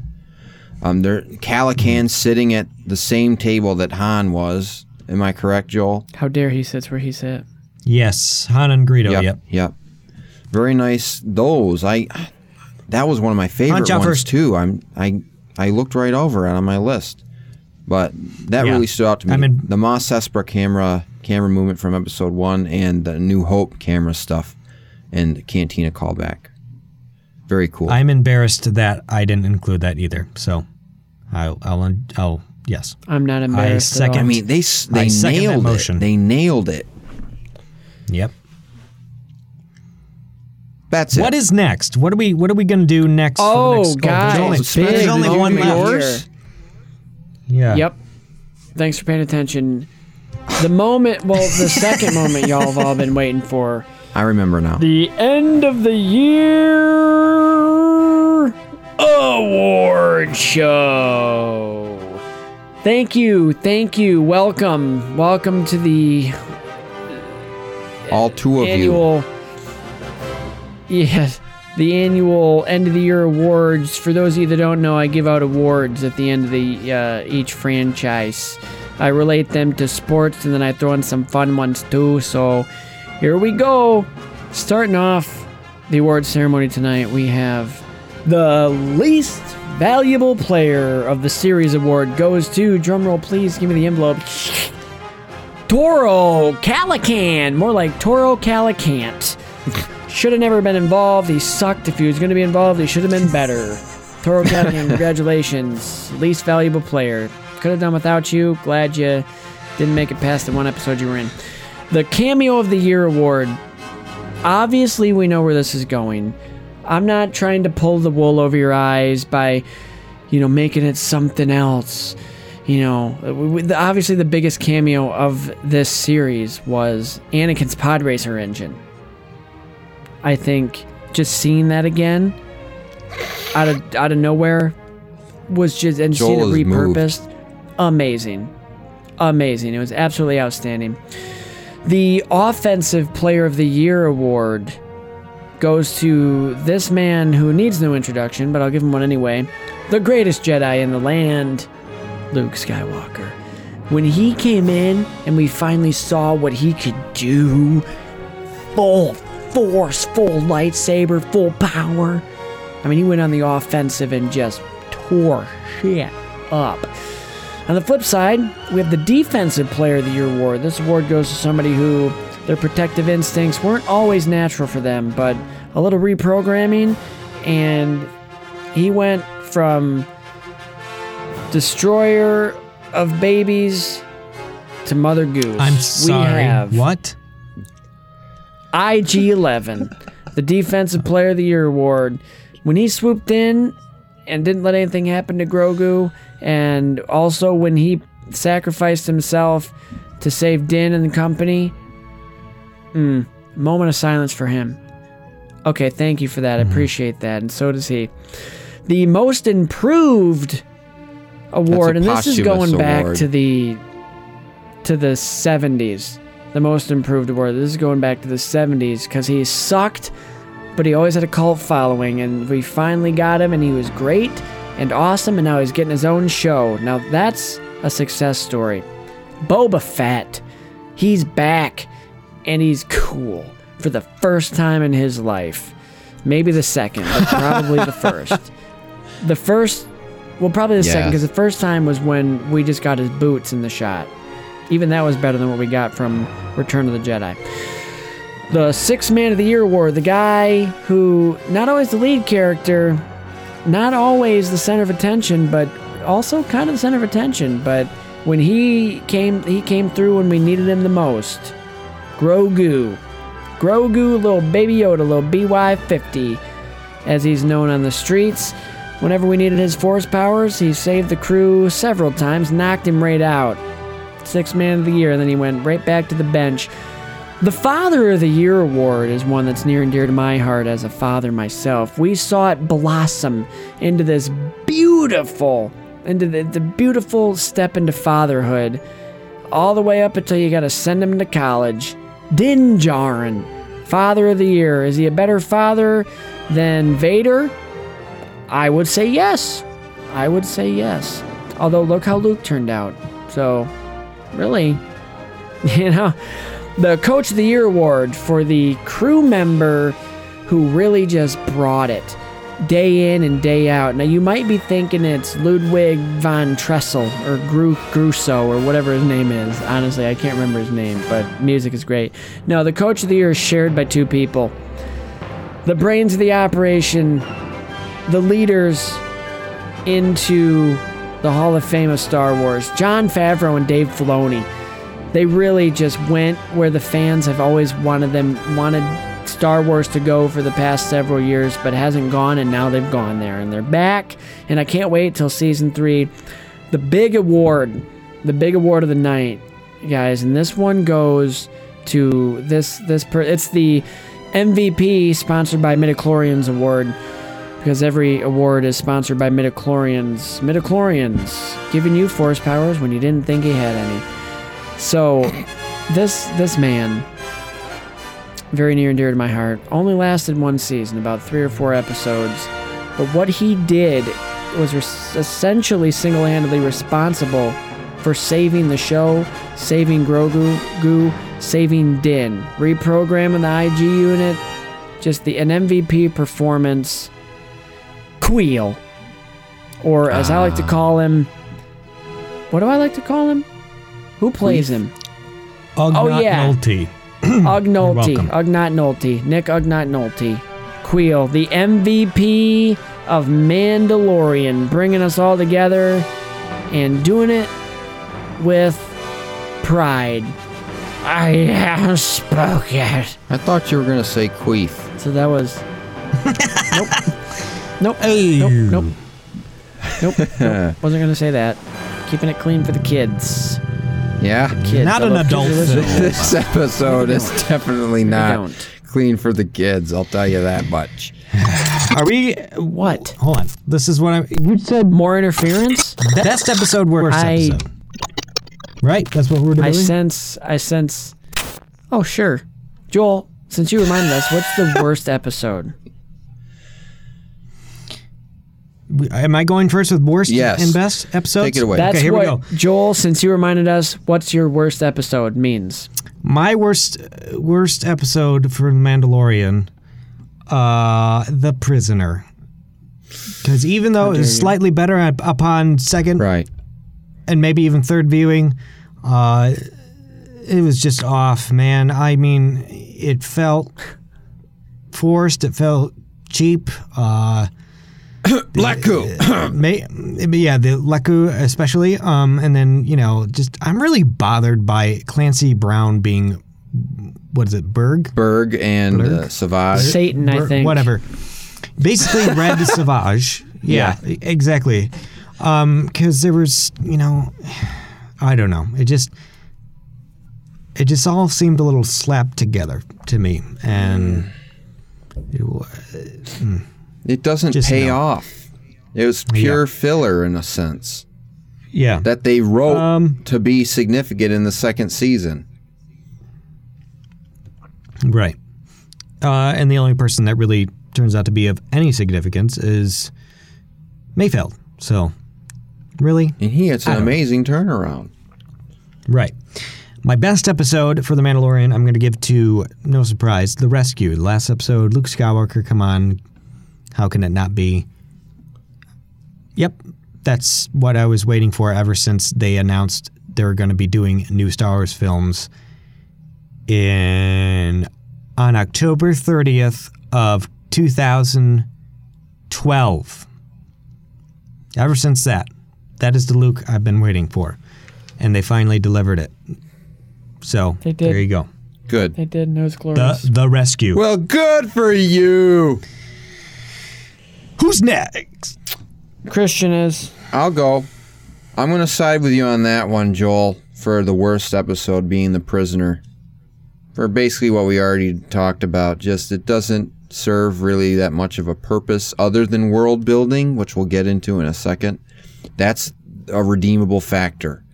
Speaker 3: Um, there, Calican's sitting at the same table that Han was. Am I correct, Joel?
Speaker 1: How dare he sits where he sat.
Speaker 2: Yes, Han and Greedo. Yep.
Speaker 3: Yep. Very nice. Those I. That was one of my favorite
Speaker 2: Punch
Speaker 3: ones
Speaker 2: first.
Speaker 3: too. I'm I I looked right over it on my list, but that
Speaker 2: Yeah.
Speaker 3: really stood out to me.
Speaker 2: I'm in-
Speaker 3: the Mos Espa camera camera movement from Episode One and the New Hope camera stuff and the Cantina callback. Very cool.
Speaker 2: I'm embarrassed that I didn't include that either. So I'll, I'll, I'll yes.
Speaker 1: I'm not embarrassed. at
Speaker 2: second-
Speaker 1: all.
Speaker 3: I mean, they they
Speaker 2: second that
Speaker 3: nailed
Speaker 2: motion.
Speaker 3: it. They nailed it.
Speaker 2: Yep.
Speaker 3: That's it.
Speaker 2: What is next? What are we What are we gonna do next? for the
Speaker 1: Oh,
Speaker 2: next, oh,
Speaker 1: guys,
Speaker 2: there's only,
Speaker 1: big
Speaker 2: there's only one
Speaker 1: moment
Speaker 2: left.
Speaker 1: here.
Speaker 2: Yeah.
Speaker 1: Yep. Thanks for paying attention. The moment, well, the second moment y'all have all been waiting for.
Speaker 3: I remember now.
Speaker 1: The end of the year award show. Thank you, thank you. Welcome, welcome to the
Speaker 3: All two of you.
Speaker 1: Yes, the annual end of the year awards. For those of you that don't know, I give out awards at the end of the uh, each franchise. I relate them to sports, and then I throw in some fun ones too. So here we go. Starting off the award ceremony tonight, we have the least valuable player of the series award goes to drumroll, please. Give me the envelope. Toro Calican, more like Toro Calicant. Should have never been involved. He sucked. If he was going to be involved, he should have been better. Toro Calican, congratulations. Least valuable player. Could have done without you. Glad you didn't make it past the one episode you were in. The Cameo of the Year award. Obviously, we know where this is going. I'm not trying to pull the wool over your eyes by, you know, making it something else. You know, w- w- the- obviously the biggest cameo of this series was Anakin's pod racer engine. I think just seeing that again out of out of nowhere was just and seeing it
Speaker 3: Joel is moved.
Speaker 1: repurposed, amazing, amazing. It was absolutely outstanding. The offensive player of the year award goes to this man who needs no introduction, but I'll give him one anyway. The greatest Jedi in the land, Luke Skywalker. When he came in and we finally saw what he could do, full force, full lightsaber, full power. I mean, he went on the offensive and just tore shit up. On the flip side, we have the Defensive Player of the Year award. This award goes to somebody who their protective instincts weren't always natural for them, but a little reprogramming, and he went from destroyer of babies to Mother Goose.
Speaker 2: I'm sorry.
Speaker 1: We have
Speaker 2: What?
Speaker 1: IG11, the Defensive Player of the Year award. When he swooped in and didn't let anything happen to Grogu, and also when he sacrificed himself to save Din and the company, mm, moment of silence for him. Okay, thank you for that. I appreciate that, and so does he. The most improved award, and this is going back
Speaker 3: award.
Speaker 1: to the to the 70s. The most improved award. This is going back to the 70s because he sucked, but he always had a cult following, and we finally got him, and he was great and awesome, and now he's getting his own show. Now that's a success story. Boba Fett, he's back, and he's cool for the first time in his life. Maybe the second, but probably the first. The first, well, probably the second, because the first time was when we just got his boots in the shot. Even that was better than what we got from Return of the Jedi. The Six Man of the Year award, the guy who, not always the lead character, not always the center of attention, but also kind of the center of attention. But when he came, he came through when we needed him the most. Grogu. Grogu, little baby Yoda, little BY50, as he's known on the streets. Whenever we needed his force powers, he saved the crew several times, knocked him right out. Six Man of the Year, and then he went right back to the bench. The Father of the Year award is one that's near and dear to my heart as a father myself. We saw it blossom into this beautiful, into the, the beautiful step into fatherhood, all the way up until you got to send him to college. Din Djarin, Father of the Year. Is he a better father than Vader? I would say yes. I would say yes. Although look how Luke turned out. So, really, you know, the Coach of the Year award for the crew member who really just brought it day in and day out. Now, you might be thinking it's Ludwig von Tressel or Gru- Grusso or whatever his name is. Honestly, I can't remember his name, but music is great. No, the Coach of the Year is shared by two people the brains of the operation, the leaders into the Hall of Fame of Star Wars, Jon Favreau and Dave Filoni. They really just went where the fans have always wanted them wanted Star Wars to go for the past several years, but hasn't gone, and now they've gone there, and they're back. And I can't wait till season three. The big award, the big award of the night, guys, and this one goes to this this per, it's the MVP sponsored by Midichlorians award because every award is sponsored by midichlorians. Midichlorians, giving you force powers when you didn't think you had any. So, this this man, very near and dear to my heart, only lasted one season, about three or four episodes. But what he did was res- essentially single-handedly responsible for saving the show, saving Grogu, Goo, saving Din, reprogramming the IG unit, just the an MVP performance. Kuiil, or as I like to ah. call him, what do I like to call him? Who plays him?
Speaker 2: Oh
Speaker 1: yeah.
Speaker 2: Nolte.
Speaker 1: Ugnolty,
Speaker 2: welcome.
Speaker 1: Ugnaught Nolte, Nick Ugnaught Nolte, Kuiil, the MVP of Mandalorian, bringing us all together and doing it with pride. I have spoken.
Speaker 3: I thought you were gonna say Queef.
Speaker 1: So that was. nope. Nope.
Speaker 2: Hey.
Speaker 1: Nope. Nope. Nope. nope. Wasn't gonna say that. Keeping it clean for the kids.
Speaker 3: Yeah.
Speaker 1: Kids.
Speaker 2: Not an
Speaker 1: love kids
Speaker 2: adult film.
Speaker 3: this episode is definitely not
Speaker 1: don't.
Speaker 3: clean for the kids. I'll tell you that much.
Speaker 2: Are we?
Speaker 1: What?
Speaker 2: Hold on. This is what I. You said
Speaker 1: More interference?
Speaker 2: best episode, worst
Speaker 1: I-
Speaker 2: episode. Right. That's what we're doing.
Speaker 1: I sense. I sense. Oh sure, Joel. Since you reminded us, what's the worst episode?
Speaker 2: Am I going first with worst
Speaker 3: Yes.
Speaker 2: and best episodes?
Speaker 3: Take it away.
Speaker 1: That's
Speaker 2: okay, here
Speaker 1: what
Speaker 2: we go.
Speaker 1: Joel. Since you reminded us, what's your worst episode means?
Speaker 2: My worst worst episode for Mandalorian, uh, The Prisoner. Because even though it was slightly better up- upon second
Speaker 3: Right.
Speaker 2: and maybe even third viewing, uh, it was just off, man. I mean, it felt forced. It felt cheap. Uh,
Speaker 3: Leku.
Speaker 2: may, yeah, the Leku especially. Um, and then you know, just I'm really bothered by Clancy Brown being what is it, Burg?
Speaker 3: Burg and uh, Savage.
Speaker 1: Satan, I think.
Speaker 2: Whatever. Basically, Red Savage. Yeah, e- exactly. Because there was, you know, I don't know. It just, it just all seemed a little slapped together to me, and it wa-
Speaker 3: It doesn't
Speaker 2: Just
Speaker 3: pay
Speaker 2: no.
Speaker 3: off. It was pure filler in a sense
Speaker 2: yeah,
Speaker 3: that they wrote
Speaker 2: Um,
Speaker 3: to be significant in the second season.
Speaker 2: right. Uh, and the only person that really turns out to be of any significance is Mayfeld. So, really,
Speaker 3: And he gets an
Speaker 2: don't know.
Speaker 3: amazing turnaround.
Speaker 2: Right. My best episode for The Mandalorian, I'm going to give to, no surprise, The Rescue. The last episode, Luke Skywalker, come on. How can it not be? Yep, that's what I was waiting for ever since they announced they were going to be doing new Star Wars films in on October 30th of 2012. Ever since that, that is the Luke I've been waiting for and they finally delivered it. So
Speaker 1: They did.
Speaker 2: there you go.
Speaker 3: Good.
Speaker 1: They did. and it was
Speaker 2: The
Speaker 1: glorious.
Speaker 2: the rescue.
Speaker 3: Well, good for you.
Speaker 2: Who's next?
Speaker 1: Christian is.
Speaker 3: I'll go. I'm going to side with you on that one, Joel, for the worst episode being The Prisoner. For basically what we already talked about. Just it doesn't serve really that much of a purpose other than world building, which we'll get into in a second. That's a redeemable factor.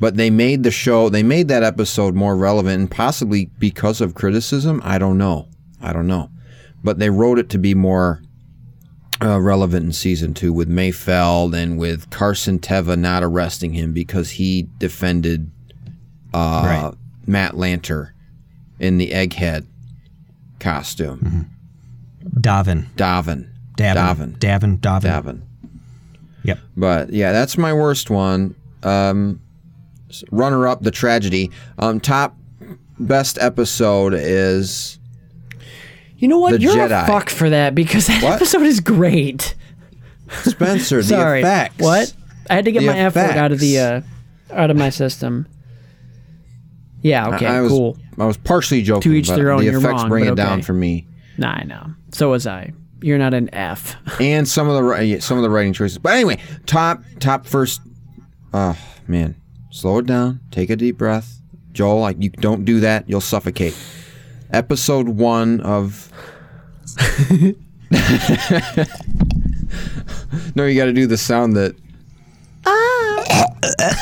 Speaker 3: But they made the show, they made that episode more relevant, and possibly because of criticism. I don't know. I don't know. But they wrote it to be more uh, relevant in season two with Mayfeld and with Carson Teva not arresting him because he defended uh,
Speaker 2: Right.
Speaker 3: Matt Lanter in the egghead costume.
Speaker 2: Davin.
Speaker 3: Davin.
Speaker 2: Davin.
Speaker 3: Davin.
Speaker 2: Davin. Davin.
Speaker 3: Davin.
Speaker 2: Yep.
Speaker 3: But yeah, that's my worst one. Um, runner up, the tragedy. Um, top best episode is
Speaker 1: You know what?
Speaker 3: The
Speaker 1: You're
Speaker 3: Jedi.
Speaker 1: a fuck for that because that
Speaker 3: What?
Speaker 1: episode is great.
Speaker 3: Spencer. the
Speaker 1: Sorry.
Speaker 3: effects.
Speaker 1: What? I had to get
Speaker 3: The
Speaker 1: my F word out of the uh, out of my system. Yeah. Okay.
Speaker 3: I was,
Speaker 1: cool.
Speaker 3: I was partially joking,
Speaker 1: To each their own,
Speaker 3: the effects
Speaker 1: wrong,
Speaker 3: bring it down for me.
Speaker 1: Nah, I know. So was I. You're not an F.
Speaker 3: and some of the some of the writing choices. But anyway, top top first. Oh man, slow it down. Take a deep breath, Joel. Like you don't do that, you'll suffocate. Episode one of. no, you got to do the sound that. Ah.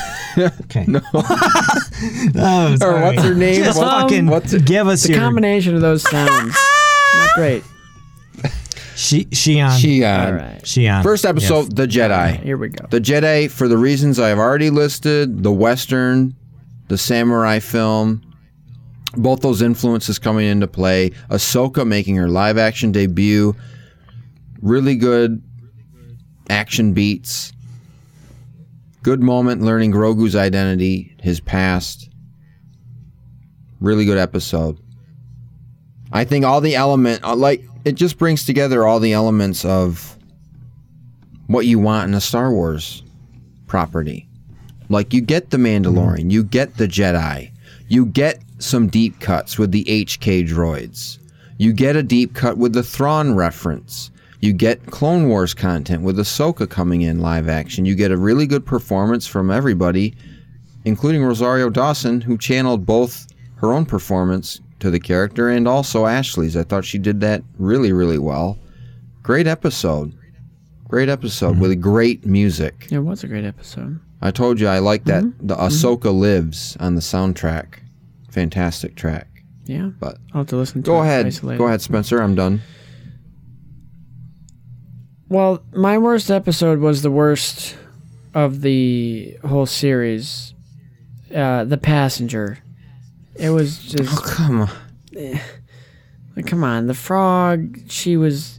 Speaker 2: Okay. No. oh,
Speaker 3: Or
Speaker 2: sorry.
Speaker 3: what's her name?
Speaker 2: Just
Speaker 3: What-
Speaker 2: fucking
Speaker 3: what's it?
Speaker 2: give us
Speaker 1: The
Speaker 2: your
Speaker 1: combination of those sounds. not great.
Speaker 2: she Shion.
Speaker 3: She
Speaker 1: All
Speaker 3: on.
Speaker 2: Shion.
Speaker 3: First episode, the Jedi.
Speaker 1: Here we go.
Speaker 3: The Jedi, for the reasons I have already listed, the Western, the samurai film, both those influences coming into play. Ahsoka making her live action debut. Really good action beats. Good moment learning Grogu's identity, his past. Really good episode. I think all the element, uh, like, it just brings together all the elements of what you want in a Star Wars property. Like you get the Mandalorian, you get the Jedi, you get some deep cuts with the HK droids, you get a deep cut with the Thrawn reference, you get Clone Wars content with Ahsoka coming in live action, you get a really good performance from everybody, including Rosario Dawson, who channeled both her own performance to the character and also Ashley's. I thought she did that really, really well. Great episode. Great episode mm-hmm. with great music.
Speaker 1: It was a great episode.
Speaker 3: I told you I like that. Mm-hmm. The Ahsoka mm-hmm. Lives on the soundtrack. Fantastic track.
Speaker 1: Yeah.
Speaker 3: But
Speaker 1: I'll have to listen to
Speaker 3: go
Speaker 1: it
Speaker 3: ahead.
Speaker 1: isolated.
Speaker 3: Go ahead, Spencer. I'm done.
Speaker 1: Well, my worst episode was the worst of the whole series. Uh, the passenger. It was just
Speaker 3: Oh, come on.
Speaker 1: like, come on. The frog. She was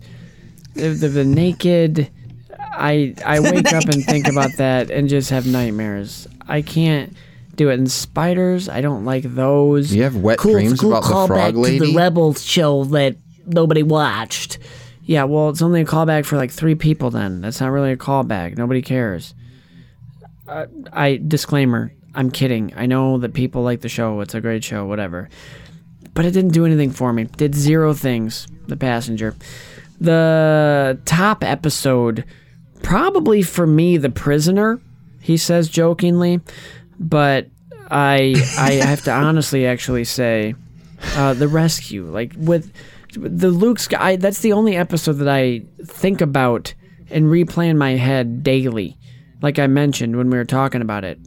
Speaker 1: the, the, the naked. I I wake up and think about that and just have nightmares. I can't do it. And spiders, I don't like those.
Speaker 3: You have wet
Speaker 6: Cool,
Speaker 3: dreams
Speaker 6: cool
Speaker 3: about the frog
Speaker 6: to
Speaker 3: lady.
Speaker 6: the Rebels show that nobody watched.
Speaker 1: Yeah, well, it's only a callback for like three people. Then that's not really a callback. Nobody cares. Uh, I disclaimer. I'm kidding. I know that people like the show. It's a great show. Whatever. But it didn't do anything for me. Did zero things. The passenger. The top episode, probably for me, the prisoner. He says jokingly, but I I have to honestly actually say, uh, the rescue. Like with the Luke's guy That's the only episode that I think about and replay in my head daily. Like I mentioned when we were talking about it.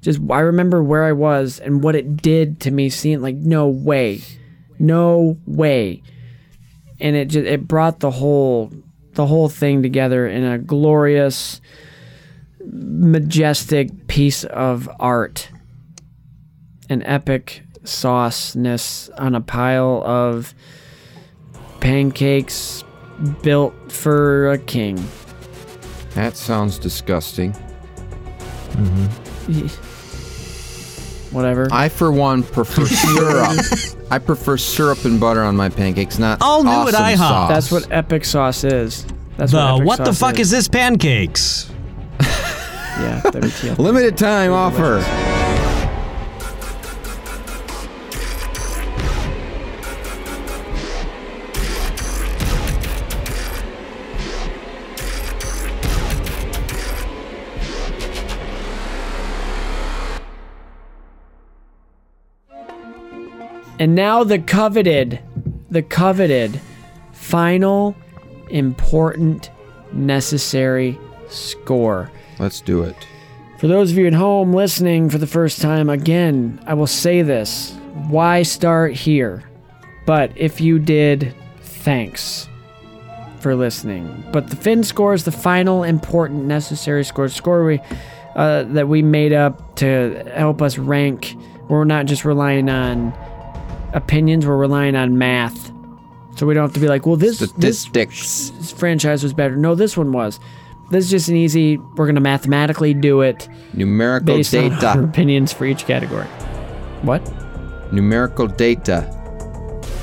Speaker 1: Just I remember where I was and what it did to me. Seeing like no way, no way, and it just it brought the whole the whole thing together in a glorious, majestic piece of art. An epic sauceness on a pile of pancakes built for a king.
Speaker 3: That sounds disgusting. Mm-hmm.
Speaker 1: Whatever.
Speaker 3: I, for one, prefer syrup. I prefer syrup and butter on my pancakes, not
Speaker 2: All new at
Speaker 3: awesome
Speaker 2: IHOP.
Speaker 3: sauce.
Speaker 1: That's what epic sauce is. That's
Speaker 2: The
Speaker 1: what,
Speaker 2: what, the
Speaker 1: sauce
Speaker 2: fuck is this pancakes?
Speaker 1: Yeah, WTF.
Speaker 3: limited time offer.
Speaker 1: And now the coveted, the coveted, final, important, necessary score.
Speaker 3: Let's do it.
Speaker 1: For those of you at home listening for the first time, again, I will say this. Why start here? But if you did, thanks for listening. But the Finn score is the final, important, necessary score. Score we, uh, that we made up to help us rank. We're not just relying on opinions, we're relying on math. So we don't have to be like, well, this, this
Speaker 3: Statistics.
Speaker 1: this franchise was better. No, this one was. This is just an easy, we're going to mathematically do it
Speaker 3: Numerical
Speaker 1: based on our
Speaker 3: data.
Speaker 1: opinions for each category. What?
Speaker 3: Numerical data.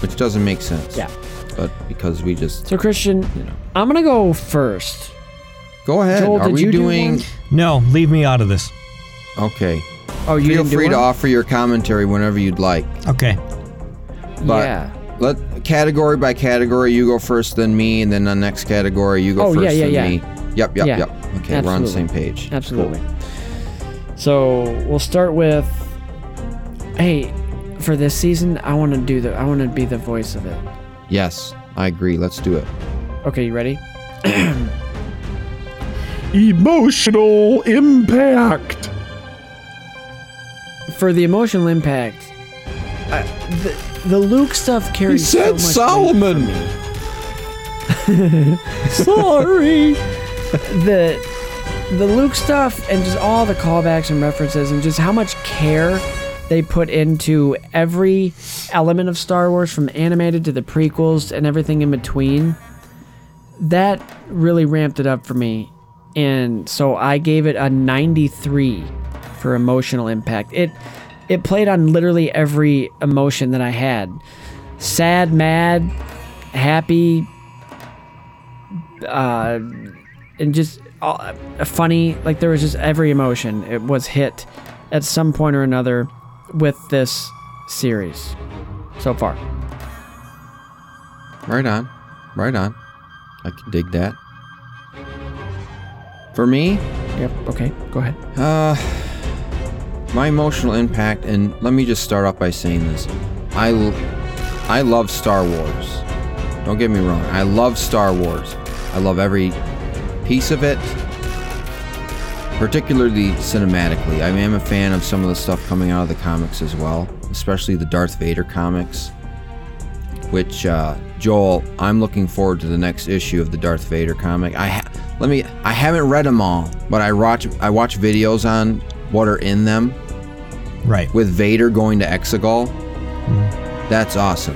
Speaker 3: Which doesn't make sense.
Speaker 1: Yeah.
Speaker 3: But because we just.
Speaker 1: So, Christian,
Speaker 3: You know.
Speaker 1: I'm going to go first.
Speaker 3: Go ahead.
Speaker 1: Joel,
Speaker 3: Are
Speaker 1: did
Speaker 3: we
Speaker 1: you do
Speaker 3: doing.
Speaker 1: one?
Speaker 2: No, leave me out of this.
Speaker 3: Okay.
Speaker 1: Oh, you
Speaker 3: Feel
Speaker 1: didn't do
Speaker 3: free to
Speaker 1: one?
Speaker 3: offer your commentary whenever you'd like.
Speaker 2: Okay.
Speaker 3: But
Speaker 1: yeah.
Speaker 3: let category by category, you go first, then me, and then the next category, you go
Speaker 1: Oh,
Speaker 3: first,
Speaker 1: yeah, yeah,
Speaker 3: then
Speaker 1: yeah.
Speaker 3: me. Yep, yep,
Speaker 1: Yeah.
Speaker 3: yep. Okay, we're on the same page.
Speaker 1: Absolutely. So we'll start with. Hey, for this season, I want to do the. I want to be the voice of it.
Speaker 3: Yes, I agree. Let's do it.
Speaker 1: Okay, you ready?
Speaker 8: Emotional impact.
Speaker 1: For the emotional impact, I, the the Luke stuff carries so much weight
Speaker 8: Solomon.
Speaker 1: for me. Sorry. The the Luke stuff and just all the callbacks and references and just how much care they put into every element of Star Wars from animated to the prequels and everything in between. That really ramped it up for me. And so I gave it a 93 for emotional impact. It it played on literally every emotion that I had. Sad, mad, happy, uh, and just uh, funny. Like there was just every emotion. It was hit at some point or another with this series so far.
Speaker 3: Right on. Right on. I can dig that. For me,
Speaker 1: Yep. Okay. Go ahead.
Speaker 3: uh, my emotional impact, and let me just start off by saying this: I, l- I love Star Wars. Don't get me wrong. I love Star Wars. I love every piece of it, particularly cinematically. I am a fan of some of the stuff coming out of the comics as well, especially the Darth Vader comics. Which uh, Joel, I'm looking forward to the next issue of the Darth Vader comic. I ha- let me. I haven't read them all, but I watch. I watch videos on what are in them
Speaker 2: Right.
Speaker 3: with Vader going to Exegol. That's awesome.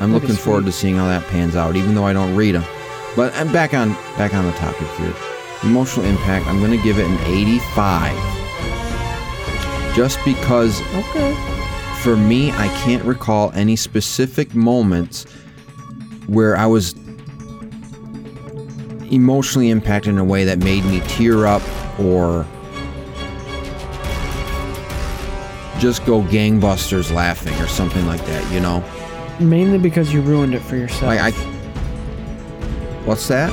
Speaker 3: I'm
Speaker 1: That
Speaker 3: looking forward to seeing how that pans out, even though I don't read them. But I'm back on back on the topic here. Emotional impact. I'm going to give it an 85. just because
Speaker 1: Okay.
Speaker 3: for me, I can't recall any specific moments where I was emotionally impacted in a way that made me tear up or just go gangbusters laughing or something like that, you know?
Speaker 1: Mainly because you ruined it for yourself.
Speaker 3: Like I What's that?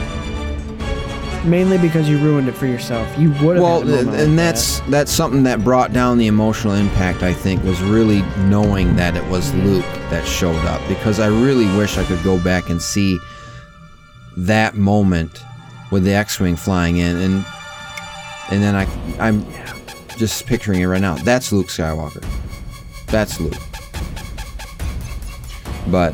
Speaker 1: Mainly because you ruined it for yourself. You would have.
Speaker 3: Well, and
Speaker 1: like
Speaker 3: that's that's something that brought down the emotional impact. I think was really knowing that it was mm-hmm. Luke that showed up because I really wish I could go back and see that moment with the X-wing flying in, and and then I I'm just picturing it right now. That's Luke Skywalker. That's Luke. But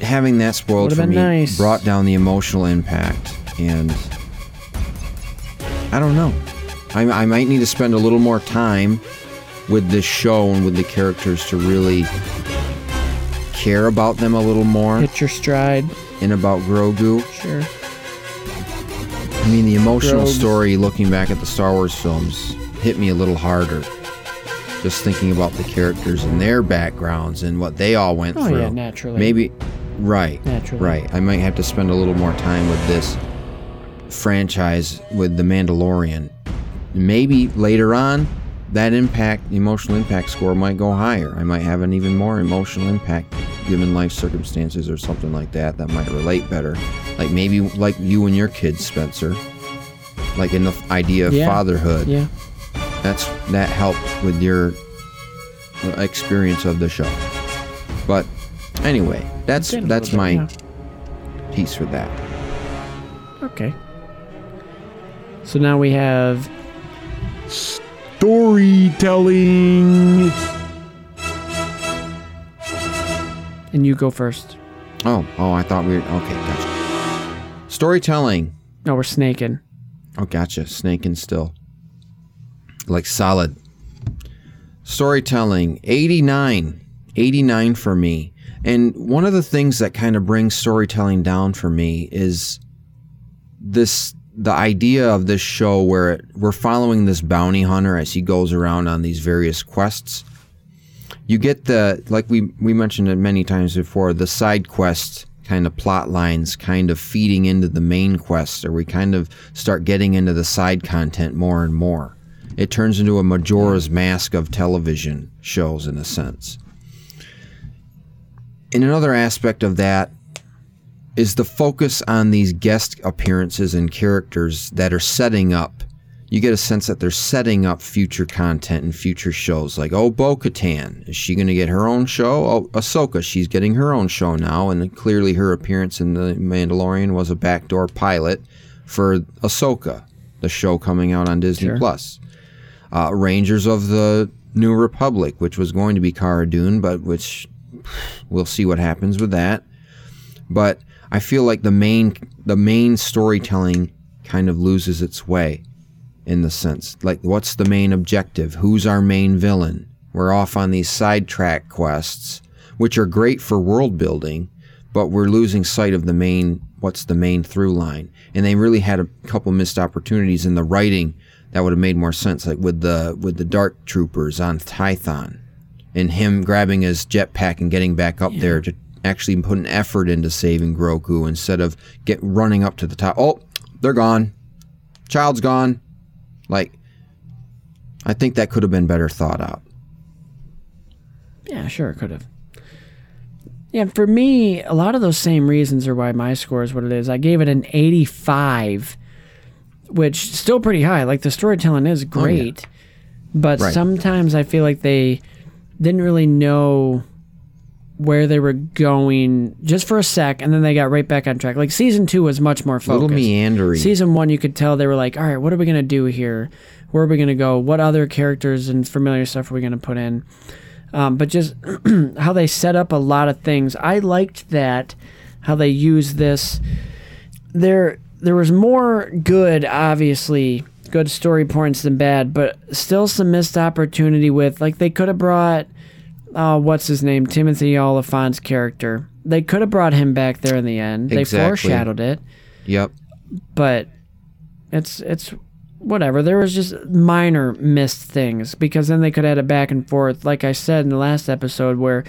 Speaker 3: having that spoiled for me
Speaker 1: nice.
Speaker 3: brought down the emotional impact, and I don't know. I, I might need to spend a little more time with this show and with the characters to really care about them a little more.
Speaker 1: Hit your stride.
Speaker 3: and about Grogu.
Speaker 1: Sure.
Speaker 3: I mean, the emotional
Speaker 1: Grogu's-
Speaker 3: story looking back at the Star Wars films hit me a little harder. Just thinking about the characters and their backgrounds and what they all went
Speaker 1: Oh,
Speaker 3: through.
Speaker 1: yeah, naturally.
Speaker 3: Maybe, right.
Speaker 1: Naturally.
Speaker 3: Right. I might have to spend a little more time with this franchise with The Mandalorian. Maybe later on, that impact, emotional impact score might go higher. I might have an even more emotional impact given life circumstances or something like that that might relate better. Like maybe like you and your kids, Spencer. Like in the idea of
Speaker 1: Yeah.
Speaker 3: fatherhood.
Speaker 1: Yeah.
Speaker 3: That's that helped with your experience of the show. But anyway, that's that's
Speaker 1: little
Speaker 3: my
Speaker 1: bit,
Speaker 3: piece for that.
Speaker 1: Okay. So now we have
Speaker 8: Storytelling.
Speaker 1: and you go first.
Speaker 3: Oh, oh, I thought we were okay. Gotcha. Storytelling.
Speaker 1: No, we're snaking.
Speaker 3: Oh, gotcha. Snaking still. Like solid. Storytelling. 89. 89 for me. And one of the things that kind of brings storytelling down for me is this the idea of this show where it, we're following this bounty hunter as he goes around on these various quests. You get the like we we mentioned it many times before, the side quest kind of plot lines kind of feeding into the main quest or we kind of start getting into the side content more and more. It turns into a Majora's Mask of television shows in a sense. And another aspect of that is the focus on these guest appearances and characters that are setting up. You get a sense that they're setting up future content and future shows. Like, oh, Bo Katan, is she going to get her own show? Oh, Ahsoka, she's getting her own show now. And clearly her appearance in The Mandalorian was a backdoor pilot for Ahsoka, the show coming out on Disney
Speaker 1: Sure.
Speaker 3: Plus. Uh, Rangers of the New Republic, which was going to be Cara Dune, but which we'll see what happens with that. But I feel like the main the main storytelling kind of loses its way in the sense like what's the main objective? Who's our main villain? We're off on these sidetrack quests, which are great for world building, but we're losing sight of the main what's the main through line. And they really had a couple missed opportunities in the writing that would have made more sense, like with the with the dark troopers on Tython and him grabbing his jetpack and getting back up there to actually put an effort into saving Grogu instead of get running up to the top. Oh, they're gone. Child's gone. Like, I think that could have been better thought out.
Speaker 1: Yeah, sure, could have. Yeah, for me, a lot of those same reasons are why my score is what it is. I gave it an 85, which still pretty high. Like the storytelling is oh, great, but
Speaker 3: Right.
Speaker 1: sometimes I feel like they didn't really know where they were going just for a sec, and then they got right back on track. Like season two was much more
Speaker 3: A
Speaker 1: focused.
Speaker 3: little meandering.
Speaker 1: Season one, you could tell they were like, all right, what are we going to do here? Where are we going to go? What other characters and familiar stuff are we going to put in? Um, but just how they set up a lot of things. I liked that, how they used this. There, there was more good, obviously, good story points than bad, but still some missed opportunity with, like, they could have brought, uh, what's his name? Timothy Olyphant's character. They could have brought him back there in the end. They foreshadowed it
Speaker 3: Yep.
Speaker 1: but it's it's whatever. There was just minor missed things because then they could add it back and forth. Like I said in the last episode, where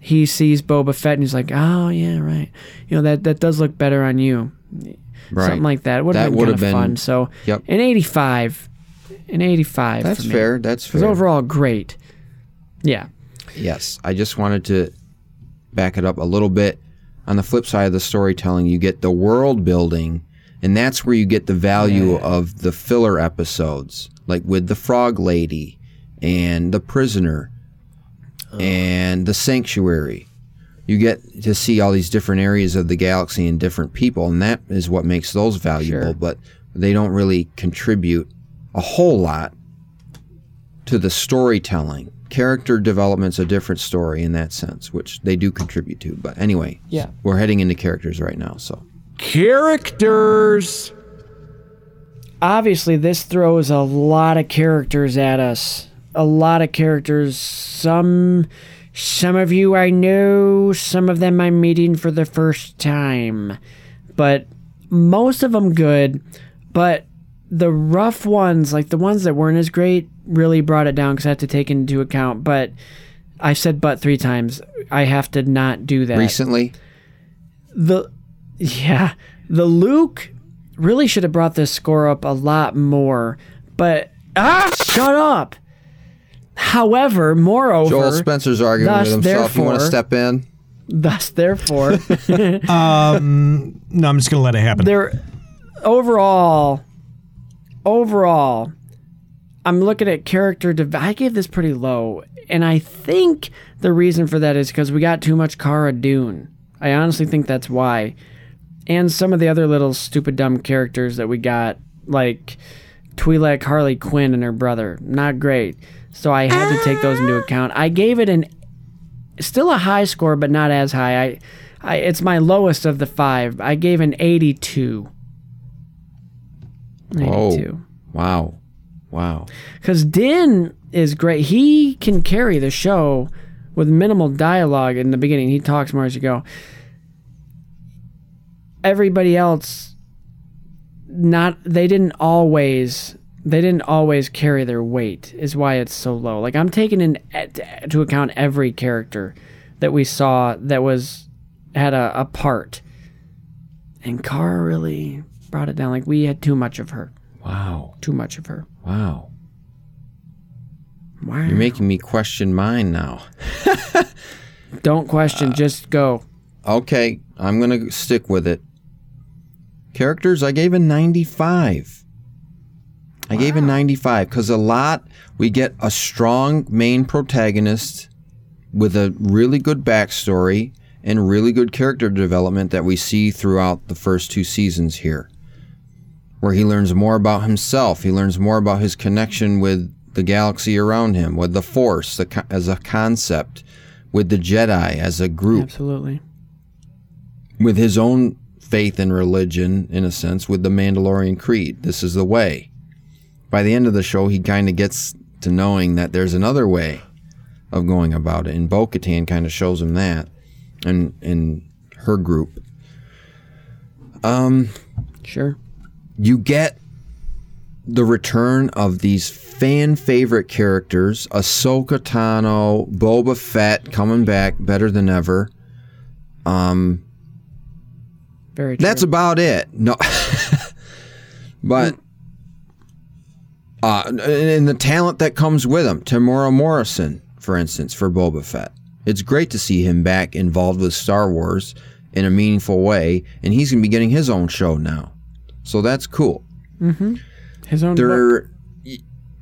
Speaker 1: he sees Boba Fett and he's like, "Oh yeah, right. You know that that does look better on you."
Speaker 3: Right.
Speaker 1: Something like that would
Speaker 3: That
Speaker 1: have been kind of
Speaker 3: been-
Speaker 1: fun. So
Speaker 3: Yep.
Speaker 1: an 85, an 85.
Speaker 3: That's
Speaker 1: for me.
Speaker 3: fair. That's
Speaker 1: It was
Speaker 3: fair.
Speaker 1: overall great. Yeah.
Speaker 3: Yes, I just wanted to back it up a little bit. On the flip side of the storytelling, you get the world building, and that's where you get the value of the filler episodes, like with the Frog Lady and the Prisoner and the Sanctuary. You get to see all these different areas of the galaxy and different people, and that is what makes those valuable.
Speaker 1: Sure.
Speaker 3: But they don't really contribute a whole lot to the storytelling. Character development's a different story in that sense, which they do contribute to. But anyway,
Speaker 1: Yeah.
Speaker 3: we're heading into characters right now. So
Speaker 8: Characters.
Speaker 1: obviously this throws a lot of characters at us a lot of characters some some of you i know some of them i'm meeting for the first time. But most of them good. But the rough ones like the ones that weren't as great really brought it down because i have to take into account. But i've said but three times i have to not do that.
Speaker 3: Recently,
Speaker 1: the yeah. The luke really should have brought this score up a lot more. But ah shut up however moreover
Speaker 3: Joel Spencer's arguing
Speaker 1: thus,
Speaker 3: with himself. You want to step in?
Speaker 1: thus therefore
Speaker 2: Um, no, I'm just gonna let it happen.
Speaker 1: there overall overall i'm looking at character dev- i gave this pretty low and i think the reason for that is because we got too much cara dune i honestly think that's why and some of the other little stupid dumb characters that we got like twi'lek harley quinn and her brother not great so i had to take those into account i gave it an still a high score but not as high i I, it's my lowest of the five. I gave an 82. 82.
Speaker 3: Oh, wow, wow.
Speaker 1: Because Din is great. He can carry the show with minimal dialogue in the beginning. He talks more as you go. Everybody else, not they didn't always they didn't always carry their weight. Is why it's so low. Like I'm taking in eh, to account every character that we saw that was had a, a part, and Cara really brought it down. Like we had too much of her.
Speaker 3: Wow,
Speaker 1: Too much of her.
Speaker 3: wow.
Speaker 1: Wow.
Speaker 3: You're making me question mine now.
Speaker 1: Don't question, uh, just go.
Speaker 3: Okay, I'm going to stick with it. Characters, I gave a 95. I gave a 95 because a lot, we get a strong main protagonist with a really good backstory and really good character development that we see throughout the first two seasons here. Where he learns more about himself, he learns more about his connection with the galaxy around him, with the Force the, as a concept, with the Jedi as a group
Speaker 1: Absolutely.
Speaker 3: with his own faith and religion, in a sense, with the Mandalorian Creed. This is the way. By the end of the show, he kind of gets to knowing that there's another way of going about it. And Bo Katan kind of shows him that and, and her group. Um,
Speaker 1: Sure.
Speaker 3: you get the return of these fan favorite characters Ahsoka Tano, Boba Fett coming back better than ever. Um,
Speaker 1: Very true.
Speaker 3: That's about it. No, but uh, and the talent that comes with him, Temuera Morrison, for instance, for Boba Fett. It's great to see him back involved with Star Wars in a meaningful way, and he's gonna be getting his own show now, so that's cool.
Speaker 1: his own book.
Speaker 3: There,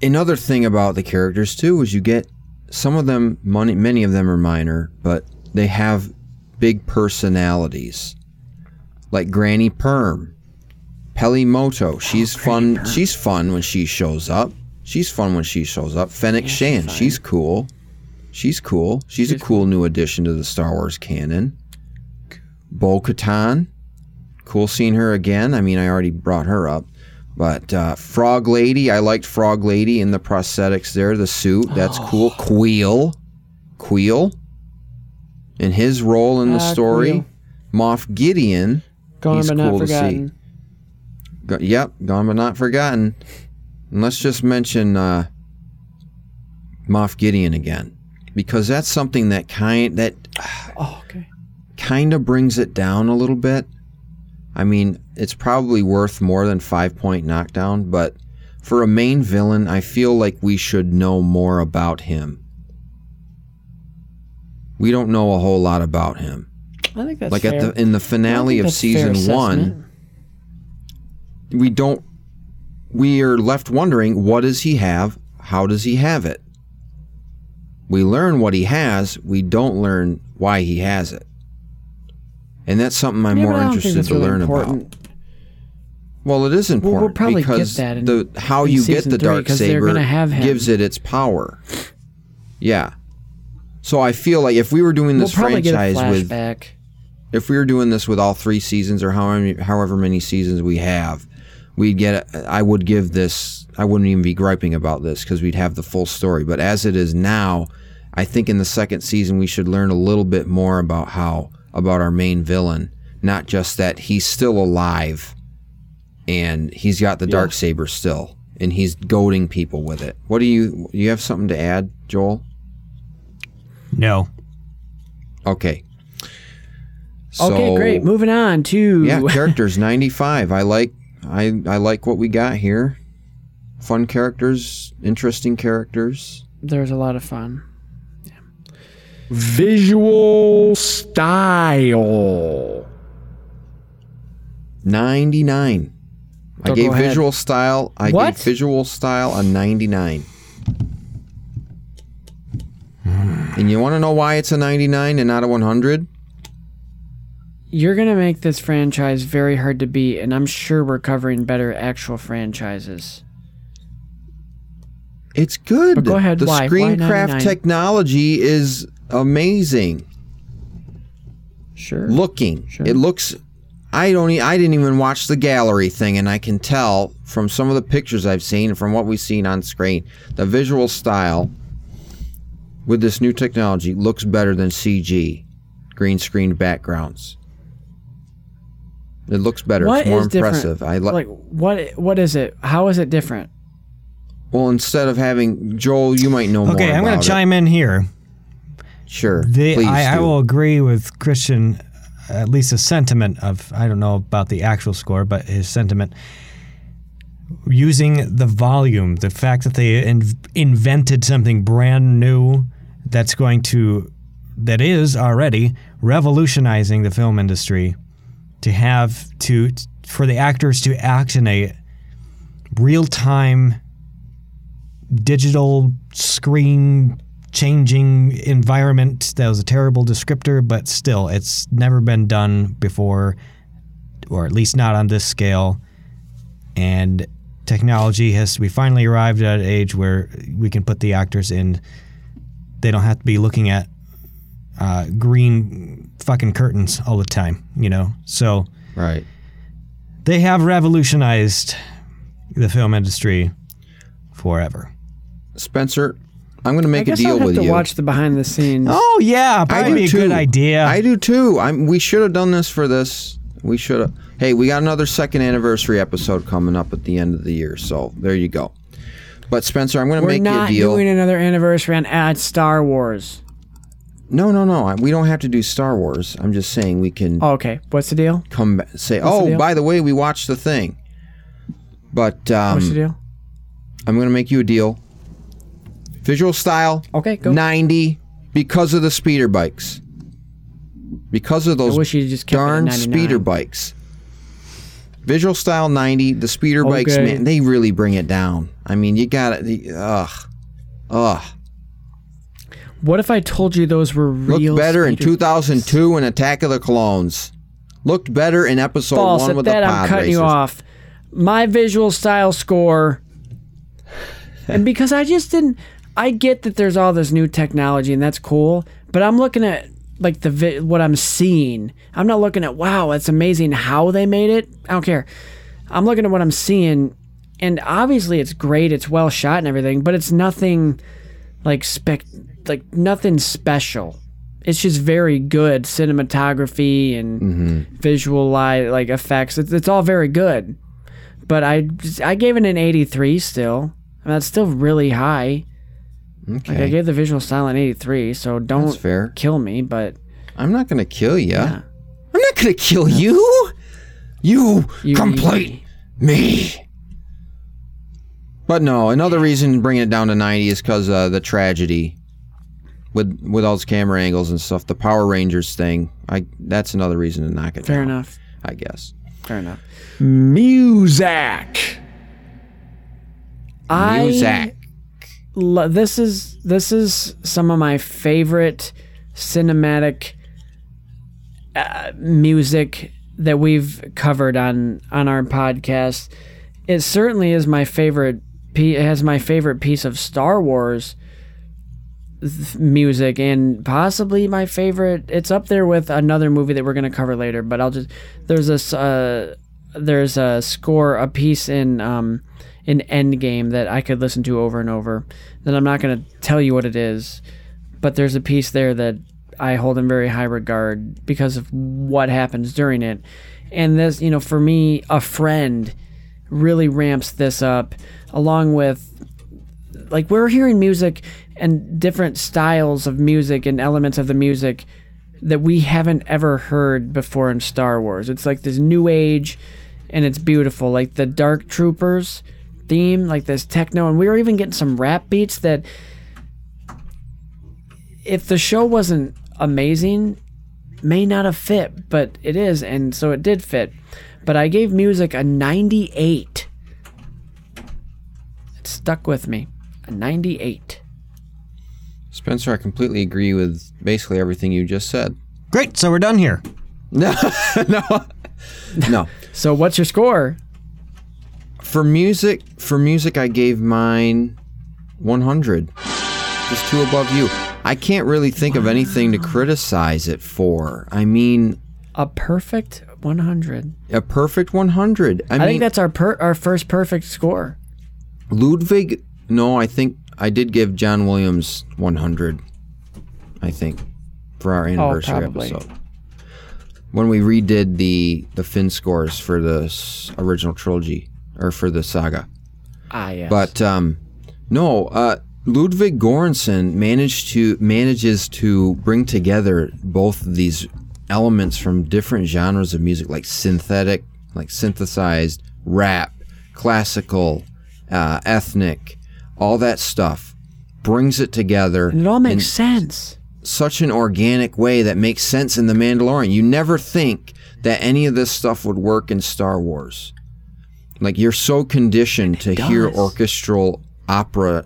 Speaker 3: another thing about the characters too is you get some of them. Money, many of them are minor, but they have big personalities, like Granny Perm, Peli Motto. She's fun. She's fun when she shows up. She's fun when she shows up. Fennec Shand. She's cool. She's cool. She's, a cool new addition to the Star Wars canon. Bo Katan. Cool seeing her again. I mean, I already brought her up. But uh, Frog Lady, I liked Frog Lady in the prosthetics there, the suit. That's cool. Kuiil. Kuiil. And his role in the
Speaker 1: Ah,
Speaker 3: story.
Speaker 1: Kuiil.
Speaker 3: Moff Gideon.
Speaker 1: Gone
Speaker 3: he's cool to see. Go- yep, gone but not forgotten. And let's just mention uh, Moff Gideon again, because that's something that kind that
Speaker 1: Oh, okay.
Speaker 3: kind of brings it down a little bit. I mean, it's probably worth more than five point knockdown, but for a main villain, I feel like we should know more about him. We don't know a whole lot about him.
Speaker 1: I think that's
Speaker 3: like
Speaker 1: fair.
Speaker 3: at the in the finale of season one. We don't. We are left wondering what does he have? How does he have it? We learn what he has. We don't learn why he has it, and that's something I'm
Speaker 1: Yeah,
Speaker 3: more
Speaker 1: but I don't think
Speaker 3: interested to
Speaker 1: really
Speaker 3: learn
Speaker 1: important.
Speaker 3: about. Well, it is important.
Speaker 1: we'll
Speaker 3: important
Speaker 1: probably get
Speaker 3: because
Speaker 1: that in-
Speaker 3: the how you get the dark saber
Speaker 1: gonna have him.
Speaker 3: gives it its power. Yeah. So I feel like if we were doing
Speaker 1: We'll
Speaker 3: this
Speaker 1: get a
Speaker 3: franchise with if we were doing this with all three seasons or however many, however many seasons we have, we'd get. I would give this. I wouldn't even be griping about this because we'd have the full story. But as it is now, I think in the second season we should learn a little bit more about how about our main villain, not just that he's still alive, and he's got the dark saber still, and he's goading people with it. What do you? You have something to add, Joel?
Speaker 2: No.
Speaker 3: Okay.
Speaker 1: Okay, great. Moving on to
Speaker 3: Yeah, characters 95. I like I I like what we got here. Fun characters, interesting characters.
Speaker 1: There's a lot of fun.
Speaker 8: Visual style.
Speaker 3: 99. I gave
Speaker 1: go ahead.
Speaker 3: visual style. I
Speaker 1: What?
Speaker 3: gave visual style a 99. And you want to know why it's a 99 and not a 100?
Speaker 1: You're gonna make this franchise very hard to beat, and I'm sure we're covering better actual franchises.
Speaker 3: It's good.
Speaker 1: But go ahead,
Speaker 3: The
Speaker 1: why? Why
Speaker 3: Screencraft
Speaker 1: 99?
Speaker 3: technology is amazing.
Speaker 1: Sure.
Speaker 3: looking.
Speaker 1: Sure.
Speaker 3: It looks. I don't. I didn't even watch the gallery thing, and I can tell from some of the pictures I've seen and from what we've seen on screen, the visual style with this new technology looks better than CG, green screen backgrounds. It looks better.
Speaker 1: What
Speaker 3: it's more
Speaker 1: is different?
Speaker 3: impressive. I li-
Speaker 1: like what? What is it? How is it different?
Speaker 3: Well, instead of having Joel, you might know more.
Speaker 2: Okay, I'm going to chime in here.
Speaker 3: Sure,
Speaker 2: The,
Speaker 3: please
Speaker 2: I, I will agree with Christian, at least a sentiment of, I don't know about the actual score, but his sentiment. Using the volume, the fact that they in, invented something brand new that's going to, that is already revolutionizing the film industry, to have to, for the actors to act in a real time digital screen changing environment. That was a terrible descriptor, but still, it's never been done before, or at least not on this scale. And technology has we finally arrived at an age where we can put the actors in. They don't have to be looking at uh, green fucking curtains all the time, you know. So
Speaker 3: right.
Speaker 2: they have revolutionized the film industry forever.
Speaker 3: Spencer, I'm going to
Speaker 1: I
Speaker 3: make a
Speaker 1: guess
Speaker 3: deal
Speaker 1: I'll have
Speaker 3: with
Speaker 1: to
Speaker 3: you.
Speaker 1: watch the behind the scenes.
Speaker 2: Oh yeah,
Speaker 3: I
Speaker 2: probably
Speaker 3: do
Speaker 2: be a
Speaker 3: too.
Speaker 2: good idea.
Speaker 3: I do too. I'm. We should have done this for this. We should have. Hey, we got another second anniversary episode coming up at the end of the year. So there you go. But Spencer, I'm going to
Speaker 1: We're
Speaker 3: make
Speaker 1: not
Speaker 3: you a deal.
Speaker 1: doing another anniversary on at Star Wars.
Speaker 3: No, no, no. We don't have to do Star Wars. I'm just saying we can
Speaker 1: Oh, okay, what's the deal?
Speaker 3: come back say,
Speaker 1: What's the
Speaker 3: oh,
Speaker 1: deal?
Speaker 3: by the way, we watched the thing. But um,
Speaker 1: What's the deal?
Speaker 3: I'm going to make you a deal. Visual style,
Speaker 1: Okay, go.
Speaker 3: 90 because of the speeder bikes. Because of those
Speaker 1: I wish you just kept it at
Speaker 3: darn
Speaker 1: 99.
Speaker 3: speeder bikes. Visual style 90, the speeder bikes,
Speaker 1: Okay.
Speaker 3: man, they really bring it down. I mean, you got it. Ugh. Ugh.
Speaker 1: What if I told you those were real?
Speaker 3: Looked better in
Speaker 1: speeder-
Speaker 3: 2002 in Attack of the Clones. Looked better in episode
Speaker 1: False.
Speaker 3: one
Speaker 1: At
Speaker 3: with
Speaker 1: that,
Speaker 3: the
Speaker 1: I'm cutting
Speaker 3: racers.
Speaker 1: you off. My visual style score, and because I just didn't, I get that there's all this new technology and that's cool, but I'm looking at like the vi- what I'm seeing. I'm not looking at wow, it's amazing how they made it. I don't care. I'm looking at what I'm seeing, and obviously it's great. It's well shot and everything, but it's nothing like spec, like nothing special. It's just very good cinematography and visual light like effects. It's, it's all very good, but I I gave it an 83 still. I mean, that's still really high. Like I gave the visual style an 83, so don't kill me. But
Speaker 3: I'm not gonna kill you.
Speaker 1: Yeah.
Speaker 3: I'm not gonna kill you. You,
Speaker 1: you
Speaker 3: complete me. But no, another reason bringing it down to 90 is because uh, the tragedy with with all those camera angles and stuff. The Power Rangers thing. I that's another reason to knock it down.
Speaker 1: Fair
Speaker 3: down.
Speaker 1: enough.
Speaker 3: I guess.
Speaker 1: Fair enough.
Speaker 8: Music.
Speaker 1: I
Speaker 3: Music.
Speaker 1: lo- this is this is some of my favorite cinematic uh, music that we've covered on on our podcast. It certainly is my favorite. Pe- it has my favorite piece of Star Wars music, and possibly my favorite. It's up there with another movie that we're gonna cover later. But I'll just there's this uh, there's a score, a piece in um, in Endgame that I could listen to over and over. That I'm not gonna tell you what it is, but there's a piece there that I hold in very high regard because of what happens during it. And this, you know, for me, a friend really ramps this up along with like we're hearing music and different styles of music and elements of the music that we haven't ever heard before in Star Wars. It's like this new age and it's beautiful. Like the Dark Troopers theme, like this techno and we were even getting some rap beats that if the show wasn't amazing may not have fit, but it is and so it did fit. But I gave music a 98. It stuck with me. A 98.
Speaker 3: Spencer, I completely agree with basically everything you just said.
Speaker 2: Great, so we're done here.
Speaker 3: No, no, no.
Speaker 1: So what's your score?
Speaker 3: For music, for music, I gave mine 100, just two above you. I can't really think of anything to criticize it for. I mean,
Speaker 1: A perfect 100.
Speaker 3: a perfect 100. I,
Speaker 1: I,
Speaker 3: mean,
Speaker 1: think that's our per- our first perfect score.
Speaker 3: Ludwig. No, I think I did give John Williams 100. I think for our anniversary
Speaker 1: probably.
Speaker 3: episode when we redid the the Finn scores for the original trilogy or for the saga.
Speaker 1: Ah, yes.
Speaker 3: But um, no, uh, Ludwig Göransson managed to manages to bring together both of these elements from different genres of music, like synthetic, like synthesized rap, classical, uh, ethnic, all that stuff. Brings it together
Speaker 1: and it all makes sense.
Speaker 3: such an organic way that makes sense in The Mandalorian. You never think that any of this stuff would work in Star Wars. Like you're so conditioned to hear orchestral opera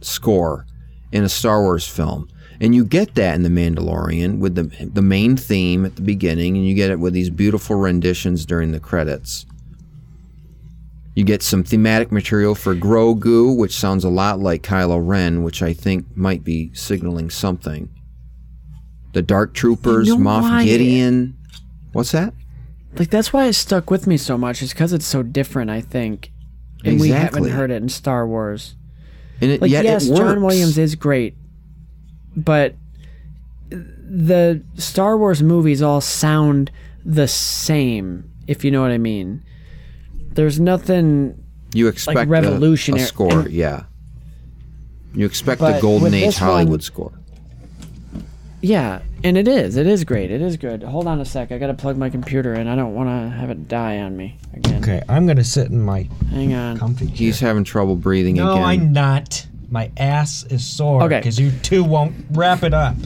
Speaker 3: score in a Star Wars film. And you get that in The Mandalorian with the the main theme at the beginning and you get it with these beautiful renditions during the credits. You get some thematic material for Grogu, which sounds a lot like Kylo Ren, which I think might be signaling something. The Dark Troopers,
Speaker 1: You know
Speaker 3: Moff
Speaker 1: why-
Speaker 3: Gideon. What's that?
Speaker 1: Like that's why it stuck with me so much. Is because it's so different. I think, and we haven't heard it in Star Wars.
Speaker 3: And it,
Speaker 1: Like
Speaker 3: yet
Speaker 1: yes. John Williams is great, but the Star Wars movies all sound the same. If you know what I mean. There's nothing
Speaker 3: You expect a- a,
Speaker 1: revolutionary-
Speaker 3: score,
Speaker 1: and-
Speaker 3: yeah. You expect
Speaker 1: But
Speaker 3: the Golden Age Hollywood
Speaker 1: one-
Speaker 3: score.
Speaker 1: Yeah, and it is. It is great. It is good. Hold on a sec. I gotta plug my computer in. I don't want to have it die on me again.
Speaker 2: Okay, I'm gonna sit in my
Speaker 1: Hang on.
Speaker 2: comfy chair.
Speaker 3: He's having trouble breathing
Speaker 2: no,
Speaker 3: again.
Speaker 2: I'm not. My ass is sore
Speaker 1: Okay.
Speaker 2: because you two won't wrap it up.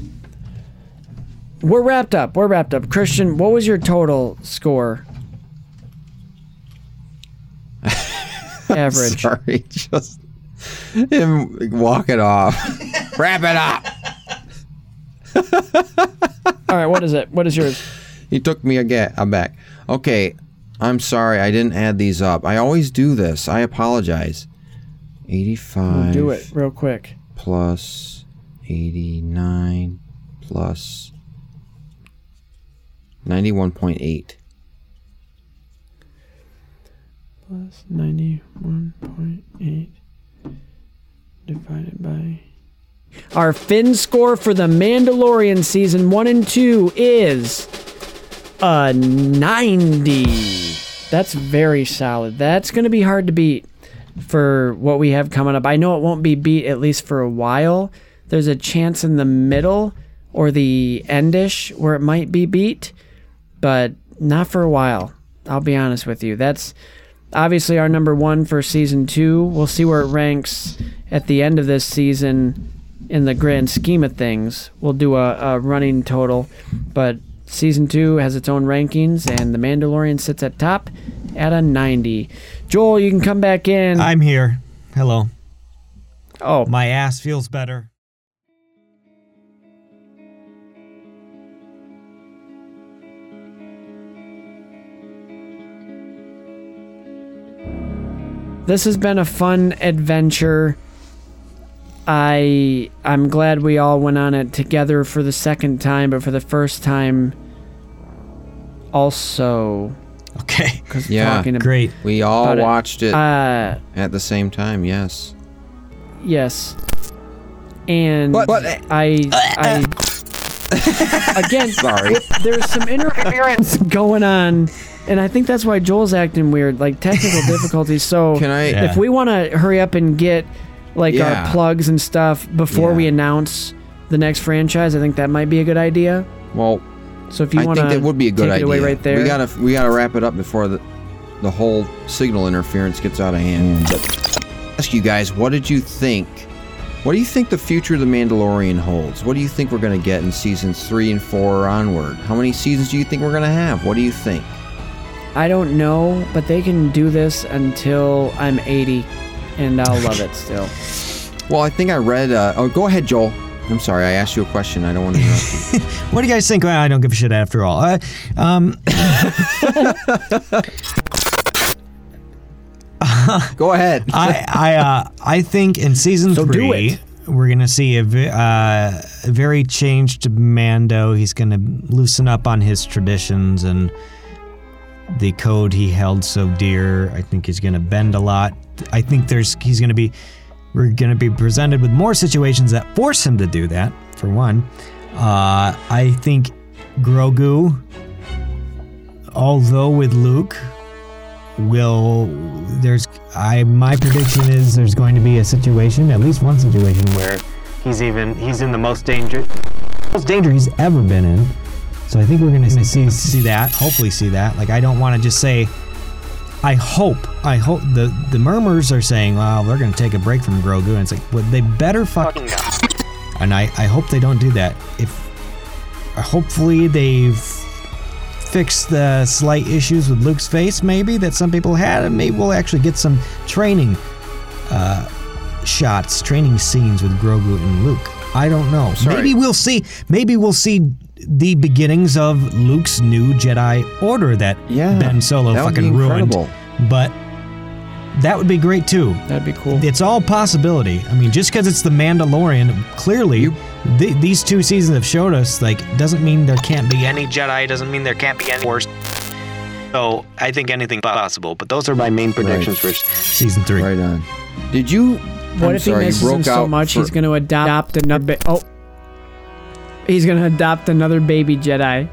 Speaker 1: We're wrapped up. We're wrapped up. Christian, what was your total score? Average.
Speaker 3: Sorry, just him walk it off. Wrap it up.
Speaker 1: All right. What is it? What is yours?
Speaker 3: He took me again. I'm uh, back. Okay, I'm sorry. I didn't add these up. I always do this. I apologize. 85
Speaker 1: Do it real quick.
Speaker 3: plus 89 plus 91.8.
Speaker 1: Plus ninety-one point eight divided by. Our Finn score for the Mandalorian season one and two is a ninety. That's very solid. That's going to be hard to beat for what we have coming up. I know it won't be beat at least for a while. There's a chance in the middle or the endish where it might be beat, but not for a while. I'll be honest with you. That's obviously our number one for season two. We'll see where it ranks at the end of this season in the grand scheme of things. We'll do a, a running total, but season two has its own rankings, and The Mandalorian sits at top at a 90. Joel, you can come back in.
Speaker 2: I'm here. Hello.
Speaker 1: oh,
Speaker 2: My ass feels better.
Speaker 1: This has been a fun adventure. I I'm glad we all went on it together for the second time, but for the first time also
Speaker 2: Okay.
Speaker 3: Yeah,
Speaker 1: talking ab-
Speaker 2: Great.
Speaker 3: We all
Speaker 1: About it.
Speaker 3: watched it
Speaker 1: Uh,
Speaker 3: at the same time. Yes.
Speaker 1: yes, and
Speaker 3: But- but-
Speaker 1: I I again
Speaker 3: Sorry.
Speaker 1: there's some interference going on, and I think that's why Joel's acting weird, like technical difficulties. So
Speaker 3: Can I?
Speaker 2: Yeah.
Speaker 1: if we want to hurry up and get like
Speaker 3: Yeah.
Speaker 1: our plugs and stuff before
Speaker 3: Yeah.
Speaker 1: we announce the next franchise, I think that might be a good idea.
Speaker 3: Well,
Speaker 1: So if you
Speaker 3: I
Speaker 1: want
Speaker 3: think
Speaker 1: to
Speaker 3: that would be a good
Speaker 1: take
Speaker 3: idea.
Speaker 1: it away right there.
Speaker 3: We gotta we gotta wrap it up before the the whole signal interference gets out of hand. But ask you guys, what did you think? What do you think the future of the Mandalorian holds? What do you think we're gonna get in seasons three and four onward? How many seasons do you think we're gonna have? What do you think?
Speaker 1: I don't know, but they can do this until I'm 80, and I'll love it still.
Speaker 3: Well, I think I read. Uh, oh, go ahead, Joel. I'm sorry, I asked you a question. I don't want to interrupt you.
Speaker 2: What do you guys think? Well, I don't give a shit after all. Uh, um,
Speaker 3: Go ahead.
Speaker 2: I I uh, I think in season
Speaker 1: So
Speaker 2: three we're gonna see a, uh, a very changed Mando. He's gonna loosen up on his traditions and the code he held so dear. I think he's gonna bend a lot. I think there's he's gonna be we're gonna be presented with more situations that force him to do that. For one, uh, I think Grogu, although with Luke, will there's I my prediction is there's going to be a situation, at least one situation where he's even he's in the most danger most danger he's ever been in. So I think we're gonna see see that, hopefully see that. Like I don't want to just say I hope I hope the the murmurs are saying, well, they're gonna take a break from Grogu, and it's like, well, they better fucking not. And I I hope they don't do that. If hopefully they've fixed the slight issues with Luke's face, maybe that some people had, and maybe we'll actually get some training uh, shots, training scenes with Grogu and Luke. I don't know.
Speaker 3: Sorry.
Speaker 2: Maybe we'll see. Maybe we'll see the beginnings of Luke's new Jedi Order that
Speaker 3: Yeah,
Speaker 2: Ben Solo
Speaker 3: that would
Speaker 2: fucking
Speaker 3: be
Speaker 2: ruined. But that would be great too.
Speaker 1: That'd be cool.
Speaker 2: It's all possibility. I mean, just because it's the Mandalorian, clearly,
Speaker 3: You-
Speaker 2: th- these two seasons have showed us like doesn't mean there can't be any Jedi. Doesn't mean there can't be any Force. So I think anything possible. But those are my main predictions for season three.
Speaker 3: Right on. Did you?
Speaker 1: What
Speaker 3: I'm
Speaker 1: if
Speaker 3: sorry,
Speaker 1: he misses him so much
Speaker 3: for-
Speaker 1: he's going to adopt another? Ba- oh, he's going to adopt another baby Jedi.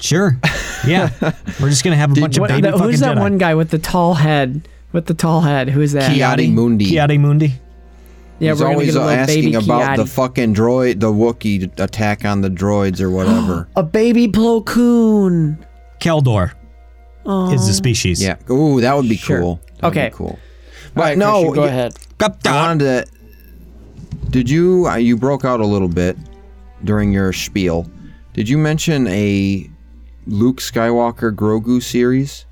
Speaker 2: Sure. Yeah. We're just gonna have a
Speaker 3: Did-
Speaker 2: bunch of
Speaker 1: What,
Speaker 2: baby
Speaker 1: that-
Speaker 2: fucking
Speaker 1: who's that
Speaker 2: Jedi.
Speaker 1: one guy with the tall head? With the tall head, who's that?
Speaker 3: Ki-Adi-Mundi.
Speaker 2: Kiadi Mundi.
Speaker 1: yeah,
Speaker 3: He's
Speaker 1: we're gonna
Speaker 3: always
Speaker 1: get a
Speaker 3: uh, asking
Speaker 1: baby
Speaker 3: about the fucking droid, the Wookiee attack on the droids or whatever.
Speaker 1: a baby Plo Koon.
Speaker 2: Kel Dor is the species.
Speaker 3: yeah. Ooh, that would be
Speaker 1: Sure.
Speaker 3: cool. That'd
Speaker 1: Okay.
Speaker 3: Be cool.
Speaker 1: All
Speaker 3: But
Speaker 1: right,
Speaker 3: no,
Speaker 1: Christian, go
Speaker 3: y-
Speaker 1: ahead.
Speaker 3: I wanted to. Did you? Uh, you broke out a little bit during your spiel. Did you mention a Luke Skywalker Grogu series?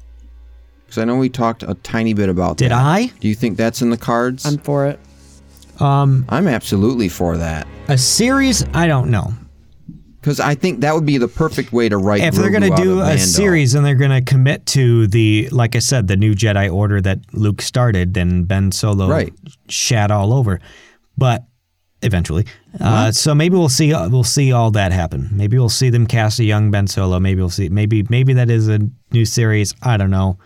Speaker 3: Because I know we talked a tiny bit about
Speaker 2: Did
Speaker 3: that.
Speaker 2: I?
Speaker 3: Do you think that's in the cards?
Speaker 1: I'm
Speaker 3: I'm,
Speaker 1: for it.
Speaker 2: Um, I'm
Speaker 3: absolutely for that.
Speaker 2: a series? I don't know.
Speaker 3: Because I think that would be the perfect way to write.
Speaker 2: if they're gonna do a
Speaker 3: Mando.
Speaker 2: series and they're gonna commit to the, like I said, the new Jedi Order that Luke started then Ben Solo
Speaker 3: Right.
Speaker 2: shat all over, but eventually. Uh, so maybe we'll see. We'll see all that happen. Maybe we'll see them cast a young Ben Solo. Maybe we'll see. Maybe maybe that is a new series. I don't know.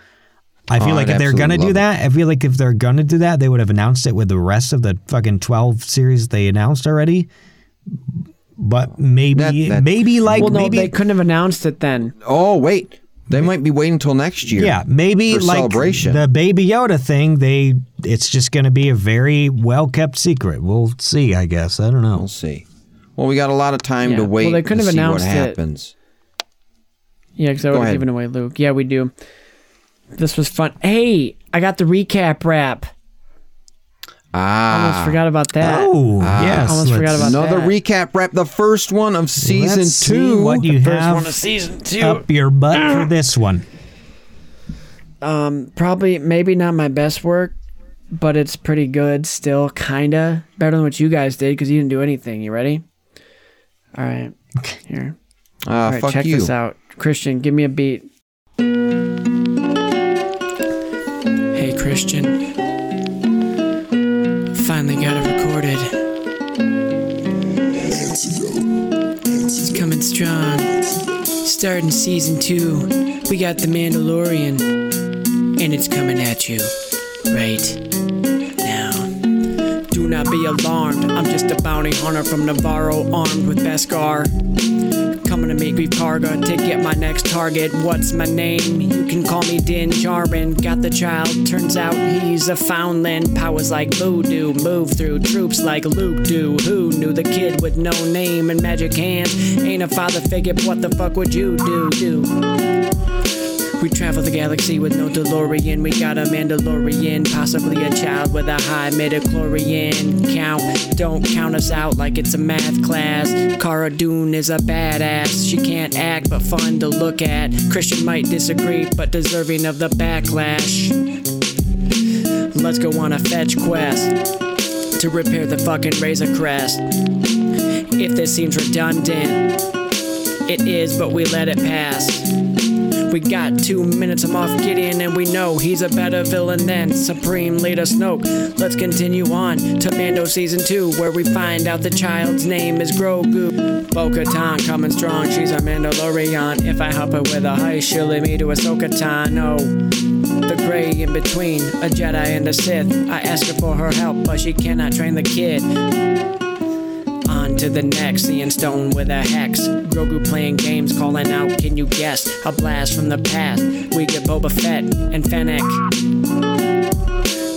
Speaker 2: I feel
Speaker 3: Oh,
Speaker 2: like
Speaker 3: I'd
Speaker 2: if they're gonna do
Speaker 3: love
Speaker 2: that, I feel like if they're gonna do that, they would have announced it with the rest of the fucking twelve series they announced already. But maybe
Speaker 3: That- that-
Speaker 2: maybe like
Speaker 1: Well, no,
Speaker 2: maybe
Speaker 1: they couldn't have announced it then.
Speaker 3: Oh wait, They might be waiting until next year.
Speaker 2: Yeah, maybe
Speaker 3: for
Speaker 2: like
Speaker 3: celebration.
Speaker 2: the Baby Yoda thing. They it's just going to be a very well kept secret. We'll see. I guess I don't know.
Speaker 3: We'll see. Well, we got a lot of time
Speaker 1: Yeah.
Speaker 3: to
Speaker 1: Well,
Speaker 3: wait
Speaker 1: they couldn't have
Speaker 3: see what
Speaker 1: announced it.
Speaker 3: happens.
Speaker 1: Yeah, because I
Speaker 3: Go
Speaker 1: would have given away Luke. Yeah, we do. This was fun. Hey, I got the recap wrap.
Speaker 3: Ah,
Speaker 1: Almost forgot about that.
Speaker 2: Oh yes,
Speaker 1: Almost forgot
Speaker 2: let's
Speaker 1: about
Speaker 3: another
Speaker 1: that.
Speaker 3: recap wrap. The first one of season
Speaker 2: let's see
Speaker 3: two.
Speaker 2: what you
Speaker 1: First
Speaker 2: have
Speaker 1: one of season two.
Speaker 2: up your butt for this one.
Speaker 1: Um, probably maybe not my best work, but it's pretty good still. Kinda better than what you guys did because you didn't do anything. You ready? All right. Here.
Speaker 3: Ah,
Speaker 1: All right.
Speaker 3: fuck
Speaker 1: check
Speaker 3: you.
Speaker 1: this out. Christian, give me a beat. Hey, Christian. Strong. Starting season two, we got The Mandalorian, and it's coming at you right now. Do not be alarmed. I'm just a bounty hunter from Navarro, armed with Beskar. To make me Karga to get my next target. What's my name? You can call me Din Djarin. Got the child, turns out he's a foundling. Powers like voodoo, move through troops like Luke do. Who knew the kid with no name and magic hands? Ain't a father figure, what the fuck would you do? Do? We travel the galaxy with no DeLorean. We got a Mandalorian, possibly a child with a high midichlorian count. Don't count us out like it's a math class. Cara Dune is a badass. She can't act, but fun to look at. Christian might disagree, but deserving of the backlash. Let's go on a fetch quest to repair the fucking Razor Crest. If this seems redundant, it is, but we let it pass. We got two minutes of Moff Gideon, and we know he's a better villain than Supreme Leader Snoke. Let's continue on to Mando Season 2, where we find out the child's name is Grogu. Bo Katan coming strong, she's a Mandalorian. If I help her with a heist, she'll lead me to Ahsoka Tano. The gray in between, a Jedi and a Sith. I ask her for her help, but she cannot train the kid. To the next, seeing Stone with a hex. Grogu playing games, calling out, can you guess? A blast from the past. We get Boba Fett and Fennec.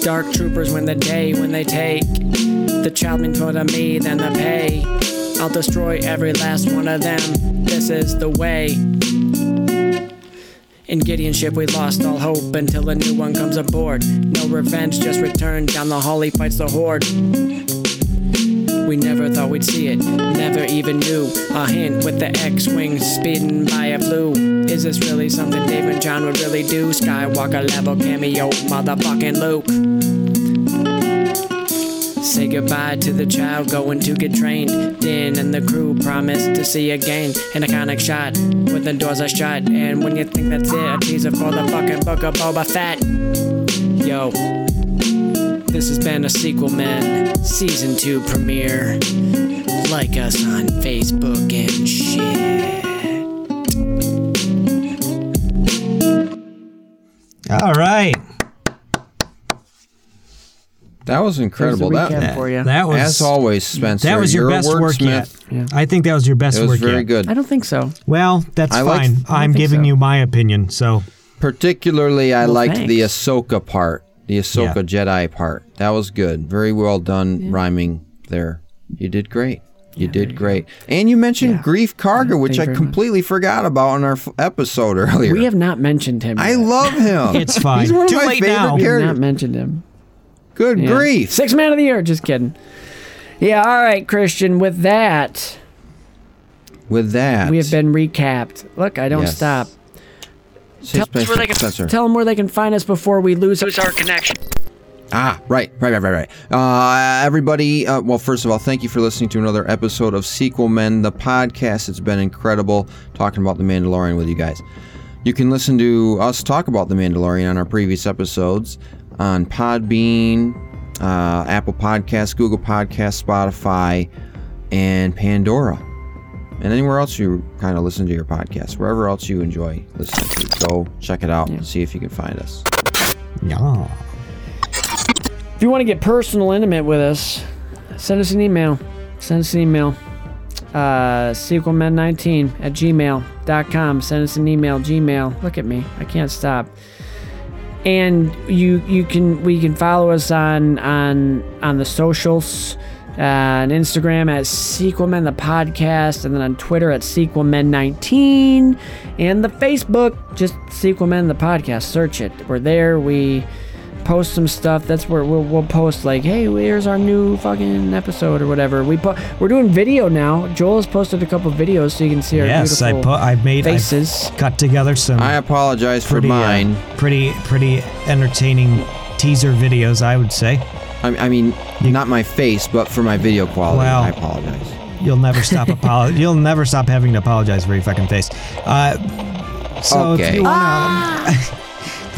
Speaker 1: Dark troopers win the day when they take. The child more to me then the pay. I'll destroy every last one of them. This is the way. In Gideon's ship, we lost all hope until a new one comes aboard. No revenge, just return. Down the hall, he fights the horde. We never thought we'd see it, never even knew. A hint with the X Wing speeding by a blue. Is this really something Dave and Jon would really do? Skywalker level cameo, motherfucking Luke. Say goodbye to the child going to get trained. Din and the crew promise to see again. An iconic shot when the doors are shut. And when you think that's it, a teaser for the fucking book of Boba Fett. Yo. This has been a sequel, man. Season 2 premiere. Like us on Facebook and shit.
Speaker 2: All right,
Speaker 3: That was incredible.
Speaker 1: There's the
Speaker 3: That,
Speaker 1: recap for you.
Speaker 2: that was
Speaker 3: as always, Spencer.
Speaker 2: that was your best work yet.
Speaker 1: Yeah.
Speaker 2: I think that was your best
Speaker 3: It was
Speaker 2: work
Speaker 3: very
Speaker 2: yet.
Speaker 3: good.
Speaker 1: I don't think so.
Speaker 2: Well, that's
Speaker 3: I
Speaker 2: fine.
Speaker 3: Liked,
Speaker 2: I'm giving
Speaker 1: so.
Speaker 2: you my opinion. So
Speaker 3: Particularly, I
Speaker 1: Well,
Speaker 3: liked the
Speaker 1: thanks.
Speaker 3: Ahsoka part, the Ahsoka Jedi part. That was good. Very well done rhyming there. You did great. You did great. And you mentioned
Speaker 1: Yeah.
Speaker 3: Greef Karga, which I
Speaker 1: very
Speaker 3: completely forgot about in our f- episode earlier.
Speaker 1: We have not mentioned him.
Speaker 3: I love him.
Speaker 2: it's fine.
Speaker 3: He's one of
Speaker 2: Too
Speaker 3: my
Speaker 2: late
Speaker 3: favorite
Speaker 2: now.
Speaker 1: We have not mentioned him.
Speaker 3: Good
Speaker 1: Yeah.
Speaker 3: grief.
Speaker 1: Six man of the year. Just kidding. Yeah, all right, Christian. With that,
Speaker 3: With that,
Speaker 1: we have been recapped. Look, I don't
Speaker 3: Yes.
Speaker 1: stop.
Speaker 3: Say
Speaker 1: Tell, us where they can,
Speaker 3: Spencer.
Speaker 1: tell them where they can find us before we lose our connection.
Speaker 3: Ah, right, right, right, right, right. Uh, everybody, uh, well, first of all, thank you for listening to another episode of Sequel Men, the podcast. It's been incredible talking about The Mandalorian with you guys. You can listen to us talk about The Mandalorian on our previous episodes on Podbean, uh, Apple Podcasts, Google Podcasts, Spotify, and Pandora. And anywhere else you kind of listen to your podcast, wherever else you enjoy listening to, go check it out and see if you can find us.
Speaker 2: Yeah.
Speaker 1: If you want to get personal, intimate with us, send us an email. Send us an email. uh, sequelmen19 at gmail.com. Send us an email, Gmail. Look at me. I can't stop. And you you can we can follow us on on on the socials. Uh, on Instagram at Sequelmen the podcast, and then on Twitter at Sequelmen19, and the Facebook just Sequelmen the podcast. Search it. We're there. We post some stuff. That's where we'll, we'll post like, hey, here's our new fucking episode or whatever. We po- we're doing video now. Joel has posted a couple videos so you can see our
Speaker 2: Yes, I
Speaker 1: beautiful
Speaker 2: put. I've made. I've
Speaker 1: faces.
Speaker 2: cut together some.
Speaker 3: I apologize for
Speaker 2: pretty, uh,
Speaker 3: mine.
Speaker 2: pretty, pretty entertaining teaser videos, I would say.
Speaker 3: I, I mean, not my face, but for my video quality.
Speaker 2: Well-
Speaker 3: I apologize.
Speaker 2: You'll never stop apolo- You'll never stop having to apologize for your fucking face. Uh, so if you wanna,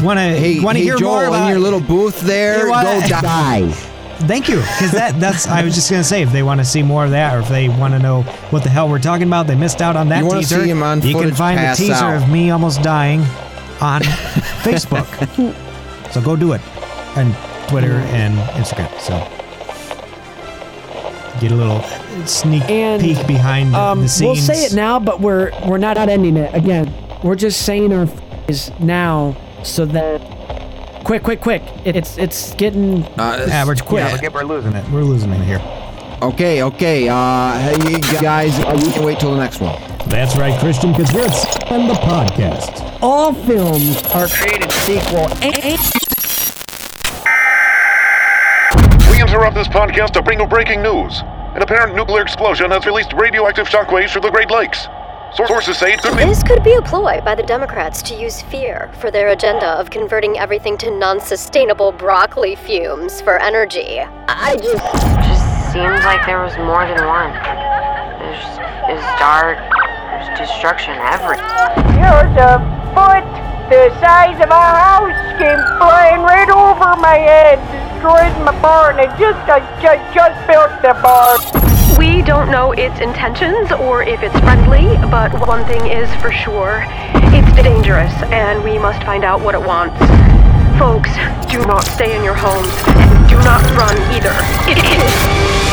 Speaker 2: wanna,
Speaker 3: Hey,
Speaker 2: wanna
Speaker 3: hey
Speaker 2: hear
Speaker 3: Joel,
Speaker 2: more about
Speaker 3: in your little booth there,
Speaker 2: wanna-
Speaker 3: go die.
Speaker 2: Thank you, because that that's I was just gonna say if they want to see more of that or if they want to know what the hell we're talking about, they missed out on that
Speaker 3: You wanna
Speaker 2: teaser.
Speaker 3: on
Speaker 2: you can find the teaser
Speaker 3: out.
Speaker 2: of me almost dying on Facebook. so go do it, and Twitter and Instagram. So get a little sneak
Speaker 1: And,
Speaker 2: peek behind the-
Speaker 1: Um,
Speaker 2: the scenes.
Speaker 1: we'll say it now, but we're we're not ending it again. We're just saying our is now so that quick, quick, quick. It, it's it's getting
Speaker 3: Uh,
Speaker 2: Yeah, we're,
Speaker 1: quick.
Speaker 2: yeah, we're losing it. We're losing it here.
Speaker 3: Okay, okay. Uh, hey, guys, uh, you can wait till the next one.
Speaker 4: That's right, Christian, because we're at and the podcast.
Speaker 1: all films are created sequel. And,
Speaker 7: We interrupt this podcast to bring you breaking news. An apparent nuclear explosion has released radioactive shockwaves through the Great Lakes. Sources say it could be.
Speaker 9: This could be a ploy by the Democrats to use fear for their agenda of converting everything to non sustainable broccoli fumes for energy. I just.
Speaker 10: just seems like there was more than one. There's, there's dark, there's destruction everywhere.
Speaker 11: There's a foot the size of a house came flying right over my head, destroyed my barn. Just, I just, just built the barn.
Speaker 12: We don't know its intentions or if it's friendly, but one thing is for sure it's dangerous, and we must find out what it wants. Folks, do not stay in your homes, and do not run either.